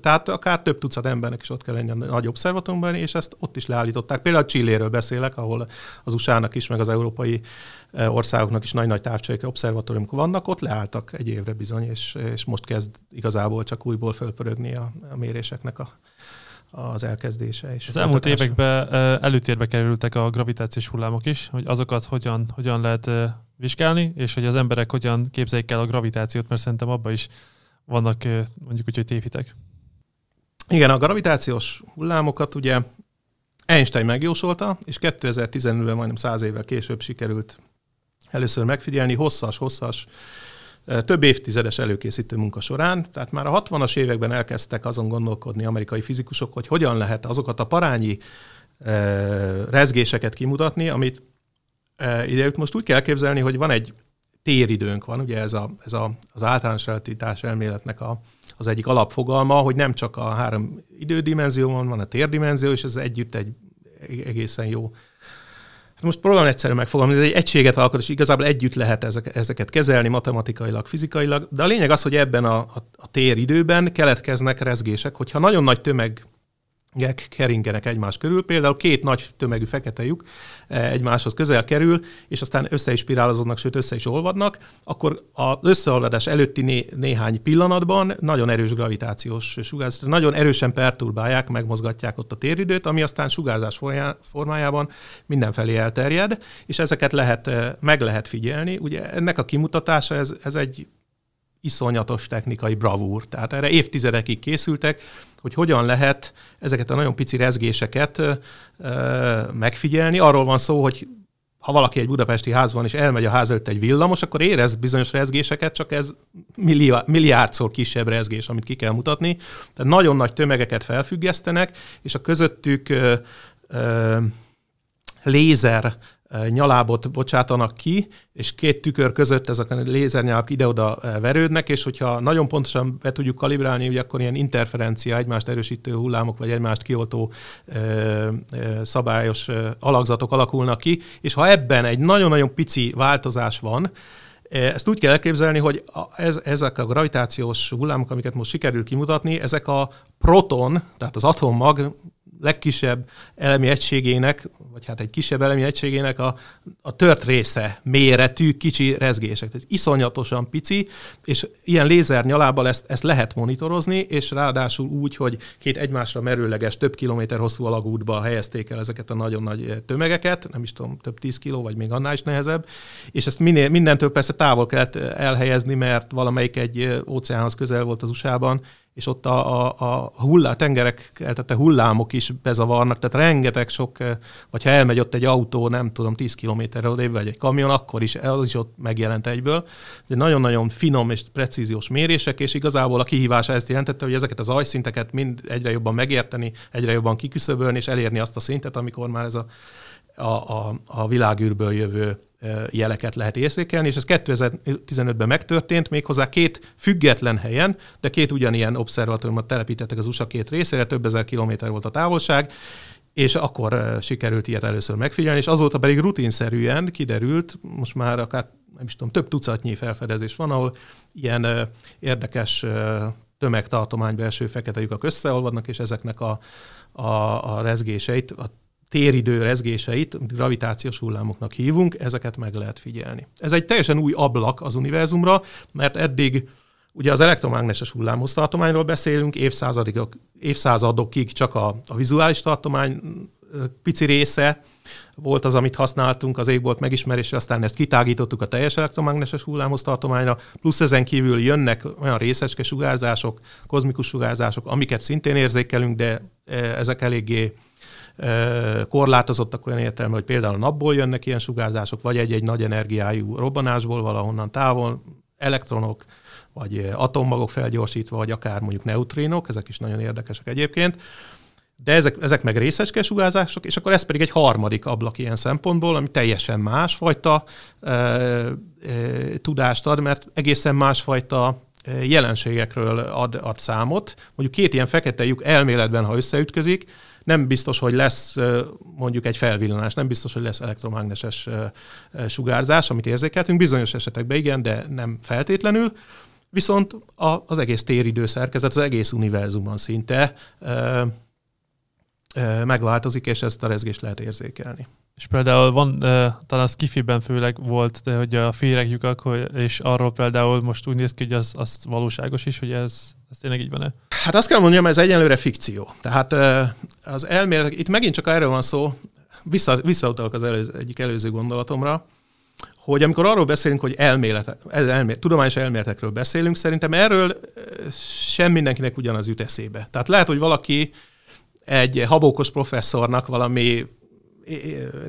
tehát akár több tucat embernek is ott kell lenni a nagy obszervatóriumban, és ezt ott is leállították. Például Csilléről beszélek, ahol az USA-nak is, meg az európai országoknak is nagy-nagy távcsők, obszervatóriumok vannak, ott leálltak egy évre bizony, és, és most kezd igazából csak újból fölpörögni a, a méréseknek a, az elkezdése. És az elmúlt években előtérbe kerültek a gravitációs hullámok is, hogy azokat hogyan, hogyan lehet vizsgálni, és hogy az emberek hogyan képzeljék el a gravitációt, mert szerintem abban is vannak mondjuk úgy, hogy tévhitek. Igen, a gravitációs hullámokat ugye Einstein megjósolta, és 2015-ben majdnem száz évvel később sikerült először megfigyelni, hosszas-hosszas, több évtizedes előkészítő munka során. Tehát már a 60-as években elkezdtek azon gondolkodni amerikai fizikusok, hogy hogyan lehet azokat a parányi rezgéseket kimutatni, amit ide most úgy kell képzelni, hogy van egy téridőnk van, ugye ez, a, ez a, az általános relativitás elméletnek a, az egyik alapfogalma, hogy nem csak a három idődimenzió van, a térdimenzió, és ez együtt egy egészen jó. Most próbálom egyszerűen megfogalmazni, ez egy egységet alkot, és igazából együtt lehet ezek, ezeket kezelni matematikailag, fizikailag, de a lényeg az, hogy ebben a, a, a téridőben keletkeznek rezgések, hogyha nagyon nagy tömeg keringenek egymás körül. Például két nagy tömegű fekete lyuk eh, egymáshoz közel kerül, és aztán össze is spirálozódnak, sőt össze is olvadnak, akkor az összeolvadás előtti né- néhány pillanatban nagyon erős gravitációs sugárzás, nagyon erősen perturbálják, megmozgatják ott a téridőt, ami aztán sugárzás formájában mindenfelé elterjed, és ezeket lehet, eh, meg lehet figyelni. Ugye ennek a kimutatása, ez, ez egy iszonyatos technikai bravúr. Tehát erre évtizedekig készültek, hogy hogyan lehet ezeket a nagyon pici rezgéseket megfigyelni. Arról van szó, hogy ha valaki egy budapesti házban és elmegy a ház előtt egy villamos, akkor érez bizonyos rezgéseket, csak ez milliárd, milliárdszor kisebb rezgés, amit ki kell mutatni. Tehát nagyon nagy tömegeket felfüggesztenek, és a közöttük ö, ö, lézer nyalábot bocsátanak ki, és két tükör között ezek a lézernyalak ide-oda verődnek, és hogyha nagyon pontosan be tudjuk kalibrálni, ugye akkor ilyen interferencia, egymást erősítő hullámok, vagy egymást kioltó ö, ö, szabályos ö, alakzatok alakulnak ki, és ha ebben egy nagyon-nagyon pici változás van, ezt úgy kell elképzelni, hogy ez, ezek a gravitációs hullámok, amiket most sikerül kimutatni, ezek a proton, tehát az atommag legkisebb elemi egységének, vagy hát egy kisebb elemi egységének a, a tört része méretű kicsi rezgések. Ez iszonyatosan pici, és ilyen lézer nyalábbal ezt, ezt lehet monitorozni, és ráadásul úgy, hogy két egymásra merőleges, több kilométer hosszú alagútba helyezték el ezeket a nagyon nagy tömegeket, nem is tudom, több tíz kiló, vagy még annál is nehezebb, és ezt minél, mindentől persze távol kellett elhelyezni, mert valamelyik egy óceánhoz közel volt az USA-ban, és ott a, a, a hullá, a tengerek tehát hullámok is bezavarnak, tehát rengeteg sok, eh, vagy ha elmegy ott egy autó, nem tudom, 10 kilométerrel vagy egy kamion, akkor is az is ott megjelent egyből. De nagyon-nagyon finom és precíziós mérések, és igazából a kihívása ezt jelentette, hogy ezeket az ajszinteket mind egyre jobban megérteni, egyre jobban kiküszöbölni, és elérni azt a szintet, amikor már ez a, a, a, a világűrből jövő jeleket lehet érzékelni, és ez 2015-ben megtörtént, méghozzá két független helyen, de két ugyanilyen obszervatóriumot telepítettek az USA két részére, több ezer kilométer volt a távolság, és akkor sikerült ilyet először megfigyelni, és azóta pedig rutinszerűen kiderült, most már akár nem is tudom, több tucatnyi felfedezés van, ahol ilyen érdekes tömegtartomány belső fekete lyukak összeolvadnak, és ezeknek a, a, a rezgéseit, a téridő rezgéseit, gravitációs hullámoknak hívunk, ezeket meg lehet figyelni. Ez egy teljesen új ablak az univerzumra, mert eddig ugye az elektromágneses hullámhoztartományról beszélünk, évszázadok, évszázadokig csak a, a vizuális tartomány pici része volt az, amit használtunk az égbolt megismerésre, aztán ezt kitágítottuk a teljes elektromágneses hullámhoztartományra, plusz ezen kívül jönnek olyan részecske sugárzások, kozmikus sugárzások, amiket szintén érzékelünk, de ezek eléggé korlátozottak olyan értelme, hogy például a napból jönnek ilyen sugárzások, vagy egy-egy nagy energiájú robbanásból valahonnan távol, elektronok, vagy atommagok felgyorsítva, vagy akár mondjuk neutrinok, ezek is nagyon érdekesek egyébként. De ezek, ezek meg részecske sugárzások, és akkor ez pedig egy harmadik ablak ilyen szempontból, ami teljesen másfajta e, e, tudást ad, mert egészen másfajta jelenségekről ad, ad számot. Mondjuk két ilyen fekete lyuk elméletben, ha összeütközik, nem biztos, hogy lesz mondjuk egy felvillanás, nem biztos, hogy lesz elektromágneses sugárzás, amit érzékeltünk. Bizonyos esetekben igen, de nem feltétlenül. Viszont az egész téridő szerkezet, az egész univerzumban szinte megváltozik, és ezt a rezgést lehet érzékelni. És például van, talán a Skifiben főleg volt, de hogy a féregjük, és arról például most úgy néz ki, hogy az, az valóságos is, hogy ez, ez tényleg így van-e? Hát azt kell mondjam, ez egyenlőre fikció. Tehát az elmélet, itt megint csak erről van szó, vissza, visszautalok az előző, egyik előző gondolatomra, hogy amikor arról beszélünk, hogy elmélet, elmélet, tudományos elméletekről beszélünk, szerintem erről sem mindenkinek ugyanaz jut eszébe. Tehát lehet, hogy valaki egy habókos professzornak valami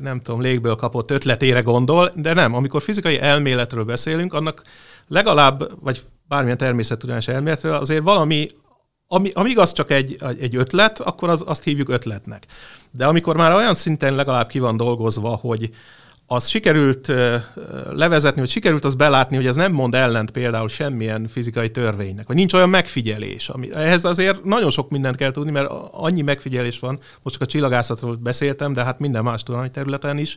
nem tudom, légből kapott ötletére gondol, de nem, amikor fizikai elméletről beszélünk, annak legalább, vagy bármilyen természettudományos elméletről azért valami, ami, amíg az csak egy, egy ötlet, akkor az, azt hívjuk ötletnek. De amikor már olyan szinten legalább ki van dolgozva, hogy az sikerült levezetni, vagy sikerült az belátni, hogy ez nem mond ellent például semmilyen fizikai törvénynek, vagy nincs olyan megfigyelés. Ami, ehhez azért nagyon sok mindent kell tudni, mert annyi megfigyelés van, most csak a csillagászatról beszéltem, de hát minden más területen is,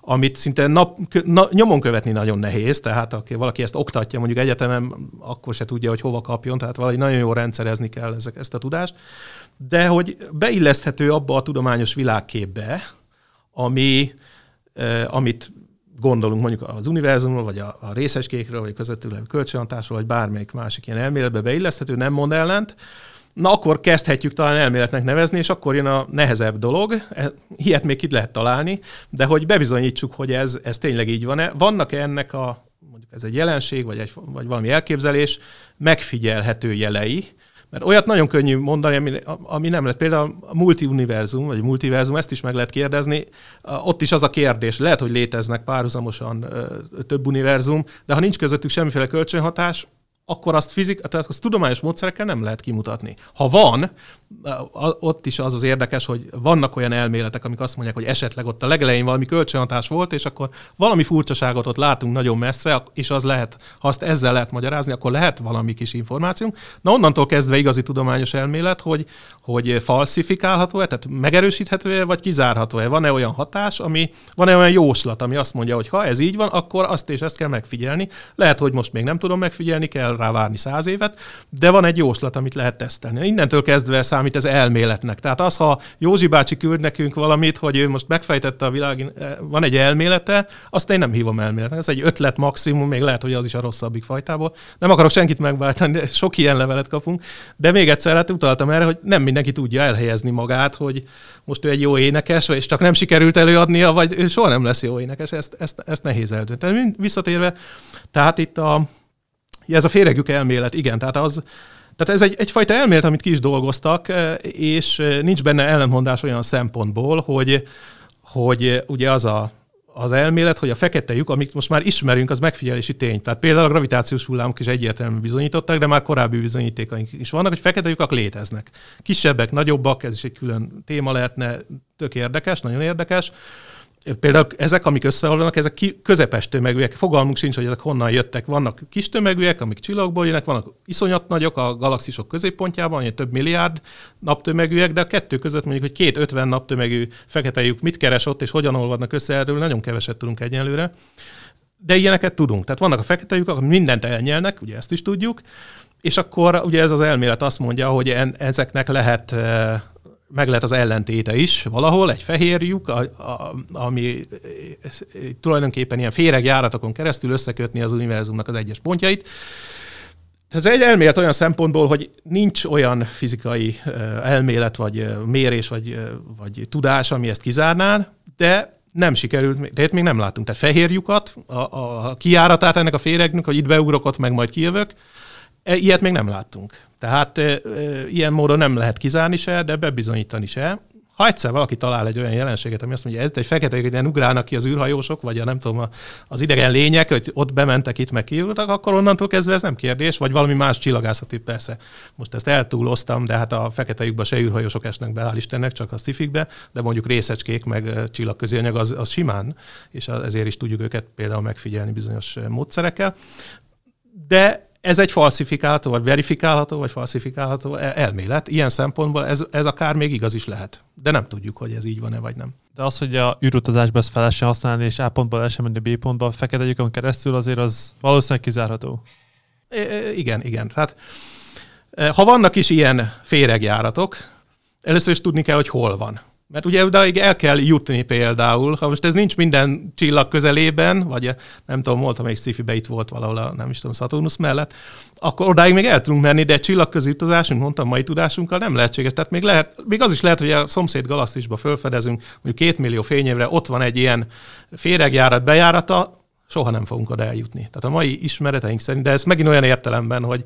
amit szinte nap, na, nyomon követni nagyon nehéz, tehát aki valaki ezt oktatja mondjuk egyetemen, akkor se tudja, hogy hova kapjon, tehát valahogy nagyon jól rendszerezni kell ezek, ezt a tudást. de hogy beilleszthető abba a tudományos világképbe, ami, amit gondolunk mondjuk az univerzumról, vagy a, a részecskékről, vagy közöttük levő kölcsönhatásról, vagy bármelyik másik ilyen elméletbe beilleszthető, nem mond ellent, na akkor kezdhetjük talán elméletnek nevezni, és akkor jön a nehezebb dolog, e, ilyet még itt lehet találni, de hogy bebizonyítsuk, hogy ez, ez tényleg így van-e. Vannak-e ennek a, mondjuk ez egy jelenség, vagy, egy, vagy valami elképzelés, megfigyelhető jelei, mert olyat nagyon könnyű mondani, ami, ami nem lett. Például a multiuniverzum, vagy multiverzum, ezt is meg lehet kérdezni. Ott is az a kérdés, lehet, hogy léteznek párhuzamosan több univerzum, de ha nincs közöttük semmiféle kölcsönhatás, akkor azt fizik, tehát azt tudományos módszerekkel nem lehet kimutatni. Ha van, ott is az az érdekes, hogy vannak olyan elméletek, amik azt mondják, hogy esetleg ott a legelején valami kölcsönhatás volt, és akkor valami furcsaságot ott látunk nagyon messze, és az lehet, ha azt ezzel lehet magyarázni, akkor lehet valami kis információnk. Na onnantól kezdve igazi tudományos elmélet, hogy, hogy falsifikálható-e, tehát megerősíthető-e, vagy kizárható-e. Van-e olyan hatás, ami, van-e olyan jóslat, ami azt mondja, hogy ha ez így van, akkor azt és ezt kell megfigyelni. Lehet, hogy most még nem tudom megfigyelni, kell rá várni száz évet, de van egy jóslat, amit lehet tesztelni. Innentől kezdve számít ez elméletnek. Tehát az, ha Józsi bácsi küld nekünk valamit, hogy ő most megfejtette a világ, van egy elmélete, azt én nem hívom elméletnek. Ez egy ötlet maximum, még lehet, hogy az is a rosszabbik fajtából. Nem akarok senkit megváltani, sok ilyen levelet kapunk. De még egyszer hát utaltam erre, hogy nem mindenki tudja elhelyezni magát, hogy most ő egy jó énekes, és csak nem sikerült előadnia, vagy ő soha nem lesz jó énekes. Ezt, ezt, ezt nehéz eldönteni. Visszatérve, tehát itt a, ez a féregük elmélet, igen, tehát az, tehát ez egy, egyfajta elmélet, amit ki is dolgoztak, eh, és eh, nincs benne ellenmondás olyan szempontból, hogy, hogy ugye az a, az elmélet, hogy a fekete lyuk, amit most már ismerünk, az megfigyelési tény. Tehát például a gravitációs hullámok is egyértelműen bizonyítottak, de már korábbi bizonyítékaink is vannak, hogy fekete lyukak léteznek. Kisebbek, nagyobbak, ez is egy külön téma lehetne, tök érdekes, nagyon érdekes. Például ezek, amik összeolvanak, ezek közepes tömegűek. Fogalmunk sincs, hogy ezek honnan jöttek. Vannak kis tömegűek, amik csillagból jönnek, vannak iszonyat nagyok a galaxisok középpontjában, hogy több milliárd naptömegűek, de a kettő között mondjuk, hogy két 50 naptömegű fekete lyuk mit keres ott, és hogyan olvadnak össze, erről nagyon keveset tudunk egyelőre. De ilyeneket tudunk. Tehát vannak a fekete amik mindent elnyelnek, ugye ezt is tudjuk, és akkor ugye ez az elmélet azt mondja, hogy en, ezeknek lehet eh, meg lehet az ellentéte is valahol, egy fehér lyuk, a, a, ami tulajdonképpen ilyen féregjáratokon keresztül összekötni az univerzumnak az egyes pontjait. Ez egy elmélet olyan szempontból, hogy nincs olyan fizikai elmélet, vagy mérés, vagy, vagy tudás, ami ezt kizárná, de nem sikerült, de itt még nem látunk. Tehát fehér lyukat, a, a kiáratát ennek a féregnek, hogy itt beugrok, ott meg majd kijövök, e, ilyet még nem láttunk. Tehát e, ilyen módon nem lehet kizárni se, de bebizonyítani se. Ha egyszer valaki talál egy olyan jelenséget, ami azt mondja, ez egy fekete, ilyen ugrálnak ki az űrhajósok, vagy a nem tudom, az idegen lények, hogy ott bementek, itt meg kiugrottak, akkor onnantól kezdve ez nem kérdés, vagy valami más csillagászati persze. Most ezt eltúloztam, de hát a fekete lyukba se űrhajósok esnek be, hál' Istennek, csak a szifikbe, de mondjuk részecskék, meg csillagközi anyag az, az simán, és ezért is tudjuk őket például megfigyelni bizonyos módszerekkel. De ez egy falsifikálható, vagy verifikálható, vagy falsifikálható e- elmélet. Ilyen szempontból ez, ez akár még igaz is lehet. De nem tudjuk, hogy ez így van-e, vagy nem. De az, hogy a űrutazásban ezt fel használni, és A pontból el menni B pontba, fekete lyukon keresztül, azért az valószínűleg kizárható. E, e, igen, igen. Tehát, ha vannak is ilyen féregjáratok, először is tudni kell, hogy hol van. Mert ugye odaig el kell jutni például, ha most ez nincs minden csillag közelében, vagy nem tudom, volt, amelyik sci itt volt valahol, a, nem is tudom, Saturnus mellett, akkor odáig még el tudunk menni, de csillagközi utazásunk, mondtam, mai tudásunkkal nem lehetséges. Tehát még, lehet, még az is lehet, hogy a szomszéd galaxisba felfedezünk, mondjuk két millió fényévre, ott van egy ilyen féregjárat, bejárata, soha nem fogunk oda eljutni. Tehát a mai ismereteink szerint, de ez megint olyan értelemben, hogy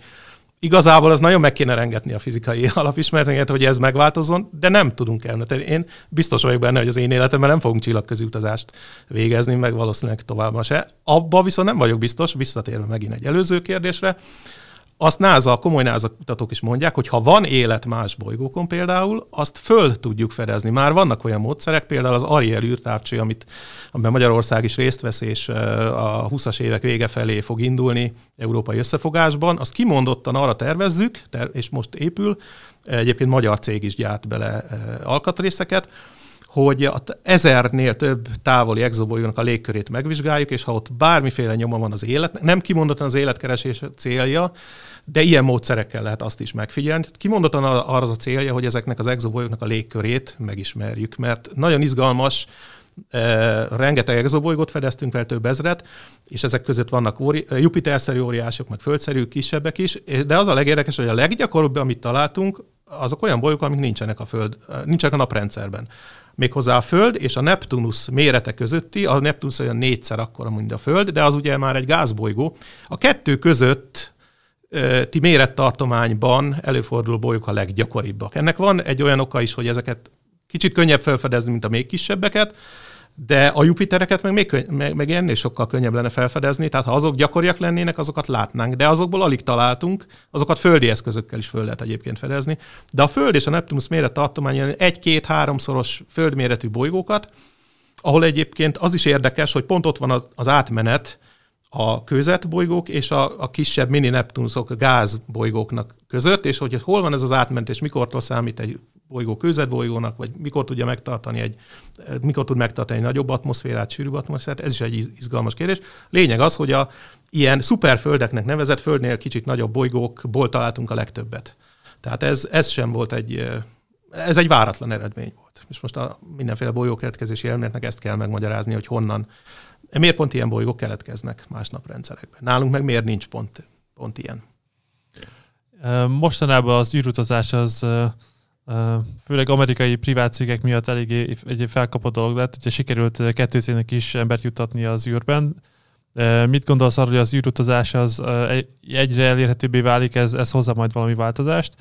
Igazából az nagyon meg kéne rengetni a fizikai alapismereteket, hogy ez megváltozzon, de nem tudunk el. Én biztos vagyok benne, hogy az én életemben nem fogunk csillagközi utazást végezni, meg valószínűleg továbbá se. Abba viszont nem vagyok biztos, visszatérve megint egy előző kérdésre, azt NASA, komoly NASA kutatók is mondják, hogy ha van élet más bolygókon például, azt föl tudjuk fedezni. Már vannak olyan módszerek, például az Ariel űrtávcső, amit, amiben Magyarország is részt vesz, és a 20-as évek vége felé fog indulni európai összefogásban. Azt kimondottan arra tervezzük, és most épül, egyébként magyar cég is gyárt bele alkatrészeket, hogy a ezernél több távoli exobolygónak a légkörét megvizsgáljuk, és ha ott bármiféle nyoma van az élet, nem kimondottan az életkeresés célja, de ilyen módszerekkel lehet azt is megfigyelni. Kimondottan arra az a célja, hogy ezeknek az exobolygóknak a légkörét megismerjük, mert nagyon izgalmas, e, rengeteg exobolygót fedeztünk fel, több ezret, és ezek között vannak óri- Jupiter-szerű óriások, meg földszerű kisebbek is, de az a legérdekes, hogy a leggyakoribb, amit találtunk, azok olyan bolygók, amik nincsenek a Föld, nincsenek a naprendszerben méghozzá a Föld és a Neptunus mérete közötti, a Neptunus olyan négyszer akkora, mint a Föld, de az ugye már egy gázbolygó. A kettő között ti mérettartományban előforduló bolygók a leggyakoribbak. Ennek van egy olyan oka is, hogy ezeket kicsit könnyebb felfedezni, mint a még kisebbeket, de a Jupitereket meg, még könny- meg, meg ennél sokkal könnyebb lenne felfedezni, tehát ha azok gyakoriak lennének, azokat látnánk, de azokból alig találtunk, azokat földi eszközökkel is föl lehet egyébként fedezni. De a Föld és a Neptunus méret tartomány egy-két-háromszoros földméretű bolygókat, ahol egyébként az is érdekes, hogy pont ott van az, az átmenet a kőzetbolygók és a, a kisebb mini Neptunusok, gázbolygóknak között, és hogy hol van ez az átmenet, és mikortól számít egy bolygó kőzetbolygónak, vagy mikor tudja megtartani egy, mikor tud megtartani egy nagyobb atmoszférát, sűrűbb atmoszférát, ez is egy izgalmas kérdés. Lényeg az, hogy a ilyen szuperföldeknek nevezett földnél kicsit nagyobb bolygókból találtunk a legtöbbet. Tehát ez, ez sem volt egy, ez egy váratlan eredmény volt. És most a mindenféle bolygókeletkezési elméletnek ezt kell megmagyarázni, hogy honnan, miért pont ilyen bolygók keletkeznek más naprendszerekben. Nálunk meg miért nincs pont, pont ilyen. Mostanában az űrutazás az főleg amerikai privát cégek miatt eléggé egy felkapott dolog lett, hogyha sikerült kettő cégnek is embert juttatni az űrben. Mit gondolsz arról, hogy az űrutazás az egyre elérhetőbbé válik, ez, ez hozza majd valami változást?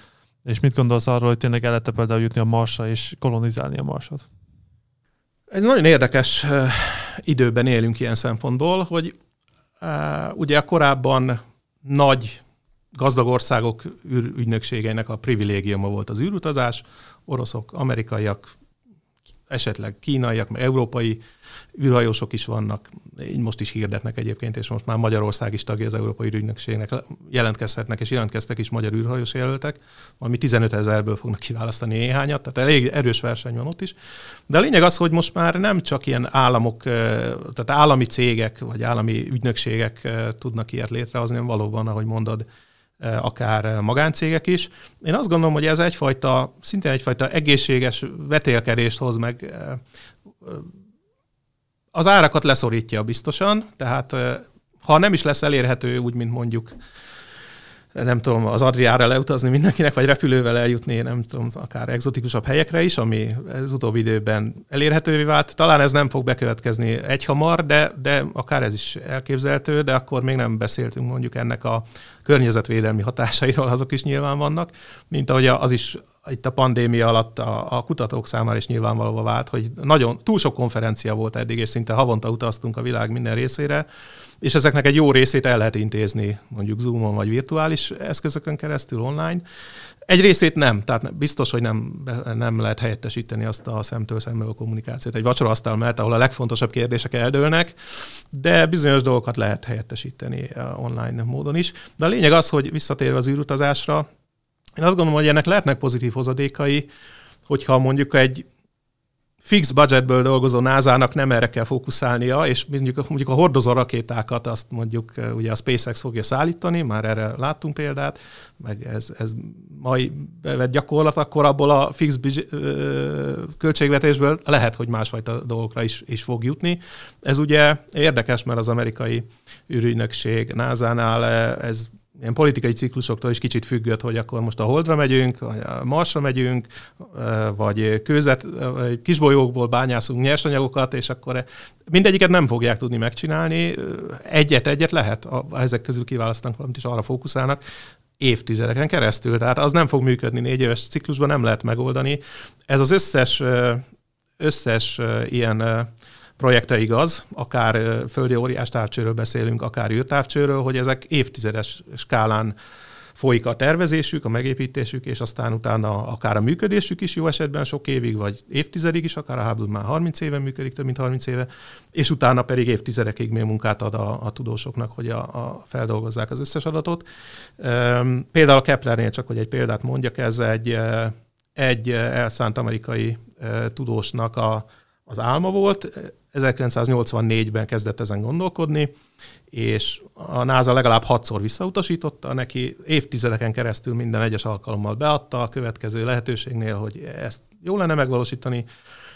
És mit gondolsz arról, hogy tényleg el lehet például jutni a Marsra és kolonizálni a Marsot? Ez nagyon érdekes időben élünk ilyen szempontból, hogy ugye korábban nagy gazdag országok ügynökségeinek a privilégiuma volt az űrutazás, oroszok, amerikaiak, esetleg kínaiak, meg európai űrhajósok is vannak, így most is hirdetnek egyébként, és most már Magyarország is tagja az Európai Ügynökségnek, jelentkezhetnek, és jelentkeztek is magyar űrhajós jelöltek, ami 15 ezerből fognak kiválasztani néhányat, tehát elég erős verseny van ott is. De a lényeg az, hogy most már nem csak ilyen államok, tehát állami cégek, vagy állami ügynökségek tudnak ilyet létrehozni, hanem valóban, ahogy mondod, akár magáncégek is. Én azt gondolom, hogy ez egyfajta, szintén egyfajta egészséges vetélkedést hoz meg. Az árakat leszorítja biztosan, tehát ha nem is lesz elérhető úgy, mint mondjuk nem tudom, az Adriára leutazni mindenkinek, vagy repülővel eljutni, nem tudom, akár exotikusabb helyekre is, ami az utóbbi időben elérhetővé vált. Talán ez nem fog bekövetkezni egyhamar, de, de akár ez is elképzelhető, de akkor még nem beszéltünk mondjuk ennek a környezetvédelmi hatásairól, azok is nyilván vannak, mint ahogy az is itt a pandémia alatt a, a kutatók számára is nyilvánvalóan vált, hogy nagyon túl sok konferencia volt eddig, és szinte havonta utaztunk a világ minden részére, és ezeknek egy jó részét el lehet intézni mondjuk Zoomon vagy virtuális eszközökön keresztül online. Egy részét nem, tehát biztos, hogy nem, nem lehet helyettesíteni azt a szemtől szembe a kommunikációt egy vacsoraasztal mellett, ahol a legfontosabb kérdések eldőlnek, de bizonyos dolgokat lehet helyettesíteni eh, online módon is. De a lényeg az, hogy visszatérve az űrutazásra, én azt gondolom, hogy ennek lehetnek pozitív hozadékai, hogyha mondjuk egy fix budgetből dolgozó NASA-nak nem erre kell fókuszálnia, és mondjuk, mondjuk a hordozó rakétákat azt mondjuk ugye a SpaceX fogja szállítani, már erre láttunk példát, meg ez, ez mai bevett gyakorlat, akkor abból a fix költségvetésből lehet, hogy másfajta dolgokra is, is fog jutni. Ez ugye érdekes, mert az amerikai űrügynökség NASA-nál ez ilyen politikai ciklusoktól is kicsit függött, hogy akkor most a Holdra megyünk, vagy a Marsra megyünk, vagy kőzet, vagy kisbolyókból bányászunk nyersanyagokat, és akkor mindegyiket nem fogják tudni megcsinálni. Egyet-egyet lehet, ezek közül kiválasztanak valamit, és arra fókuszálnak évtizedeken keresztül. Tehát az nem fog működni négy éves ciklusban, nem lehet megoldani. Ez az összes, összes ilyen projekte igaz, akár földi óriás távcsőről beszélünk, akár űrtávcsőről, hogy ezek évtizedes skálán folyik a tervezésük, a megépítésük, és aztán utána akár a működésük is jó esetben sok évig, vagy évtizedig is, akár a Hubble már 30 éve működik, több mint 30 éve, és utána pedig évtizedekig még munkát ad a, a tudósoknak, hogy a, a feldolgozzák az összes adatot. Például a Keplernél, csak hogy egy példát mondjak, ez egy, egy elszánt amerikai tudósnak a, az álma volt. 1984-ben kezdett ezen gondolkodni, és a NASA legalább hatszor visszautasította neki, évtizedeken keresztül minden egyes alkalommal beadta a következő lehetőségnél, hogy ezt jó lenne megvalósítani,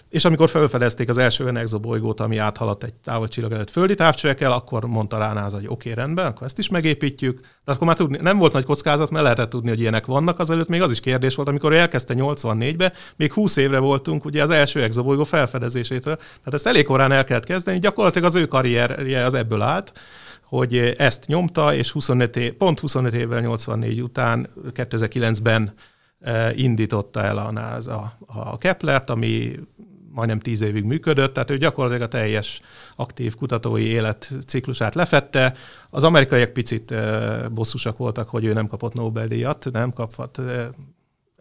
és amikor felfedezték az első olyan exobolygót, ami áthaladt egy távolcsillag előtt földi távcsövekkel, akkor mondta rá hogy oké, okay, rendben, akkor ezt is megépítjük. De akkor már tudni, nem volt nagy kockázat, mert lehetett tudni, hogy ilyenek vannak. Azelőtt még az is kérdés volt, amikor elkezdte 84-be, még 20 évre voltunk ugye az első exobolygó felfedezésétől. Tehát ezt elég korán el kellett kezdeni, gyakorlatilag az ő karrierje az ebből állt hogy ezt nyomta, és 25 év, pont 25 évvel 84 után, 2009-ben eh, indította el a NASA a Keplert, ami majdnem tíz évig működött, tehát ő gyakorlatilag a teljes aktív kutatói életciklusát lefette. Az amerikaiak picit bosszusak voltak, hogy ő nem kapott Nobel-díjat, nem kaphat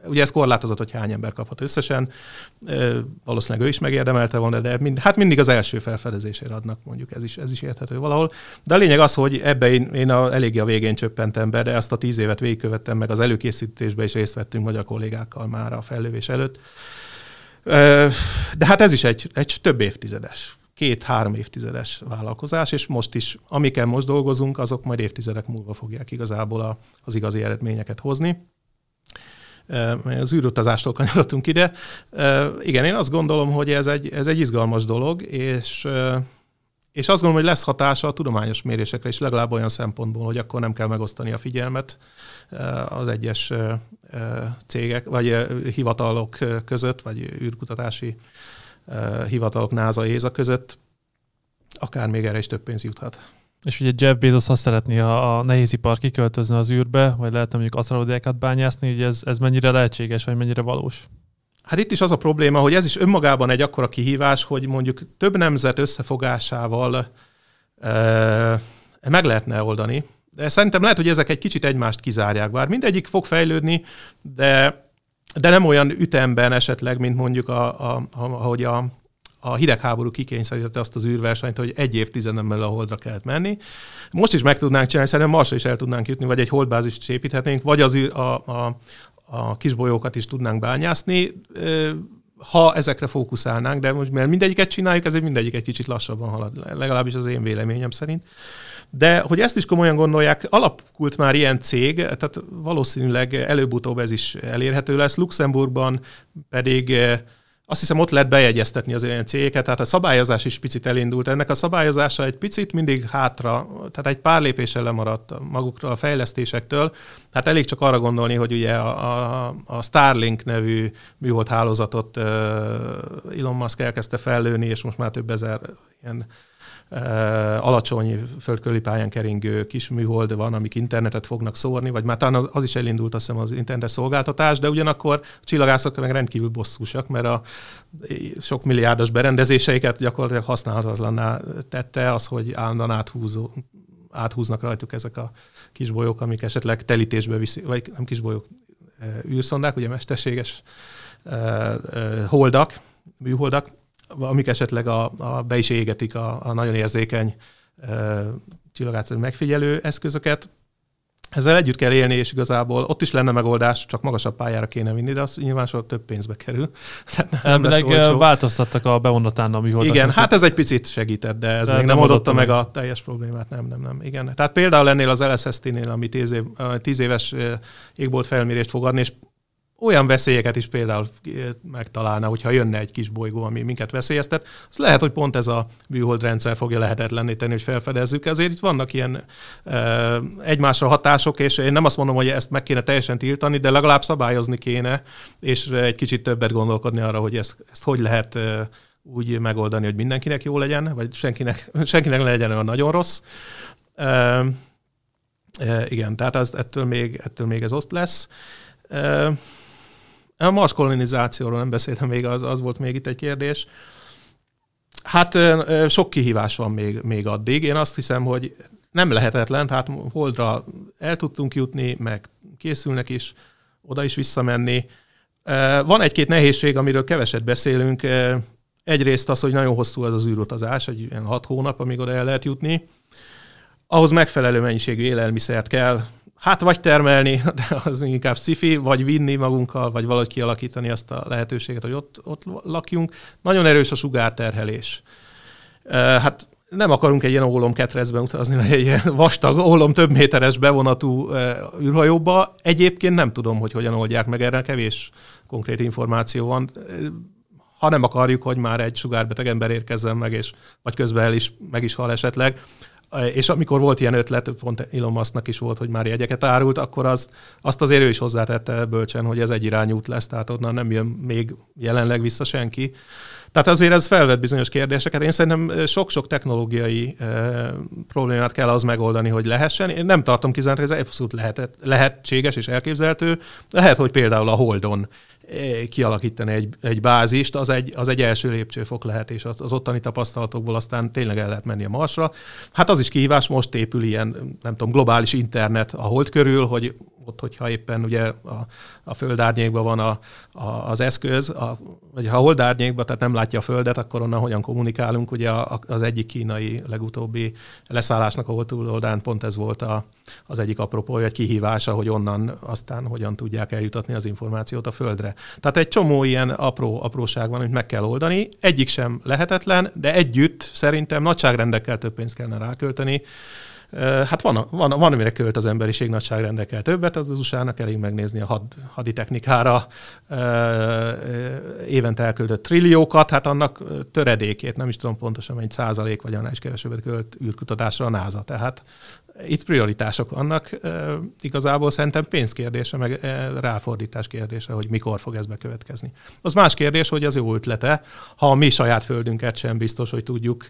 Ugye ez korlátozott, hogy hány ember kaphat összesen. Valószínűleg ő is megérdemelte volna, de mind, hát mindig az első felfedezésére adnak, mondjuk ez is, ez is érthető valahol. De a lényeg az, hogy ebbe én, én a, eléggé a végén csöppentem be, de ezt a tíz évet végigkövettem, meg az előkészítésbe is részt vettünk magyar kollégákkal már a fellövés előtt. De hát ez is egy, egy több évtizedes, két-három évtizedes vállalkozás, és most is, amikkel most dolgozunk, azok majd évtizedek múlva fogják igazából a, az igazi eredményeket hozni. Az űrutazástól kanyarodtunk ide. Igen, én azt gondolom, hogy ez egy, ez egy izgalmas dolog, és és azt gondolom, hogy lesz hatása a tudományos mérésekre is, legalább olyan szempontból, hogy akkor nem kell megosztani a figyelmet az egyes cégek, vagy hivatalok között, vagy űrkutatási hivatalok, NASA, ESA között, akár még erre is több pénz juthat. És ugye Jeff Bezos azt szeretné, ha a nehézipar kiköltözne az űrbe, vagy lehetne mondjuk asztralodiákat bányászni, hogy ez, ez mennyire lehetséges, vagy mennyire valós? Hát itt is az a probléma, hogy ez is önmagában egy akkora kihívás, hogy mondjuk több nemzet összefogásával e, meg lehetne oldani. De szerintem lehet, hogy ezek egy kicsit egymást kizárják, bár mindegyik fog fejlődni, de, de nem olyan ütemben esetleg, mint mondjuk a, a, ahogy a, a hidegháború kikényszerítette azt az űrversenyt, hogy egy évtizeden belül a holdra kellett menni. Most is meg tudnánk csinálni, szerintem Marsra is el tudnánk jutni, vagy egy holdbázist építhetnénk, vagy az űr, a, a, a kisbolyókat is tudnánk bányászni, ha ezekre fókuszálnánk, de most mert mindegyiket csináljuk, ezért mindegyik egy kicsit lassabban halad, legalábbis az én véleményem szerint. De hogy ezt is komolyan gondolják, alakult már ilyen cég, tehát valószínűleg előbb-utóbb ez is elérhető lesz. Luxemburgban pedig azt hiszem ott lehet bejegyeztetni az ilyen cégeket, tehát a szabályozás is picit elindult. Ennek a szabályozása egy picit mindig hátra, tehát egy pár lépéssel lemaradt magukra a fejlesztésektől. Tehát elég csak arra gondolni, hogy ugye a, a, a Starlink nevű műhold hálózatot uh, Elon Musk elkezdte fellőni, és most már több ezer ilyen alacsony földközi pályán keringő kis műhold van, amik internetet fognak szórni, vagy már talán az is elindult azt hiszem az internet szolgáltatás, de ugyanakkor a csillagászok meg rendkívül bosszúsak, mert a sok milliárdos berendezéseiket gyakorlatilag használhatatlanná tette az, hogy állandóan áthúzó, áthúznak rajtuk ezek a kisbolyók, amik esetleg telítésbe viszi, vagy nem kisbolyók, űrszondák, ugye mesterséges holdak, műholdak, amik esetleg a, a be is égetik a, a nagyon érzékeny e, csillagászati megfigyelő eszközöket. Ezzel együtt kell élni, és igazából ott is lenne megoldás, csak magasabb pályára kéne vinni, de az nyilván soha több pénzbe kerül. Elvileg változtattak a bevonatán a műholdak. Igen, hát ez egy picit segített, de ez de még nem, nem oldotta meg a teljes problémát, nem, nem, nem. Igen. Tehát például ennél az LSST-nél, ami tíz, év, tíz éves égbolt felmérést fog adni, és olyan veszélyeket is például megtalálna, hogyha jönne egy kis bolygó, ami minket veszélyeztet, az lehet, hogy pont ez a műholdrendszer fogja lehetetlenné tenni, hogy felfedezzük. Ezért itt vannak ilyen e, egymásra hatások, és én nem azt mondom, hogy ezt meg kéne teljesen tiltani, de legalább szabályozni kéne, és egy kicsit többet gondolkodni arra, hogy ezt, ezt hogy lehet e, úgy megoldani, hogy mindenkinek jó legyen, vagy senkinek, senkinek legyen olyan nagyon rossz. E, e, igen, tehát az, ettől, még, ettől még ez ott lesz. E, a Mars kolonizációról nem beszéltem még, az, az volt még itt egy kérdés. Hát sok kihívás van még, még addig. Én azt hiszem, hogy nem lehetetlen, tehát Holdra el tudtunk jutni, meg készülnek is oda is visszamenni. Van egy-két nehézség, amiről keveset beszélünk. Egyrészt az, hogy nagyon hosszú az az űrutazás, egy ilyen hat hónap, amíg oda el lehet jutni. Ahhoz megfelelő mennyiségű élelmiszert kell, hát vagy termelni, de az inkább sci vagy vinni magunkkal, vagy valahogy kialakítani azt a lehetőséget, hogy ott, ott lakjunk. Nagyon erős a sugárterhelés. Hát nem akarunk egy ilyen ólomketrezben utazni, vagy egy ilyen vastag ólom több méteres bevonatú űrhajóba. Egyébként nem tudom, hogy hogyan oldják meg, erre kevés konkrét információ van. Ha nem akarjuk, hogy már egy sugárbeteg ember érkezzen meg, és vagy közben el is, meg is hal esetleg, és amikor volt ilyen ötlet, pont Elon Musknak is volt, hogy már jegyeket árult, akkor az, azt azért ő is hozzátette bölcsen, hogy ez egy irányút lesz, tehát onnan nem jön még jelenleg vissza senki. Tehát azért ez felvet bizonyos kérdéseket. Én szerintem sok-sok technológiai e, problémát kell az megoldani, hogy lehessen. Én nem tartom kizárt, hogy ez abszolút lehet, lehetséges és elképzelhető. Lehet, hogy például a Holdon kialakítani egy, egy bázist, az egy, az egy első lépcsőfok lehet, és az, az ottani tapasztalatokból aztán tényleg el lehet menni a Marsra. Hát az is kihívás, most épül ilyen, nem tudom, globális internet a hold körül, hogy ott, hogyha éppen ugye a, a földárnyékban van a, a, az eszköz, a, vagy ha holdárnyékban, tehát nem látja a földet, akkor onnan hogyan kommunikálunk. Ugye a, az egyik kínai legutóbbi leszállásnak a hold túloldán pont ez volt a, az egyik apropó, egy kihívása, hogy onnan aztán hogyan tudják eljutatni az információt a földre. Tehát egy csomó ilyen apró apróság van, amit meg kell oldani. Egyik sem lehetetlen, de együtt szerintem nagyságrendekkel több pénzt kellene rákölteni. Hát van, van, van, amire költ az emberiség nagyságrendekkel többet, az az USA-nak elég megnézni a had, haditechnikára évente elköltött trilliókat, hát annak töredékét, nem is tudom pontosan mennyi százalék, vagy annál is kevesebbet költ űrkutatásra a NASA. Tehát itt prioritások vannak. Igazából szerintem pénzkérdése, meg ráfordítás kérdése, hogy mikor fog ez bekövetkezni. Az más kérdés, hogy az jó ötlete, ha a mi saját földünket sem biztos, hogy tudjuk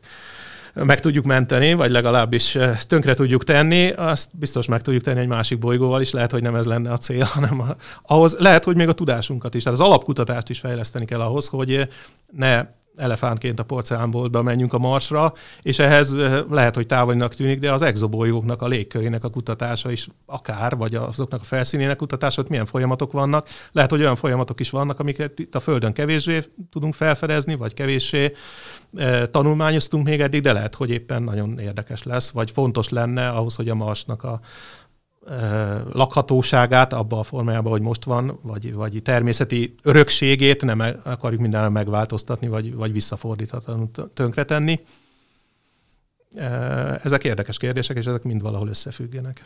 meg tudjuk menteni, vagy legalábbis tönkre tudjuk tenni, azt biztos meg tudjuk tenni egy másik bolygóval is, lehet, hogy nem ez lenne a cél, hanem a, ahhoz lehet, hogy még a tudásunkat is, tehát az alapkutatást is fejleszteni kell ahhoz, hogy ne elefántként a porcelánboltba menjünk a Marsra, és ehhez lehet, hogy távolinak tűnik, de az exobolygóknak a légkörének a kutatása is akár, vagy azoknak a felszínének kutatása, hogy milyen folyamatok vannak. Lehet, hogy olyan folyamatok is vannak, amiket itt a Földön kevésbé tudunk felfedezni, vagy kevéssé tanulmányoztunk még eddig, de lehet, hogy éppen nagyon érdekes lesz, vagy fontos lenne ahhoz, hogy a Marsnak a, lakhatóságát abban a formájában, hogy most van, vagy, vagy természeti örökségét nem akarjuk mindenre megváltoztatni, vagy, vagy visszafordíthatatlanul tönkretenni. Ezek érdekes kérdések, és ezek mind valahol összefüggenek.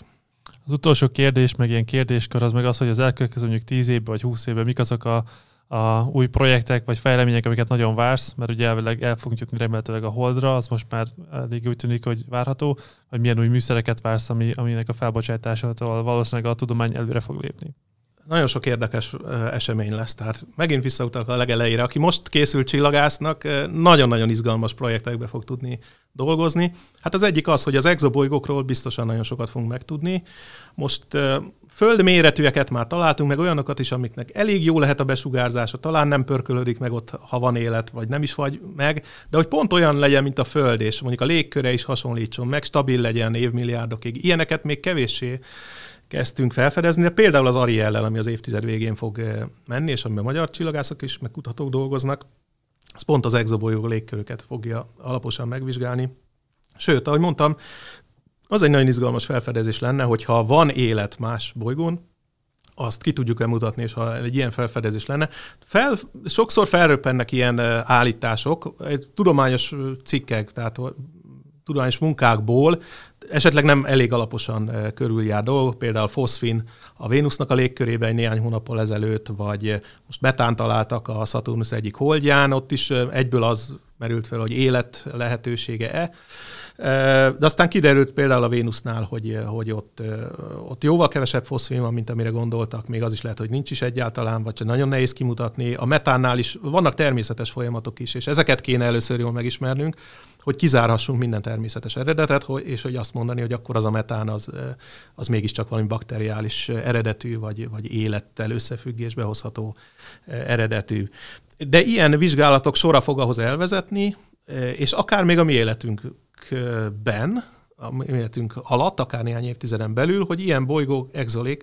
Az utolsó kérdés, meg ilyen kérdéskör, az meg az, hogy az elkövetkező mondjuk 10 évben vagy 20 évben mik azok a a új projektek vagy fejlemények, amiket nagyon vársz, mert ugye elvileg el fogunk jutni remélhetőleg a Holdra, az most már elég úgy tűnik, hogy várható, vagy milyen új műszereket vársz, ami, aminek a felbocsátásától valószínűleg a tudomány előre fog lépni nagyon sok érdekes esemény lesz. Tehát megint visszautalok a legelejére. Aki most készült csillagásznak, nagyon-nagyon izgalmas projektekbe fog tudni dolgozni. Hát az egyik az, hogy az exobolygókról biztosan nagyon sokat fogunk megtudni. Most földméretűeket már találtunk, meg olyanokat is, amiknek elég jó lehet a besugárzása, talán nem pörkölődik meg ott, ha van élet, vagy nem is vagy meg, de hogy pont olyan legyen, mint a Föld, és mondjuk a légköre is hasonlítson meg, stabil legyen évmilliárdokig. Ilyeneket még kevéssé kezdtünk felfedezni, de például az Ariellel, ami az évtized végén fog eh, menni, és amiben magyar csillagászok is, meg kutatók dolgoznak, az pont az exobolyó légköröket fogja alaposan megvizsgálni. Sőt, ahogy mondtam, az egy nagyon izgalmas felfedezés lenne, hogyha van élet más bolygón, azt ki tudjuk-e mutatni, és ha egy ilyen felfedezés lenne. Fel, sokszor felröppennek ilyen állítások, tudományos cikkek, tehát tudományos munkákból esetleg nem elég alaposan körüljár dolgok, például foszfin a Vénusznak a légkörében néhány hónappal ezelőtt, vagy most metán találtak a Saturnus egyik holdján, ott is egyből az merült fel, hogy élet lehetősége-e. De aztán kiderült például a Vénusznál, hogy, hogy ott, ott jóval kevesebb foszfin van, mint amire gondoltak, még az is lehet, hogy nincs is egyáltalán, vagy csak nagyon nehéz kimutatni. A metánnál is vannak természetes folyamatok is, és ezeket kéne először jól megismernünk, hogy kizárhassunk minden természetes eredetet, és hogy azt mondani, hogy akkor az a metán az, az mégiscsak valami bakteriális eredetű, vagy, vagy élettel összefüggésbe hozható eredetű. De ilyen vizsgálatok sora fog ahhoz elvezetni, és akár még a mi életünkben, a életünk alatt, akár néhány évtizeden belül, hogy ilyen bolygók,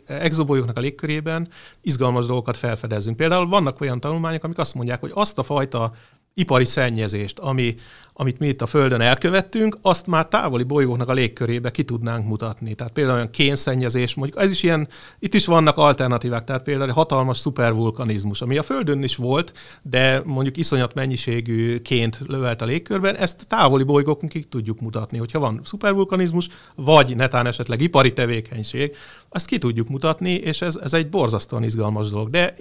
exobolygóknak a légkörében izgalmas dolgokat felfedezünk. Például vannak olyan tanulmányok, amik azt mondják, hogy azt a fajta ipari szennyezést, ami, amit mi itt a Földön elkövettünk, azt már távoli bolygóknak a légkörébe ki tudnánk mutatni. Tehát például olyan kénszennyezés, mondjuk ez is ilyen, itt is vannak alternatívák, tehát például egy hatalmas szupervulkanizmus, ami a Földön is volt, de mondjuk iszonyat mennyiségű ként lövelt a légkörben, ezt távoli bolygókig tudjuk mutatni. Hogyha van szupervulkanizmus, vagy netán esetleg ipari tevékenység, azt ki tudjuk mutatni, és ez, ez egy borzasztóan izgalmas dolog. De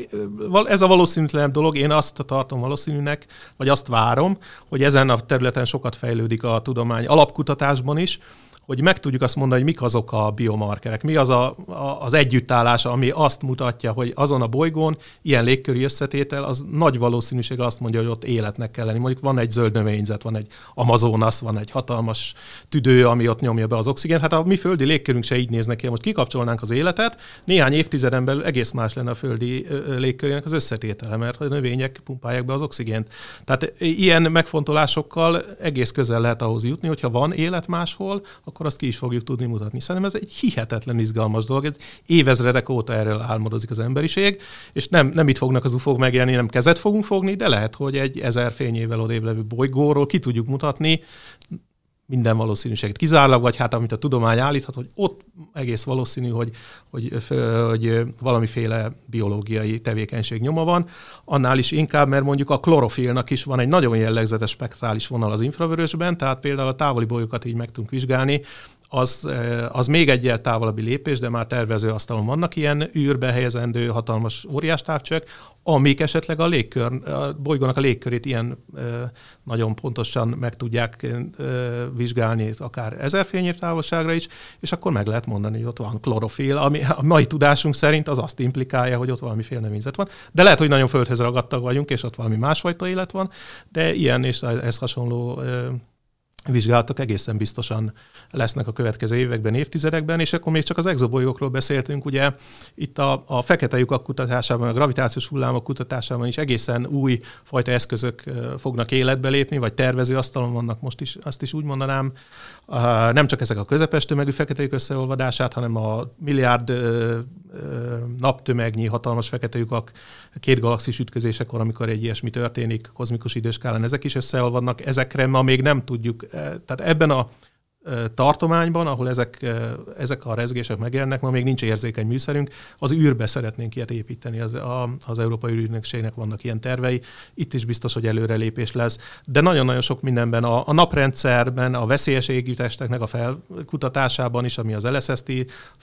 ez a valószínűtlen dolog, én azt tartom valószínűnek, vagy azt várom, hogy ezen a területen sokat fejlődik a tudomány alapkutatásban is, hogy meg tudjuk azt mondani, hogy mik azok a biomarkerek, mi az a, a, az együttállás, ami azt mutatja, hogy azon a bolygón ilyen légköri összetétel, az nagy valószínűséggel azt mondja, hogy ott életnek kell lenni. Mondjuk van egy zöld növényzet, van egy Amazonas, van egy hatalmas tüdő, ami ott nyomja be az oxigént. Hát a mi földi légkörünk se így néznek ki. Most kikapcsolnánk az életet, néhány évtizeden belül egész más lenne a földi légkörének az összetétele, mert a növények pumpálják be az oxigént. Tehát ilyen megfontolásokkal egész közel lehet ahhoz jutni, hogyha van élet máshol, akkor azt ki is fogjuk tudni mutatni. Szerintem ez egy hihetetlen izgalmas dolog. Ez évezredek óta erről álmodozik az emberiség, és nem, nem itt fognak az ufók megjelenni, nem kezet fogunk fogni, de lehet, hogy egy ezer fényével odébb levő bolygóról ki tudjuk mutatni minden valószínűséget kizárólag, vagy hát amit a tudomány állíthat, hogy ott egész valószínű, hogy, hogy, hogy valamiféle biológiai tevékenység nyoma van, annál is inkább, mert mondjuk a klorofilnak is van egy nagyon jellegzetes spektrális vonal az infravörösben, tehát például a távoli bolyokat így meg tudunk vizsgálni, az, az még egyel távolabbi lépés, de már tervező asztalon vannak ilyen űrbe helyezendő hatalmas óriás távcsők, amik esetleg a, légkör, a bolygónak a légkörét ilyen nagyon pontosan meg tudják vizsgálni, akár ezer fényév távolságra is, és akkor meg lehet mondani, hogy ott van klorofil, ami a mai tudásunk szerint az azt implikálja, hogy ott valamiféle növényzet van. De lehet, hogy nagyon földhöz ragadtak vagyunk, és ott valami másfajta élet van, de ilyen és ez hasonló vizsgálatok egészen biztosan lesznek a következő években, évtizedekben, és akkor még csak az exobolyókról beszéltünk, ugye itt a, a fekete lyukak kutatásában, a gravitációs hullámok kutatásában is egészen új fajta eszközök fognak életbe lépni, vagy tervező asztalon vannak most is, azt is úgy mondanám, nem csak ezek a közepes tömegű fekete lyuk összeolvadását, hanem a milliárd naptömegnyi hatalmas fekete lyukak két galaxis ütközésekor, amikor egy ilyesmi történik kozmikus időskálán, ezek is összeolvadnak, ezekre ma még nem tudjuk, tehát ebben a tartományban, ahol ezek, ezek a rezgések megjelennek, ma még nincs érzékeny műszerünk, az űrbe szeretnénk ilyet építeni, az, a, az Európai űrügynökségnek vannak ilyen tervei, itt is biztos, hogy előrelépés lesz, de nagyon-nagyon sok mindenben, a, a naprendszerben, a veszélyes égitesteknek a felkutatásában is, ami az LSST,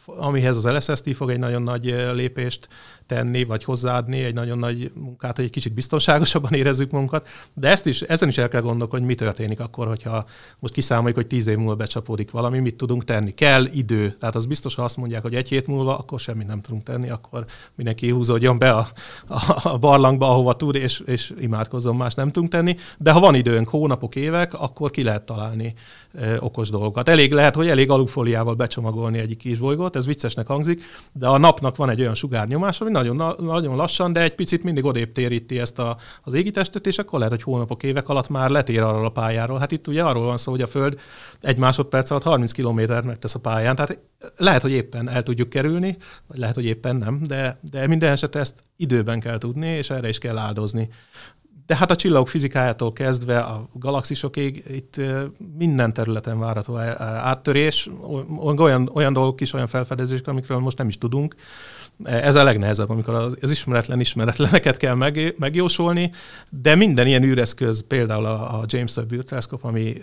amihez az LSST fog egy nagyon nagy lépést tenni, vagy hozzáadni egy nagyon nagy munkát, hogy egy kicsit biztonságosabban érezzük magunkat, de ezt is, ezen is el kell gondolkodni, hogy mi történik akkor, hogyha most kiszámoljuk, hogy tíz év múlva becsapódik valami, mit tudunk tenni. Kell idő. Tehát az biztos, ha azt mondják, hogy egy hét múlva, akkor semmit nem tudunk tenni, akkor mindenki húzódjon be a, a, a barlangba, ahova tud, és, és imádkozzon, más nem tudunk tenni. De ha van időnk, hónapok, évek, akkor ki lehet találni ö, okos dolgokat. Elég lehet, hogy elég alufóliával becsomagolni egy kis bolygót, ez viccesnek hangzik, de a napnak van egy olyan sugárnyomás, ami nagyon, nagyon lassan, de egy picit mindig odébb téríti ezt a, az égitestet, és akkor lehet, hogy hónapok, évek alatt már letér arról a pályáról. Hát itt ugye arról van szó, hogy a Föld egy másodperc alatt 30 kilométert megtesz a pályán, tehát lehet, hogy éppen el tudjuk kerülni, vagy lehet, hogy éppen nem, de, de minden esetre ezt időben kell tudni, és erre is kell áldozni. De hát a csillagok fizikájától kezdve a galaxisokig itt minden területen várható áttörés, olyan, olyan dolgok is, olyan felfedezések, amikről most nem is tudunk, ez a legnehezebb, amikor az ismeretlen ismeretleneket kell meg, megjósolni, de minden ilyen űreszköz, például a, James Webb űrteleszkop, ami,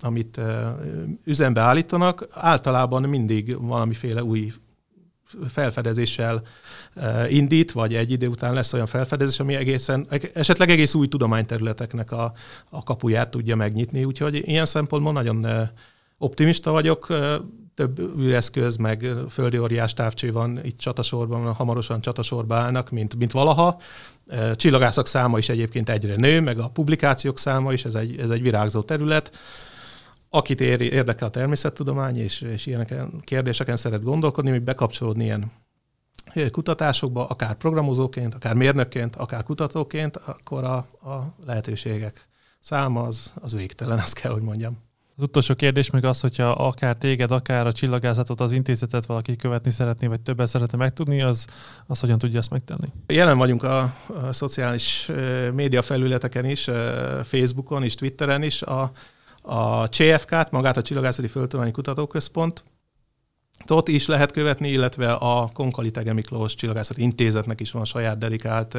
amit üzembe állítanak, általában mindig valamiféle új felfedezéssel indít, vagy egy idő után lesz olyan felfedezés, ami egészen, esetleg egész új tudományterületeknek a, a kapuját tudja megnyitni. Úgyhogy ilyen szempontból nagyon optimista vagyok több űreszköz, meg földi óriás távcső van itt csatasorban, hamarosan csatasorba állnak, mint, mint valaha. Csillagászok száma is egyébként egyre nő, meg a publikációk száma is, ez egy, ez egy virágzó terület. Akit ér, érdekel a természettudomány, és, és ilyen kérdéseken szeret gondolkodni, hogy bekapcsolódni ilyen kutatásokba, akár programozóként, akár mérnökként, akár kutatóként, akkor a, a lehetőségek száma az, az végtelen, azt kell, hogy mondjam. Az utolsó kérdés meg az, hogyha akár téged, akár a csillagászatot, az intézetet valaki követni szeretné, vagy többet szeretne megtudni, az, az hogyan tudja ezt megtenni? Jelen vagyunk a, a szociális média felületeken is, Facebookon és Twitteren is. A, a CFK-t, magát a Csillagászati Földtudományi Kutatóközpont, ott is lehet követni, illetve a Konkali Tege Miklós Csillagászati Intézetnek is van saját dedikált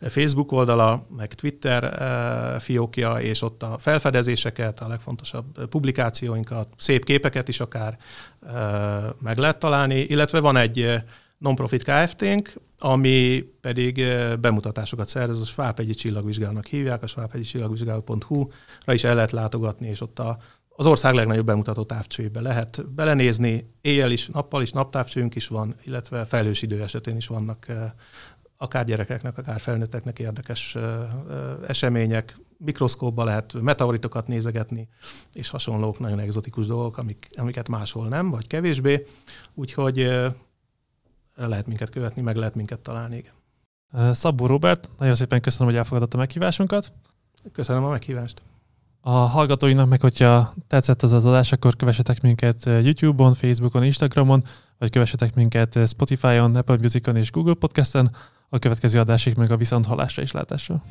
Facebook oldala, meg Twitter fiókja, és ott a felfedezéseket, a legfontosabb publikációinkat, szép képeket is akár meg lehet találni, illetve van egy non-profit Kft-nk, ami pedig bemutatásokat szervez, a Svábhegyi csillagvizsgálnak hívják, a svábhegyi-csillagvizsgáló.hu-ra is el lehet látogatni, és ott a, az ország legnagyobb bemutató távcsőjébe lehet belenézni, éjjel is, nappal is, naptávcsőnk is van, illetve felhős idő esetén is vannak akár gyerekeknek, akár felnőtteknek érdekes események, mikroszkópba lehet meteoritokat nézegetni, és hasonlók, nagyon egzotikus dolgok, amik, amiket máshol nem, vagy kevésbé. Úgyhogy lehet minket követni, meg lehet minket találni. Igen. Szabó Robert, nagyon szépen köszönöm, hogy elfogadott a meghívásunkat. Köszönöm a meghívást. A hallgatóinak meg, hogyha tetszett az az adás, akkor kövessetek minket YouTube-on, Facebookon, Instagramon, vagy kövessetek minket Spotify-on, Apple Music-on és Google Podcast-en. A következő adásig meg a viszont hallásra is látásra.